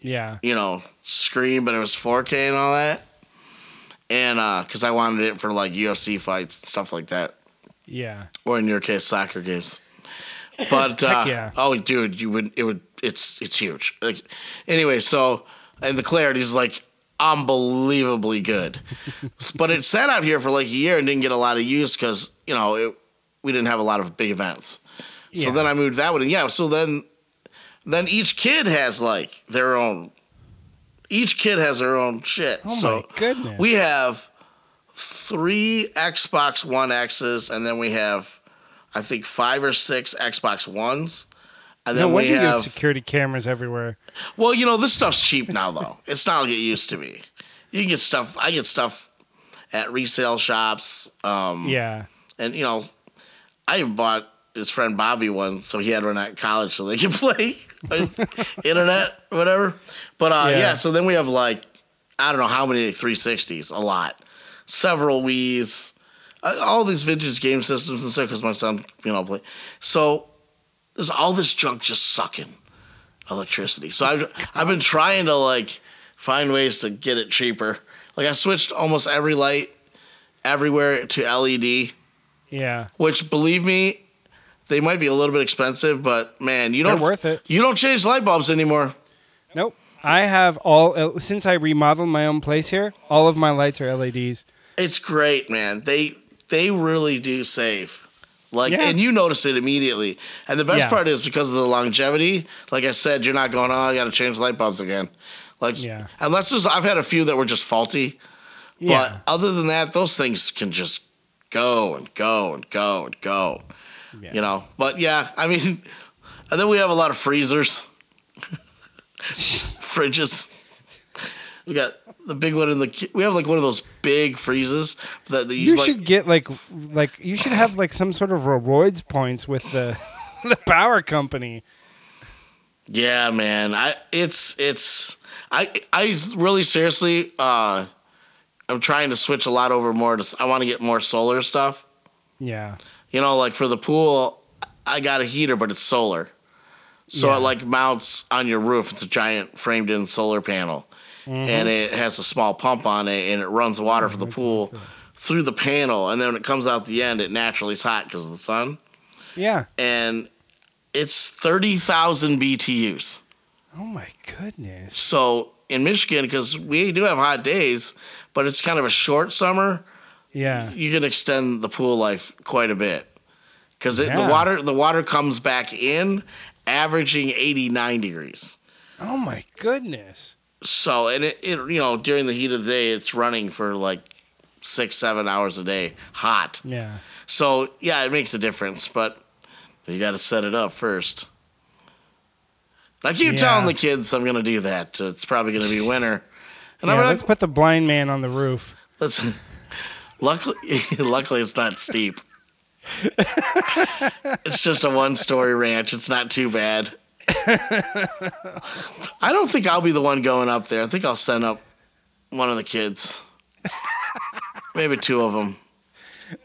yeah. you know, screen, but it was 4K and all that. And uh, because I wanted it for like UFC fights and stuff like that, Yeah. or in your case, soccer games. But [laughs] uh, yeah. oh, dude, you would it would it's it's huge. Like anyway, so and the clarity is like unbelievably good. [laughs] but it sat out here for like a year and didn't get a lot of use because you know it, we didn't have a lot of big events. So Yeah. then I moved that one. And yeah, so then then each kid has like their own. Each kid has their own shit. Oh so my goodness. we have three Xbox One X's, and then we have, I think, five or six Xbox Ones. And No wonder we you have have. security cameras everywhere. Well, you know, this stuff's cheap now, though. it's not like it used to be. You can get stuff. I get stuff at resale shops. Um, Yeah. And, you know, I bought his friend Bobby one, so he had one at college so they could [laughs] play internet, whatever. But uh, Yeah. yeah. so then we have like, I don't know how many 360s, a lot. Several Wii's, uh, all these vintage game systems and stuff because my son, you know, play. So there's all this junk just sucking electricity. So I've, I've been trying to like find ways to get it cheaper. Like I switched almost every light everywhere to LED Yeah. which believe me, they might be a little bit expensive, but man, you They're don't worth it. You don't change light bulbs anymore. Nope. I have all uh, since I remodeled my own place here. All of my lights are LEDs. It's great, man. They they really do save. Like Yeah. and you notice it immediately. And the best Yeah. part is because of the longevity, like I said, you're not going, Oh, I gotta change light bulbs again. Like Yeah. unless there's I've had a few that were just faulty. Yeah. But other than that, those things can just go and go and go and go. Yeah. You know. But yeah, I mean [laughs] and then we have a lot of freezers. [laughs] Fridges. We got the big one in the we have like one of those big freezes that they use You like should get like like you should have like some sort of rewards points with the [laughs] the power company. Yeah, man. I it's it's I I really seriously uh I'm trying to switch a lot over more to I want to get more solar stuff. Yeah. You know, like for the pool, I got a heater, but it's solar. So Yeah. it like mounts on your roof. It's a giant framed in solar panel. Mm-hmm. And it has a small pump on it and it runs water for the pool through the panel. And then when it comes out the end, it naturally is hot because of the sun. Yeah. And it's 30,000 BTUs. Oh my goodness. So in Michigan, because we do have hot days, but it's kind of a short summer, Yeah. you can extend the pool life quite a bit because Yeah. the water the water comes back in averaging 89 degrees Oh my goodness. So and it, it you know during the heat of the day it's running for like six seven hours a day hot Yeah. so yeah it makes a difference but you got to set it up first i keep Yeah. telling the kids i'm going to do that it's probably going to be [laughs] winter and yeah i'm let's like put the blind man on the roof. let's luckily [laughs] luckily it's not steep [laughs] it's just a one story ranch it's not too bad [laughs] i don't think i'll be the one going up there i think i'll send up one of the kids maybe two of them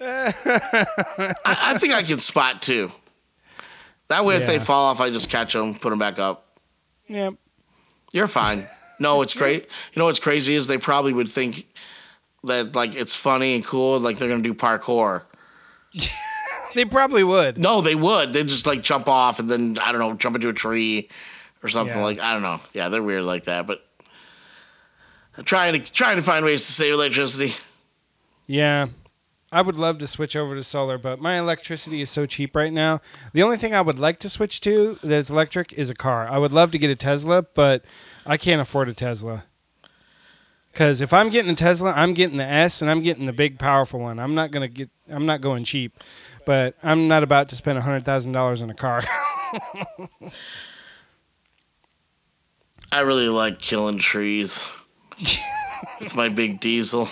I, I think i can spot two that way if they fall off i just catch them put them back up Yep. you're fine. No, it's [laughs] great. You know what's crazy is they probably would think that like it's funny and cool, like they're gonna do parkour. [laughs] They probably would. No, they would. They'd just like jump off and then I don't know, jump into a tree or something Yeah. like I don't know. Yeah, they're weird like that. But trying to trying to find ways to save electricity. Yeah. I would love to switch over to solar, but my electricity is so cheap right now. The only thing I would like to switch to that's electric is a car. I would love to get a Tesla, but I can't afford a Tesla. Cuz if I'm getting a Tesla, I'm getting the S and I'm getting the big powerful one. I'm not going to get I'm not going cheap. But I'm not about to spend $100,000 on a car. [laughs] I really like killing trees with my big diesel.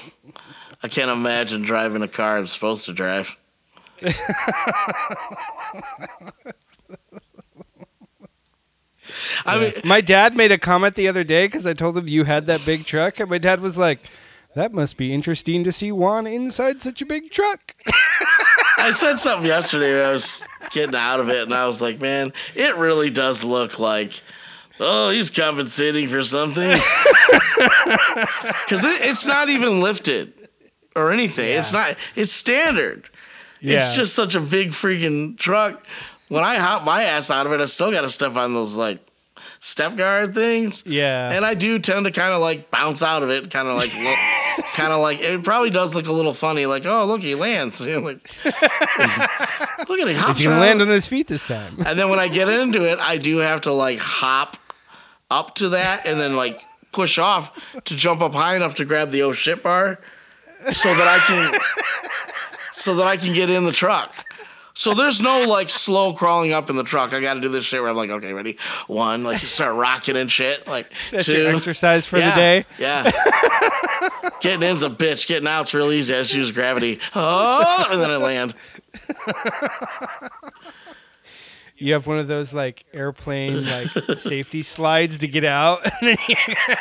I can't imagine driving a car I'm supposed to drive. [laughs] I mean, my dad made a comment the other day cuz I told him you had that big truck and my dad was like, "That must be interesting to see Juan inside such a big truck." [laughs] I said something yesterday when I was getting out of it, and I was like, man, it really does look like, oh, he's compensating for something. [laughs] Because it, it's not even lifted or anything. It's not, it's standard. It's just such a big freaking truck. When I hop my ass out of it, I still got to step on those like step guard things. Yeah. And I do tend to kind of like bounce out of it, kind of like, look, [laughs] kind of like it probably does look a little funny, like oh look he lands, [laughs] You know, like [laughs] look at him hops Is gonna land on his feet this time? And then when I get into it, I do have to like hop up to that and then like push off to jump up high enough to grab the oh shit bar, so that I can, so that I can get in the truck. So there's no like slow crawling up in the truck. I got to do this shit where I'm like, okay, ready, one, like you start rocking and shit, like That's two, your exercise for yeah, the day. Yeah. Getting in's a bitch. Getting out's real easy. I just use gravity. Oh, and then I land. You have one of those like airplane like [laughs] safety slides to get out, [laughs] and then you,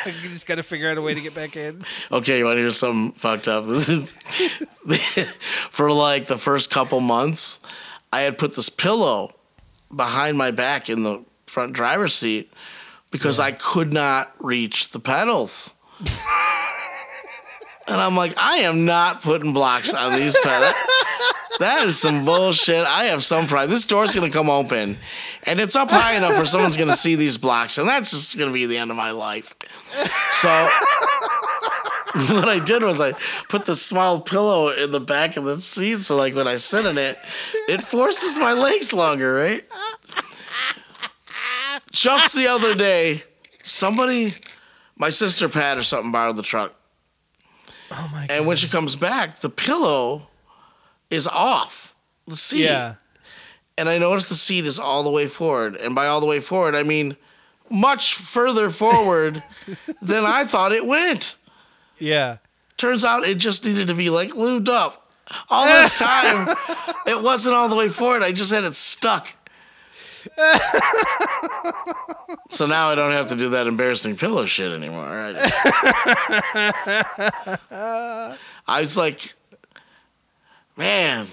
you just got to figure out a way to get back in. Okay, you want to hear something fucked up? This is [laughs] for like the first couple months. I had put this pillow behind my back in the front driver's seat because I could not reach the pedals. and I'm like, I am not putting blocks on these pedals. That is some bullshit. I have some pride. This door's gonna come open, and it's up high enough where someone's gonna see these blocks, and that's just gonna be the end of my life. So [laughs] what I did was I put the small pillow in the back of the seat, so like when I sit in it, it forces my legs longer, right? Just the other day, somebody, my sister Pat or something, borrowed the truck. Oh my And when she comes back, the pillow is off the seat. Yeah. And I noticed the seat is all the way forward. And by all the way forward, I mean much further forward [laughs] than I thought it went. Yeah. Turns out it just needed to be like lubed up. All this [laughs] time, it wasn't all the way forward. I just had it stuck. [laughs] so now I don't have to do that embarrassing pillow shit anymore. I, just- I was like, man,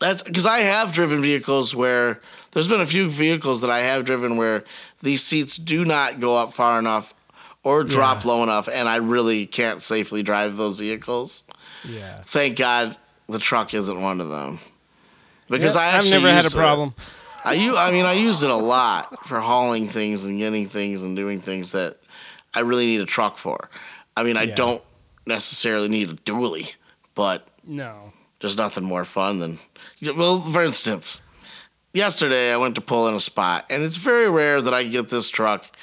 that's because I have driven vehicles where there's been a few vehicles that I have driven where these seats do not go up far enough or drop Yeah. low enough, and I really can't safely drive those vehicles. Yeah. Thank God the truck isn't one of them. Because Yep, I I've never had a it. problem. I u- I mean, I use it a lot for hauling things and getting things and doing things that I really need a truck for. I mean, I Yeah. don't necessarily need a dually, but No. There's nothing more fun than. Well, for instance, yesterday I went to pull in a spot, and it's very rare that I get this truck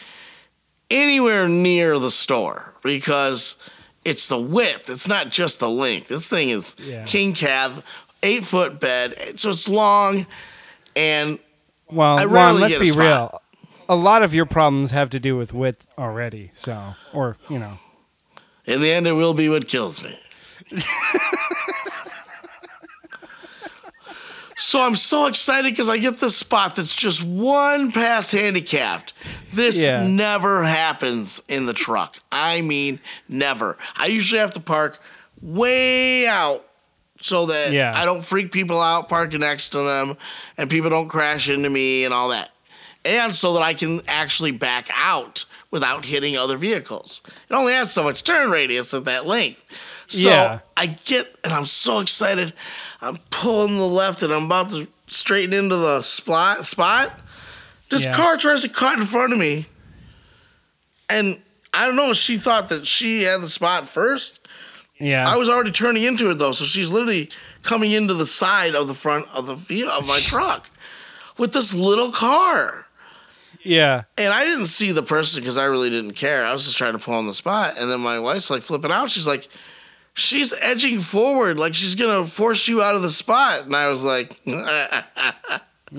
anywhere near the store because it's the width. It's not just the length. This thing is Yeah. king cab, eight foot bed, so it's long, and Well, I rarely let's get a be spot. real. A lot of your problems have to do with width already. So, or you know, in the end, it will be what kills me. [laughs] so I'm so excited because I get this spot that's just one past handicapped. This Yeah. never happens in the truck. I mean, never. I usually have to park way out so that Yeah. I don't freak people out parking next to them and people don't crash into me and all that. And so that I can actually back out without hitting other vehicles. It only has so much turn radius at that length. So Yeah. I get, and I'm so excited. I'm pulling the left, and I'm about to straighten into the spot. Spot. This Yeah. car tries to cut in front of me, and I don't know. She thought that she had the spot first. Yeah. I was already turning into it though, so she's literally coming into the side of the front of the of my [laughs] truck with this little car. yeah. And I didn't see the person because I really didn't care. I was just trying to pull on the spot. And then my wife's like flipping out. She's like, she's edging forward like she's gonna force you out of the spot. And I was like, [laughs]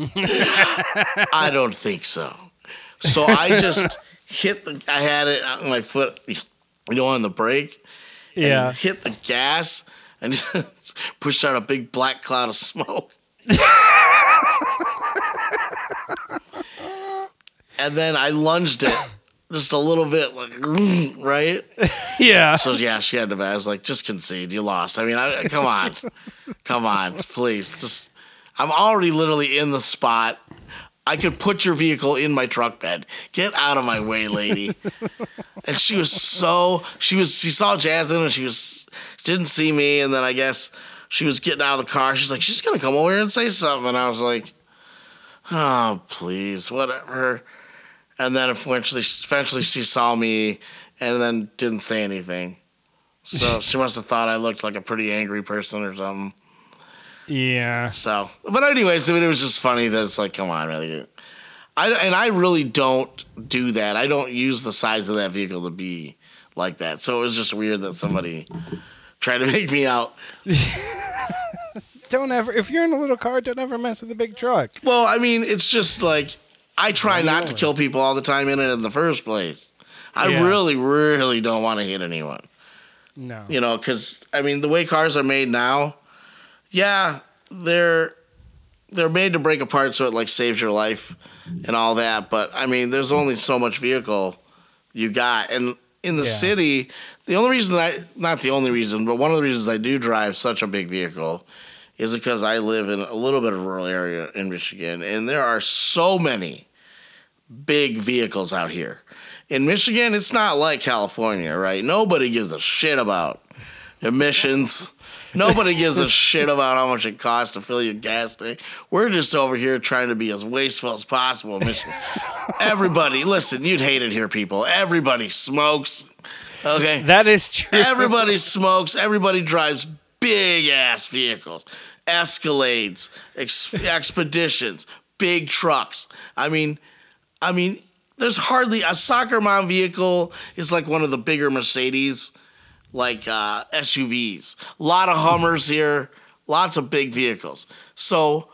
I don't think so. So I just hit the. I had it on my foot, you know, on the brake. and Yeah. hit the gas and [laughs] just pushed out a big black cloud of smoke. [laughs] and then I lunged it just a little bit, like [laughs] right. [laughs] Yeah. So yeah, she had to. I was like, just concede, you lost. I mean, I, come on, [laughs] come on, please. Just, I'm already literally in the spot. I could put your vehicle in my truck bed. Get out of my way, lady. and she was so she was she saw Jasmine and she was she didn't see me and then I guess she was getting out of the car. She's like, she's gonna come over here and say something. And I was like, oh please, whatever. And then eventually, eventually she saw me and then didn't say anything. So [laughs] she must have thought I looked like a pretty angry person or something. Yeah. So, but anyways, I mean, it was just funny that it's like, come on, really. I and I really don't do that. I don't use the size of that vehicle to be like that. So it was just weird that somebody tried to [laughs] make me out. [laughs] Don't ever. If you're in a little car, don't ever mess with the big truck. Well, I mean, it's just like I try not to kill people all the time in it in the first place. I Yeah. really, really don't want to hit anyone. No. you know because i mean the way cars are made now yeah they're they're made to break apart so it like saves your life and all that but i mean there's only so much vehicle you got and in the Yeah. city the only reason i not the only reason but one of the reasons i do drive such a big vehicle is because i live in a little bit of rural area in michigan and there are so many big vehicles out here in Michigan, it's not like California, right? Nobody gives a shit about emissions. [laughs] Nobody gives a shit about how much it costs to fill your gas tank. We're just over here trying to be as wasteful as possible. in Michigan. [laughs] Everybody, listen, you'd hate it here, people. Everybody smokes. Okay? That is true. Everybody smokes. Everybody drives big ass vehicles, Escalades, ex- expeditions, big trucks. I mean, I mean, there's hardly a soccer mom vehicle is like one of the bigger Mercedes, like uh, SUVs. A lot of Hummers here, lots of big vehicles. So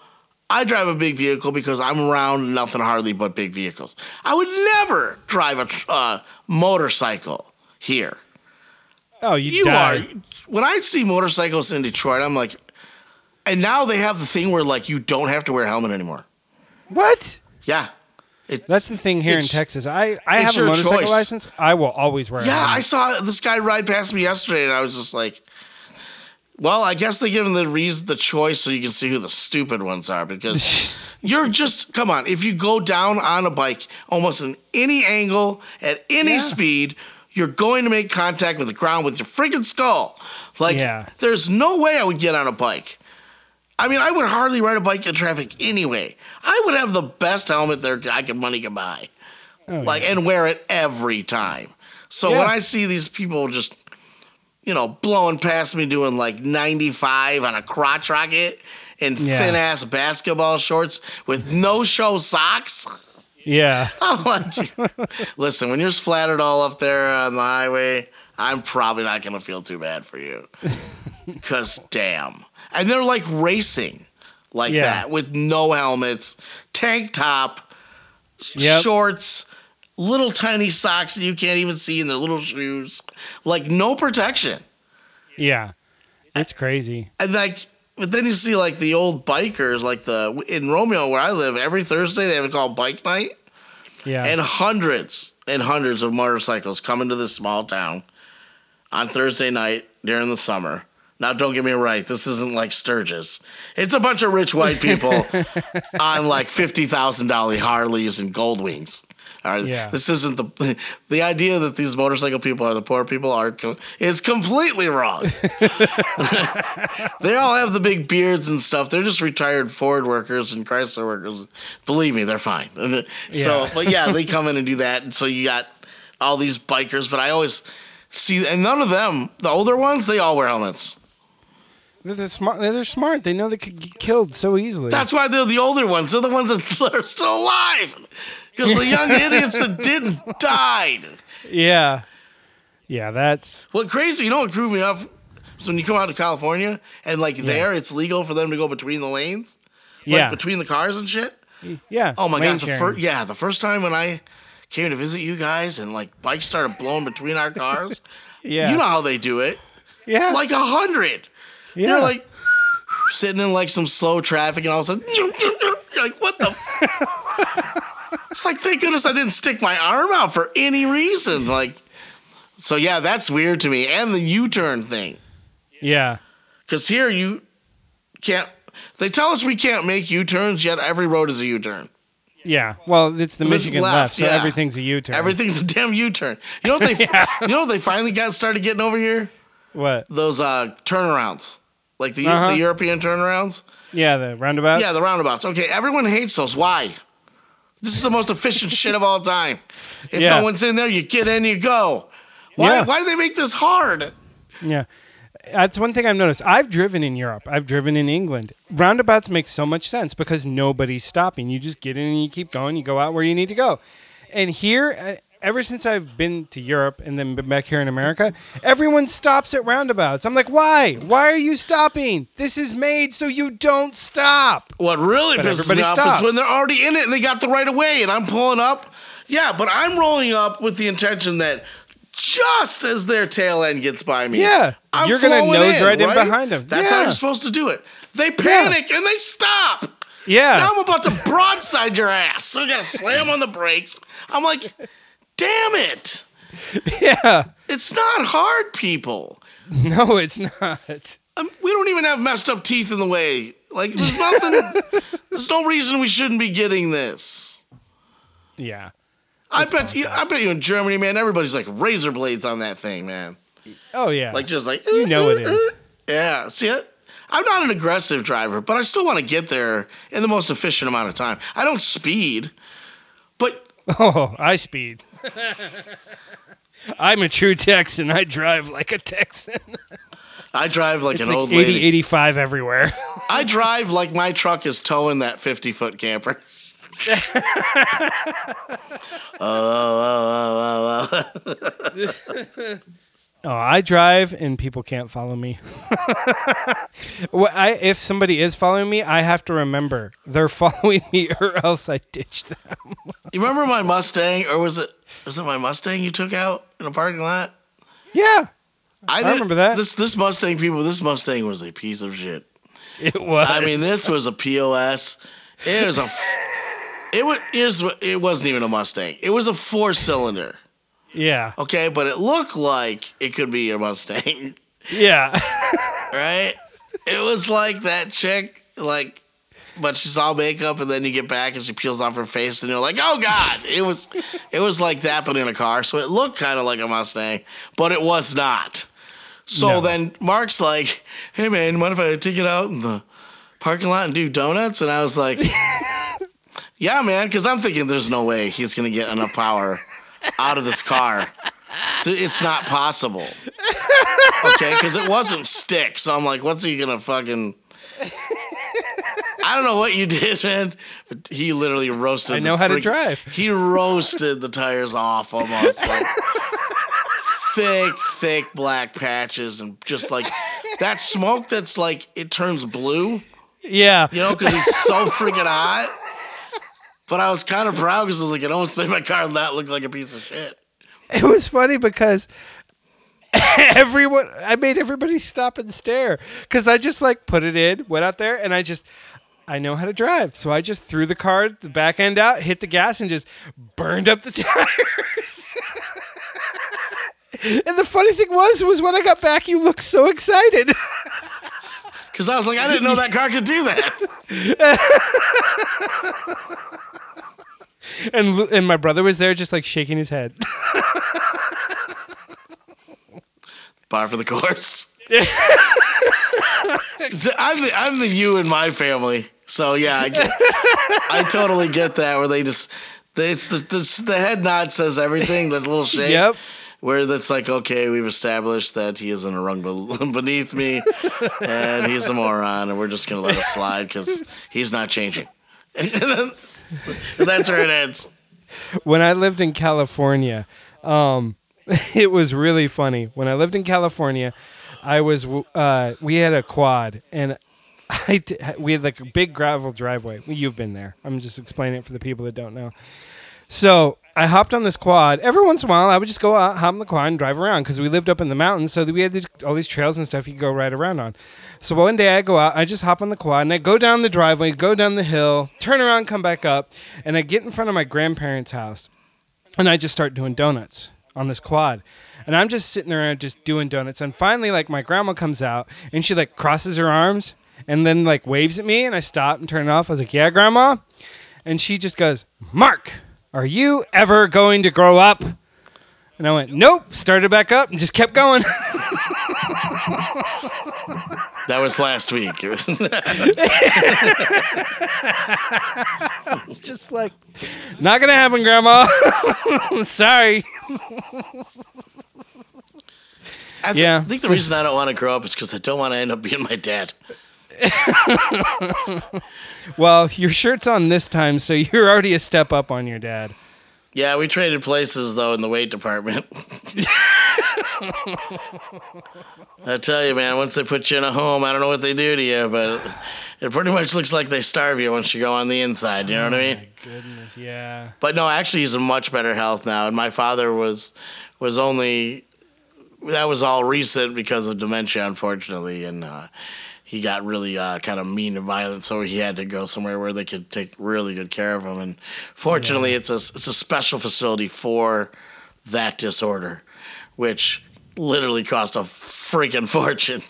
I drive a big vehicle because I'm around nothing hardly but big vehicles. I would never drive a uh, motorcycle here. oh, you, You are. When I see motorcycles in Detroit, I'm like, and now they have the thing where like you don't have to wear a helmet anymore. What? Yeah. It, That's the thing here in It's- Texas. I, I it's have a your motorcycle choice. license. I will always wear. a yeah, I helmet. saw this guy ride past me yesterday, and I was just like, well, I guess they give him the reason, the choice, so you can see who the stupid ones are. Because [laughs] you're just come on, if you go down on a bike almost in any angle at any Yeah. speed, you're going to make contact with the ground with your freaking skull. Like, Yeah. there's no way I would get on a bike. I mean, I would hardly ride a bike in traffic anyway. I would have the best helmet there I could money can buy Oh, like and wear it every time. So Yeah. when I see these people just, you know, blowing past me doing like 95 on a crotch rocket in Yeah. thin ass basketball shorts with no show socks, yeah. [laughs] I'm like, listen, when you're splattered all up there on the highway, I'm probably not gonna feel too bad for you, [laughs] cause damn, and they're like racing like Yeah. that with no helmets, tank top Yep. shorts, little tiny socks that you can't even see in their little shoes, like no protection. Yeah. It's crazy. And like, but then you see like the old bikers, like the in Romeo where I live, every Thursday they have it called bike night, Yeah. and hundreds and hundreds of motorcycles come into this small town on Thursday night during the summer. Now, don't get me right, this isn't like Sturgis. It's a bunch of rich white people [laughs] on like fifty thousand dollar Harleys and Gold Wings. Are, Yeah. This isn't the [laughs] the idea that these motorcycle people are the poor people are co- is completely wrong. [laughs] they all have the big beards and stuff. They're just retired Ford workers and Chrysler workers. Believe me, they're fine. It- So, but yeah, they come in and do that, and so you got all these bikers. But I always see, and none of them, the older ones, they all wear helmets. They're, smart. They're smart. They know they could get killed so easily. That's why they're the older ones. They're the ones that [laughs] are still alive. Because the young [laughs] idiots that didn't died. yeah, yeah. That's What crazy, you know what grew me up? is when you come out to California and like there, it's legal for them to go between the lanes, like yeah, between the cars and shit. yeah. Oh my god, the first yeah, the first time when I came to visit you guys and like bikes started blowing between our cars. [laughs] Yeah, You know how they do it, yeah, like a hundred. Yeah. You're like sitting in like some slow traffic, and all of a sudden, [laughs] you're like, what the? it's like, thank goodness I didn't stick my arm out for any reason. Like, so yeah, that's weird to me. And the U-turn thing, yeah, because here you can't. They tell us we can't make U-turns, yet every road is a U-turn. yeah. Well, it's the Left, Michigan left, so yeah. everything's a U-turn. Everything's a damn U-turn. You know what they? [laughs] You know what they finally got started getting over here? What? Those uh, turnarounds, like the Uh-huh. the European turnarounds. Yeah, the roundabouts. Yeah, the roundabouts. Okay, everyone hates those. Why? This is the most efficient shit of all time. If Yeah. no one's in there, you get in, you go. Why? Yeah. Why do they make this hard? Yeah. That's one thing I've noticed. I've driven in Europe. I've driven in England. Roundabouts make so much sense because nobody's stopping. You just get in and you keep going. You go out where you need to go. And here, uh, ever since I've been to Europe and then been back here in America, everyone stops at roundabouts. I'm like, why? Why are you stopping? This is made so you don't stop. What really But pisses me off is when they're already in it and they got the right of way, and I'm pulling up. Yeah, but I'm rolling up with the intention that just as their tail end gets by me, Yeah, I'm you're gonna nose right in behind 'em. That's how Yeah. you're supposed to do it. They panic and they stop. Yeah. Now I'm about to [laughs] broadside your ass. So I gotta slam on the brakes. I'm like, damn it. yeah. It's not hard, people. [laughs] No, it's not. Um, we don't even have messed up teeth in the way. Like, there's nothing, [laughs] there's no reason we shouldn't be getting this. Yeah. I bet you, I bet you in Germany, man, everybody's like razor blades on that thing, man. Oh, yeah. Like, just like, You know it is. [laughs] Yeah, see it? I'm not an aggressive driver, but I still want to get there in the most efficient amount of time. I don't speed, but Oh, I speed. I'm a true Texan. I drive like a Texan. I drive like It's an like old 80, lady. 85 everywhere. I drive like my truck is towing that 50 foot camper. [laughs] oh, oh, oh, oh, oh. [laughs] Oh, I drive and people can't follow me. [laughs] Well, I, if somebody is following me, I have to remember they're [laughs] following me or else I ditch them. [laughs] You remember my Mustang, or was it was it my Mustang you took out in a parking lot? Yeah, I, didn't- remember that. This this Mustang people, this Mustang was a piece of shit. it was. I mean, this was a POS. It was a. f- It was. It, was, it wasn't even a Mustang. It was a four cylinder. Yeah, Okay, but it looked like it could be a Mustang, yeah, [laughs] right? it was like that chick, like, but she's all makeup, and then you get back and she peels off her face, and you're like, oh god! It was, it was like that, but in a car. So it looked kind of like a Mustang, but it was not. So No. then Mark's like, hey man, what if I take it out in the parking lot and do donuts? And I was like, [laughs] yeah, man, because I'm thinking there's no way he's gonna get enough power out of this car. It's not possible. Okay, because it wasn't stick. So I'm like, what's he gonna fucking? I don't know what you did, man, but he literally roasted. I the know how to drive. He roasted the tires off almost like thick, thick black patches, and just like that smoke that's like it turns blue, yeah. you know, because he's so freaking hot. But I was kind of proud because I was like, it almost made my car not look like a piece of shit. It was funny because [laughs] everyone, I made everybody stop and stare because I just like put it in, went out there, and I just, I know how to drive. So I just threw the car, the back end out, hit the gas, and just burned up the [laughs] tires. and the funny thing was, was when I got back, you looked so excited. [laughs] Because I was like, I didn't know that car could do that. And and my brother was there, just like shaking his head. Par for the course. [laughs] I'm the I'm the you in my family. So yeah, I, get, I totally get that. Where they just they, it's the, the the head nod says everything. That little [laughs] shake. Yep. Where that's like, okay, we've established that he is in a rung [laughs] beneath me, and he's a moron, and we're just gonna let it slide because he's not changing. [laughs] that's where it ends. when I lived in California, um, [laughs] it was really funny. When I lived in California, I was uh, we had a quad and I d- we had like a big gravel driveway. You've been there. I'm just explaining it for the people that don't know. So I hopped on this quad. Every once in a while, I would just go out, hop on the quad, and drive around because we lived up in the mountains. So we had these, all these trails and stuff you could go ride around on. So one day I go out, I just hop on the quad, and I go down the driveway, go down the hill, turn around, come back up, and I get in front of my grandparents' house, and I just start doing donuts on this quad. And I'm just sitting there and just doing donuts. And finally, like my grandma comes out and she like crosses her arms and then like waves at me. And I stop and turn it off. I was like, "Yeah, grandma." And she just goes, "Mark, are you ever going to grow up?" And I went, "Nope." Started back up and just kept going. [laughs] That was last week. [laughs] it's just like, not gonna happen, grandma. [laughs] Sorry. I th- Yeah. think the reason I don't want to grow up is because I don't want to end up being my dad. [laughs] Well, your shirt's on this time, so you're already a step up on your dad. Yeah, we traded places though in the weight department. [laughs] I tell you, man, once they put you in a home, I don't know what they do to you, but it pretty much looks like they starve you once you go on the inside. You know what I mean? My goodness, yeah. But no, actually, he's in much better health now. And my father was was only that was all recent because of dementia, unfortunately, and uh, he got really uh, kind of mean and violent. So he had to go somewhere where they could take really good care of him. And fortunately, it's a it's a special facility for that disorder, which literally cost a freaking [laughs] fortune.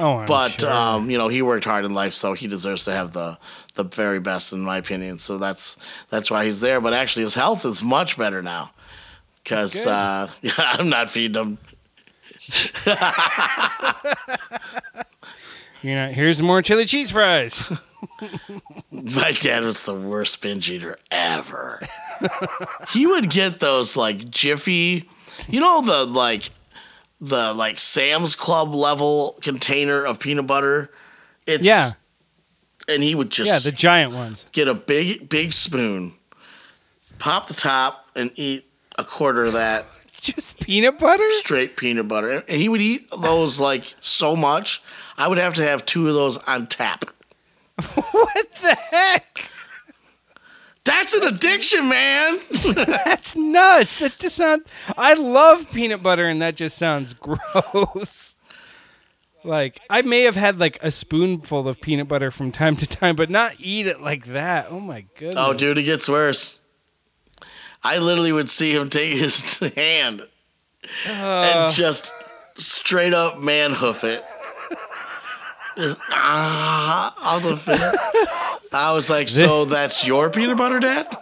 Oh, I'm But sure. um, you know, he worked hard in life, so he deserves to have the the very best, in my opinion. So that's that's why he's there. But actually, his health is much better now because uh, [laughs] I'm not feeding him. [laughs] You're not. Here's more chili cheese fries. [laughs] My dad was the worst binge eater ever. [laughs] he would get those like Jiffy, you know the like the like Sam's Club level container of peanut butter. It's Yeah. and he would just yeah, the giant ones. get a big big spoon, pop the top, and eat a quarter of that [laughs] Just peanut butter? straight peanut butter. And he would eat those like so much. I would have to have two of those on tap. [laughs] What the heck? That's an addiction, man. [laughs] That's nuts. That just sounds. I love peanut butter, and that just sounds [laughs] gross. Like I may have had like a spoonful of peanut butter from time to time, but not eat it like that. Oh my goodness. Oh, dude, it gets worse. I literally would see him take his hand Uh, and just straight up man hoof it. Just, ah, on the. I was like, so [laughs] that's your peanut butter, Dad? [laughs]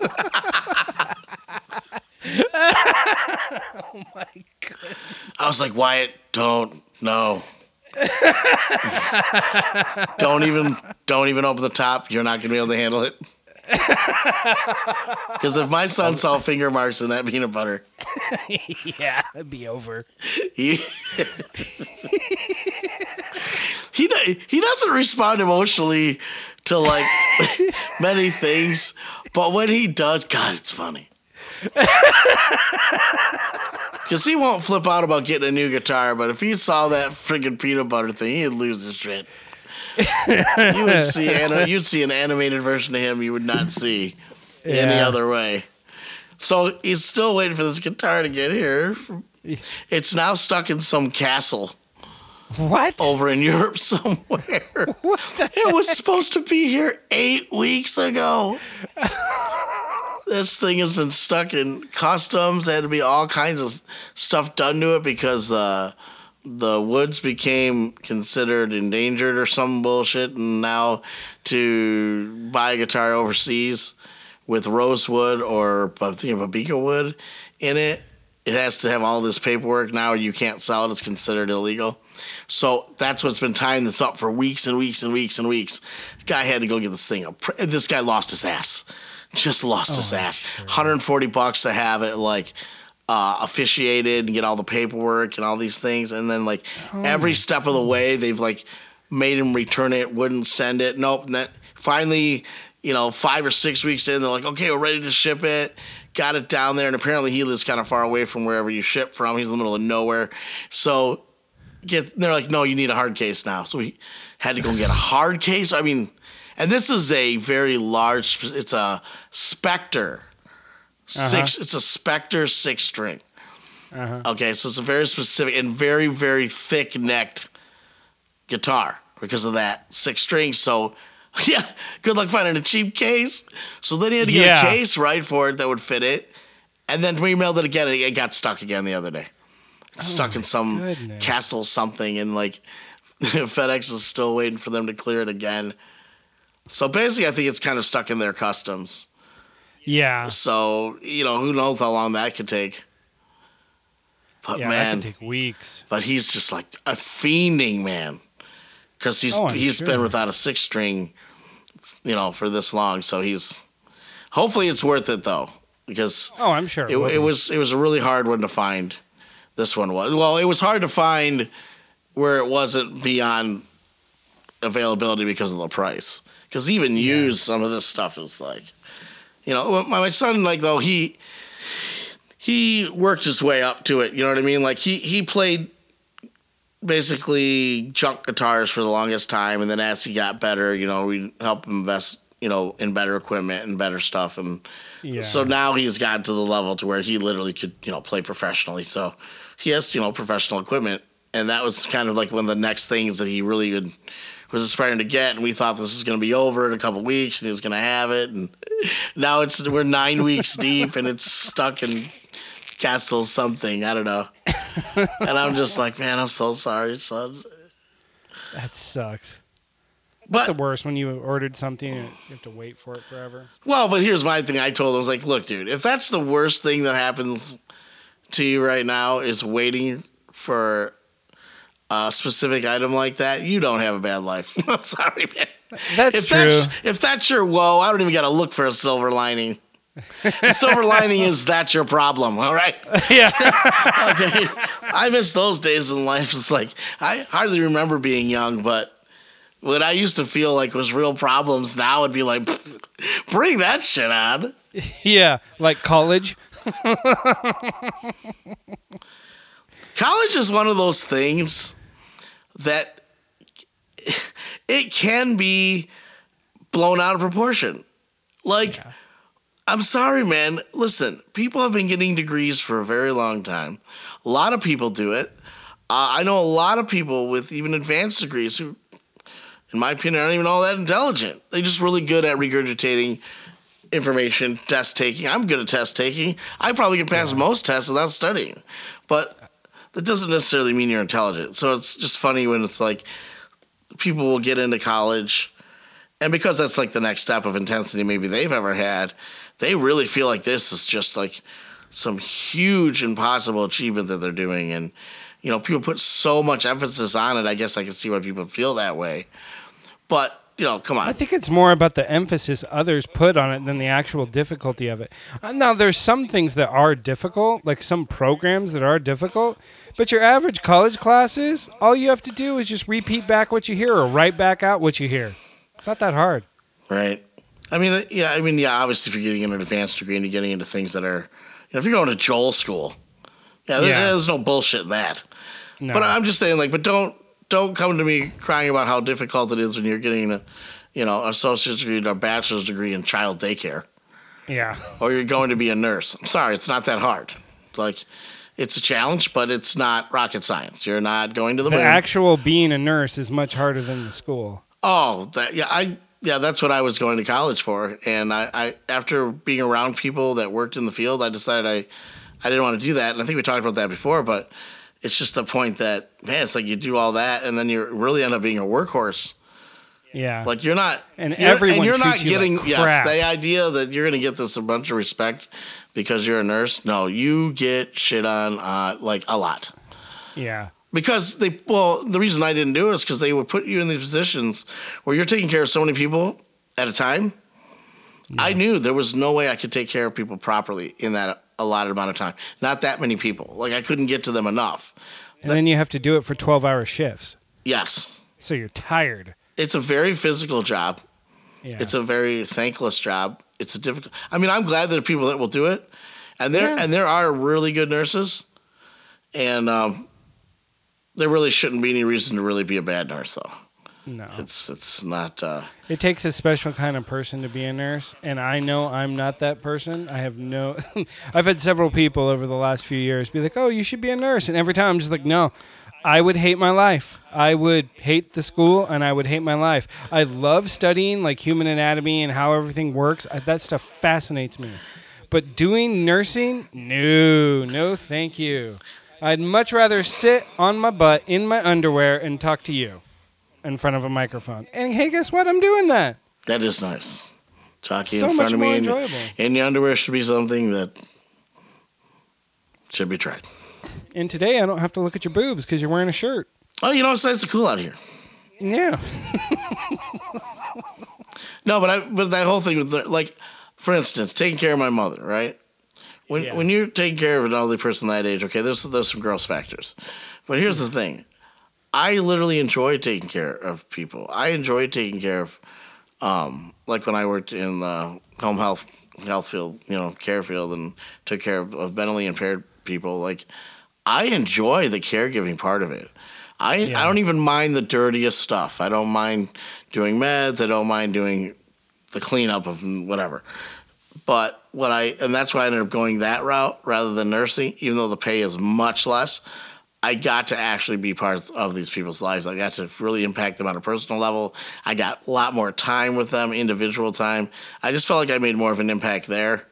oh my god. I was like, Wyatt, don't, no. don't even, don't even open the top. You're not gonna be able to handle it. [laughs] Because if my son saw finger marks in that peanut butter, Yeah, it'd be over. he he he doesn't respond emotionally to like [laughs] many things, but when he does, God, it's funny. [laughs] Because he won't flip out about getting a new guitar, but if he saw that friggin' peanut butter thing, he'd lose his shit. you would see [laughs] an, you'd see an animated version of him you would not see any other way. So he's still waiting for this guitar to get here. It's now stuck in some castle What? over in Europe [laughs] somewhere. [laughs] What the It was supposed to be here eight weeks ago. this thing has been stuck in customs. There had to be all kinds of stuff done to it because uh, the woods became considered endangered or some bullshit. And now to buy a guitar overseas with rosewood or I think bubinga wood in it, it has to have all this paperwork. Now you can't sell it; it's considered illegal. So that's what's been tying this up for weeks and weeks and weeks and weeks. guy had to go get this thing. Up. This guy lost his ass, just lost his ass. 140 bucks to have it like uh, officiated and get all the paperwork and all these things, and then like every step of the way, they've like made him return it, wouldn't send it. Nope. And then finally, you know, five or six weeks in, they're like, okay, we're ready to ship it. Got it down there, and apparently he lives kind of far away from wherever you ship from. He's in the middle of nowhere, so get they're like, no, you need a hard case now. So we had to go and get a [laughs] hard case. I mean, and this is a very large. It's a Spector six. Uh-huh. It's a Spector six string. Uh-huh. Okay, so it's a very specific and very very thick necked guitar because of that six string. So. [laughs] Yeah, good luck finding a cheap case. So then he had to get Yeah. a case right for it that would fit it, and then we mailed it again. and It got stuck again the other day. Stuck in oh some goodness. castle something, and like [laughs] FedEx is still waiting for them to clear it again. So basically, I think it's kind of stuck in their customs. Yeah. So you know, who knows how long that could take. But Yeah, man, take weeks. but he's just like a fiending man, because he's Oh, he's been without a six string, you know, for this long. So he's hopefully it's worth it though, because Oh, I'm sure. it, it was it was a really hard one to find. This one was well, it was hard to find where it wasn't beyond availability because of the price. Because even used, some of this stuff is like, you know, my, my son like though he he worked his way up to it. You know what I mean? Like he he played basically junk guitars for the longest time, and then as he got better, you know, we helped him invest, you know, in better equipment and better stuff, and Yeah. so now he's gotten to the level to where he literally could, you know, play professionally. So he has, you know, professional equipment, and that was kind of like one of the next things that he really would, was aspiring to get. And we thought this was going to be over in a couple weeks, and he was going to have it. And now it's we're nine weeks deep, and it's stuck in Castle something. I don't know. And I'm just like, man, I'm so sorry, son. that sucks. But It's the worst when you ordered something and you have to wait for it forever. Well, but here's my thing. I told him, I was like, look, dude, if that's the worst thing that happens to you right now is waiting for a specific item like that, you don't have a bad life. [laughs] I'm sorry, man. That's if true. That's, if that's your woe, I don't even got to look for a silver lining. The silver [laughs] lining is that's your problem, all right? [laughs] yeah. Okay. I miss those days in life. It's like, I hardly remember being young, but what I used to feel like was real problems now would be like, bring that shit on. yeah. Like college. [laughs] college is one of those things that it can be blown out of proportion. Like, I'm sorry, man. Listen, people have been getting degrees for a very long time. A lot of people do it. Uh, I know a lot of people with even advanced degrees who, in my opinion, aren't even all that intelligent. They're just really good at regurgitating information, test taking. I'm good at test taking. I probably can pass most tests without studying. But that doesn't necessarily mean you're intelligent. So it's just funny when it's like people will get into college and because that's like the next step of intensity maybe they've ever had, they really feel like this is just like some huge impossible achievement that they're doing and you know, people put so much emphasis on it. I guess I can see why people feel that way. But, you know, come on. I think it's more about the emphasis others put on it than the actual difficulty of it. Uh, Now, there's some things that are difficult, like some programs that are difficult, but your average college classes, all you have to do is just repeat back what you hear or write back out what you hear. It's not that hard. Right. I mean, uh, yeah. I mean, yeah. Obviously, if you're getting an advanced degree and you're getting into things that are, you know, if you're going to Joel school, yeah, there- Yeah. there's no bullshit in that. No. But I'm just saying, like, but don't don't come to me crying about how difficult it is when you're getting a, you know, associate's degree or bachelor's degree in child daycare, yeah. or you're going to be a nurse. I'm sorry, it's not that hard. Like, it's a challenge, but it's not rocket science. You're not going to the, The moon. actual being a nurse is much harder than the school. Oh, that yeah, I yeah, that's what I was going to college for. And I, I after being around people that worked in the field, I decided I I didn't want to do that. And I think we talked about that before, but it's just the point that man, it's like you do all that and then you really end up being a workhorse Yeah. Like you're not, And you're, everyone and you're not treats you getting like yes the idea that you're going to get this a bunch of respect because you're a nurse. No, you get shit on uh, like a lot yeah. because they. Well, the reason I didn't do it is because they would put you in these positions where you're taking care of so many people at a time. I knew there was no way I could take care of people properly in that allotted amount of time. Not that many people. Like I couldn't get to them enough. And then you have to do it for 12 hour shifts. Yes, So you're tired. it's a very physical job. Yeah. It's a very thankless job. It's a difficult. I mean, I'm glad there are people that will do it, and there Yeah. and there are really good nurses, and um, there really shouldn't be any reason to really be a bad nurse though. No. It's it's not. Uh, It takes a special kind of person to be a nurse, and I know I'm not that person. I have no. [laughs] I've had several people over the last few years be like, "Oh, you should be a nurse," and every time I'm just like, "No." I would hate my life. I would hate the school, and I would hate my life. I love studying like human anatomy and how everything works. I, that stuff fascinates me. But doing nursing, no, no, thank you. I'd much rather sit on my butt in my underwear and talk to you in front of a microphone. And hey, guess what? I'm doing that. that is nice. Talking So in front much of more me in, enjoyable. in your underwear should be something that should be tried. And today I don't have to look at your boobs because you're wearing a shirt. Oh, you know it's nice and cool out here. Yeah. [laughs] No, but I but that whole thing with the, like, for instance, taking care of my mother, right? When Yeah. when you're taking care of an elderly person that age, okay, there's there's some gross factors, but here's the thing, I literally enjoy taking care of people. I enjoy taking care of, um, like when I worked in the home health health field, you know, care field, and took care of, of mentally impaired people. Like, I enjoy the caregiving part of it. I Yeah. I don't even mind the dirtiest stuff. I don't mind doing meds. I don't mind doing the cleanup of whatever. But what I and that's why I ended up going that route rather than nursing, even though the pay is much less. I got to actually be part of these people's lives. I got to really impact them on a personal level. I got a lot more time with them, individual time. I just felt like I made more of an impact there.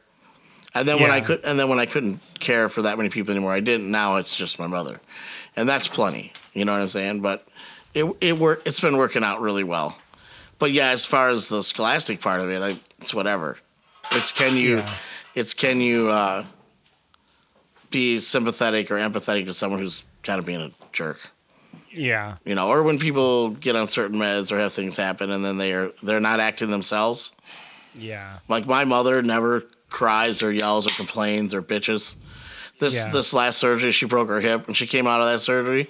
And then when I could, and then when I couldn't care for that many people anymore, I didn't. Now it's just my mother, and that's plenty. You know what I'm saying? But it it work. It's been working out really well. But yeah, as far as the scholastic part of it, I, it's whatever. It's can you, Yeah. it's can you uh, be sympathetic or empathetic to someone who's kind of being a jerk, Yeah. you know, or when people get on certain meds or have things happen and then they are they're not acting themselves. Yeah. Like my mother never cries or yells or complains or bitches. This Yeah. this last surgery, she broke her hip. When she came out of that surgery,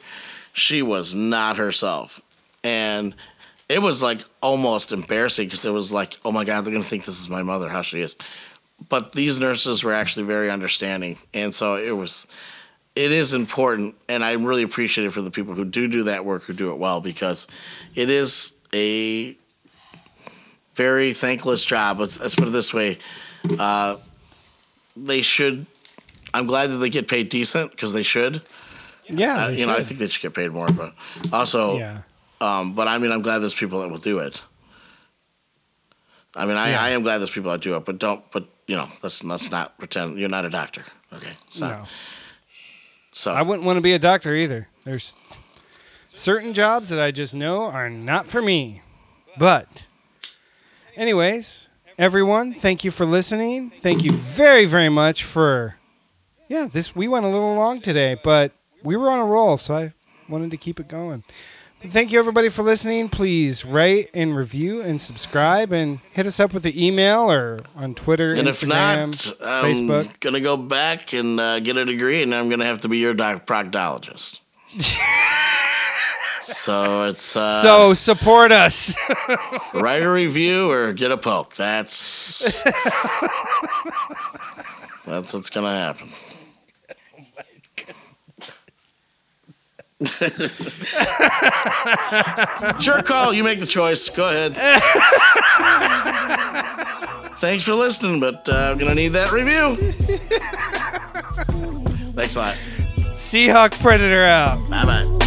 she was not herself, and it was like almost embarrassing because it was like, oh my god, they're gonna think this is my mother, how she is. But these nurses were actually very understanding, and so it was. It is important, and I'm really appreciative for the people who do do that work, who do it well, because it is a very thankless job. Let's, let's put it this way: uh, they should. I'm glad that they get paid decent because they should. Yeah. Uh, they you know, I think they should get paid more, but also, Yeah. um, but I mean, I'm glad there's people that will do it. I mean, I, Yeah. I am glad there's people that do it, but don't. But you know, let's let's not pretend you're not a doctor. Okay, so No. So I wouldn't want to be a doctor either. There's certain jobs that I just know are not for me. But, anyways, everyone, thank you for listening. Thank you very, very much for. Yeah, this we went a little long today, but we were on a roll, so I wanted to keep it going. Thank you, everybody, for listening. Please rate and review and subscribe, and hit us up with the email or on Twitter, and if Instagram, not, I'm Facebook. gonna go back and uh, get a degree, and I'm gonna have to be your doc- proctologist. [laughs] so it's uh, So support us. [laughs] write a review or get a poke. That's [laughs] that's what's gonna happen. [laughs] Sure call. You make the choice. Go ahead. [laughs] Thanks for listening, but uh, I'm gonna need that review. [laughs] Thanks a lot. Seahawk Predator out. Bye bye.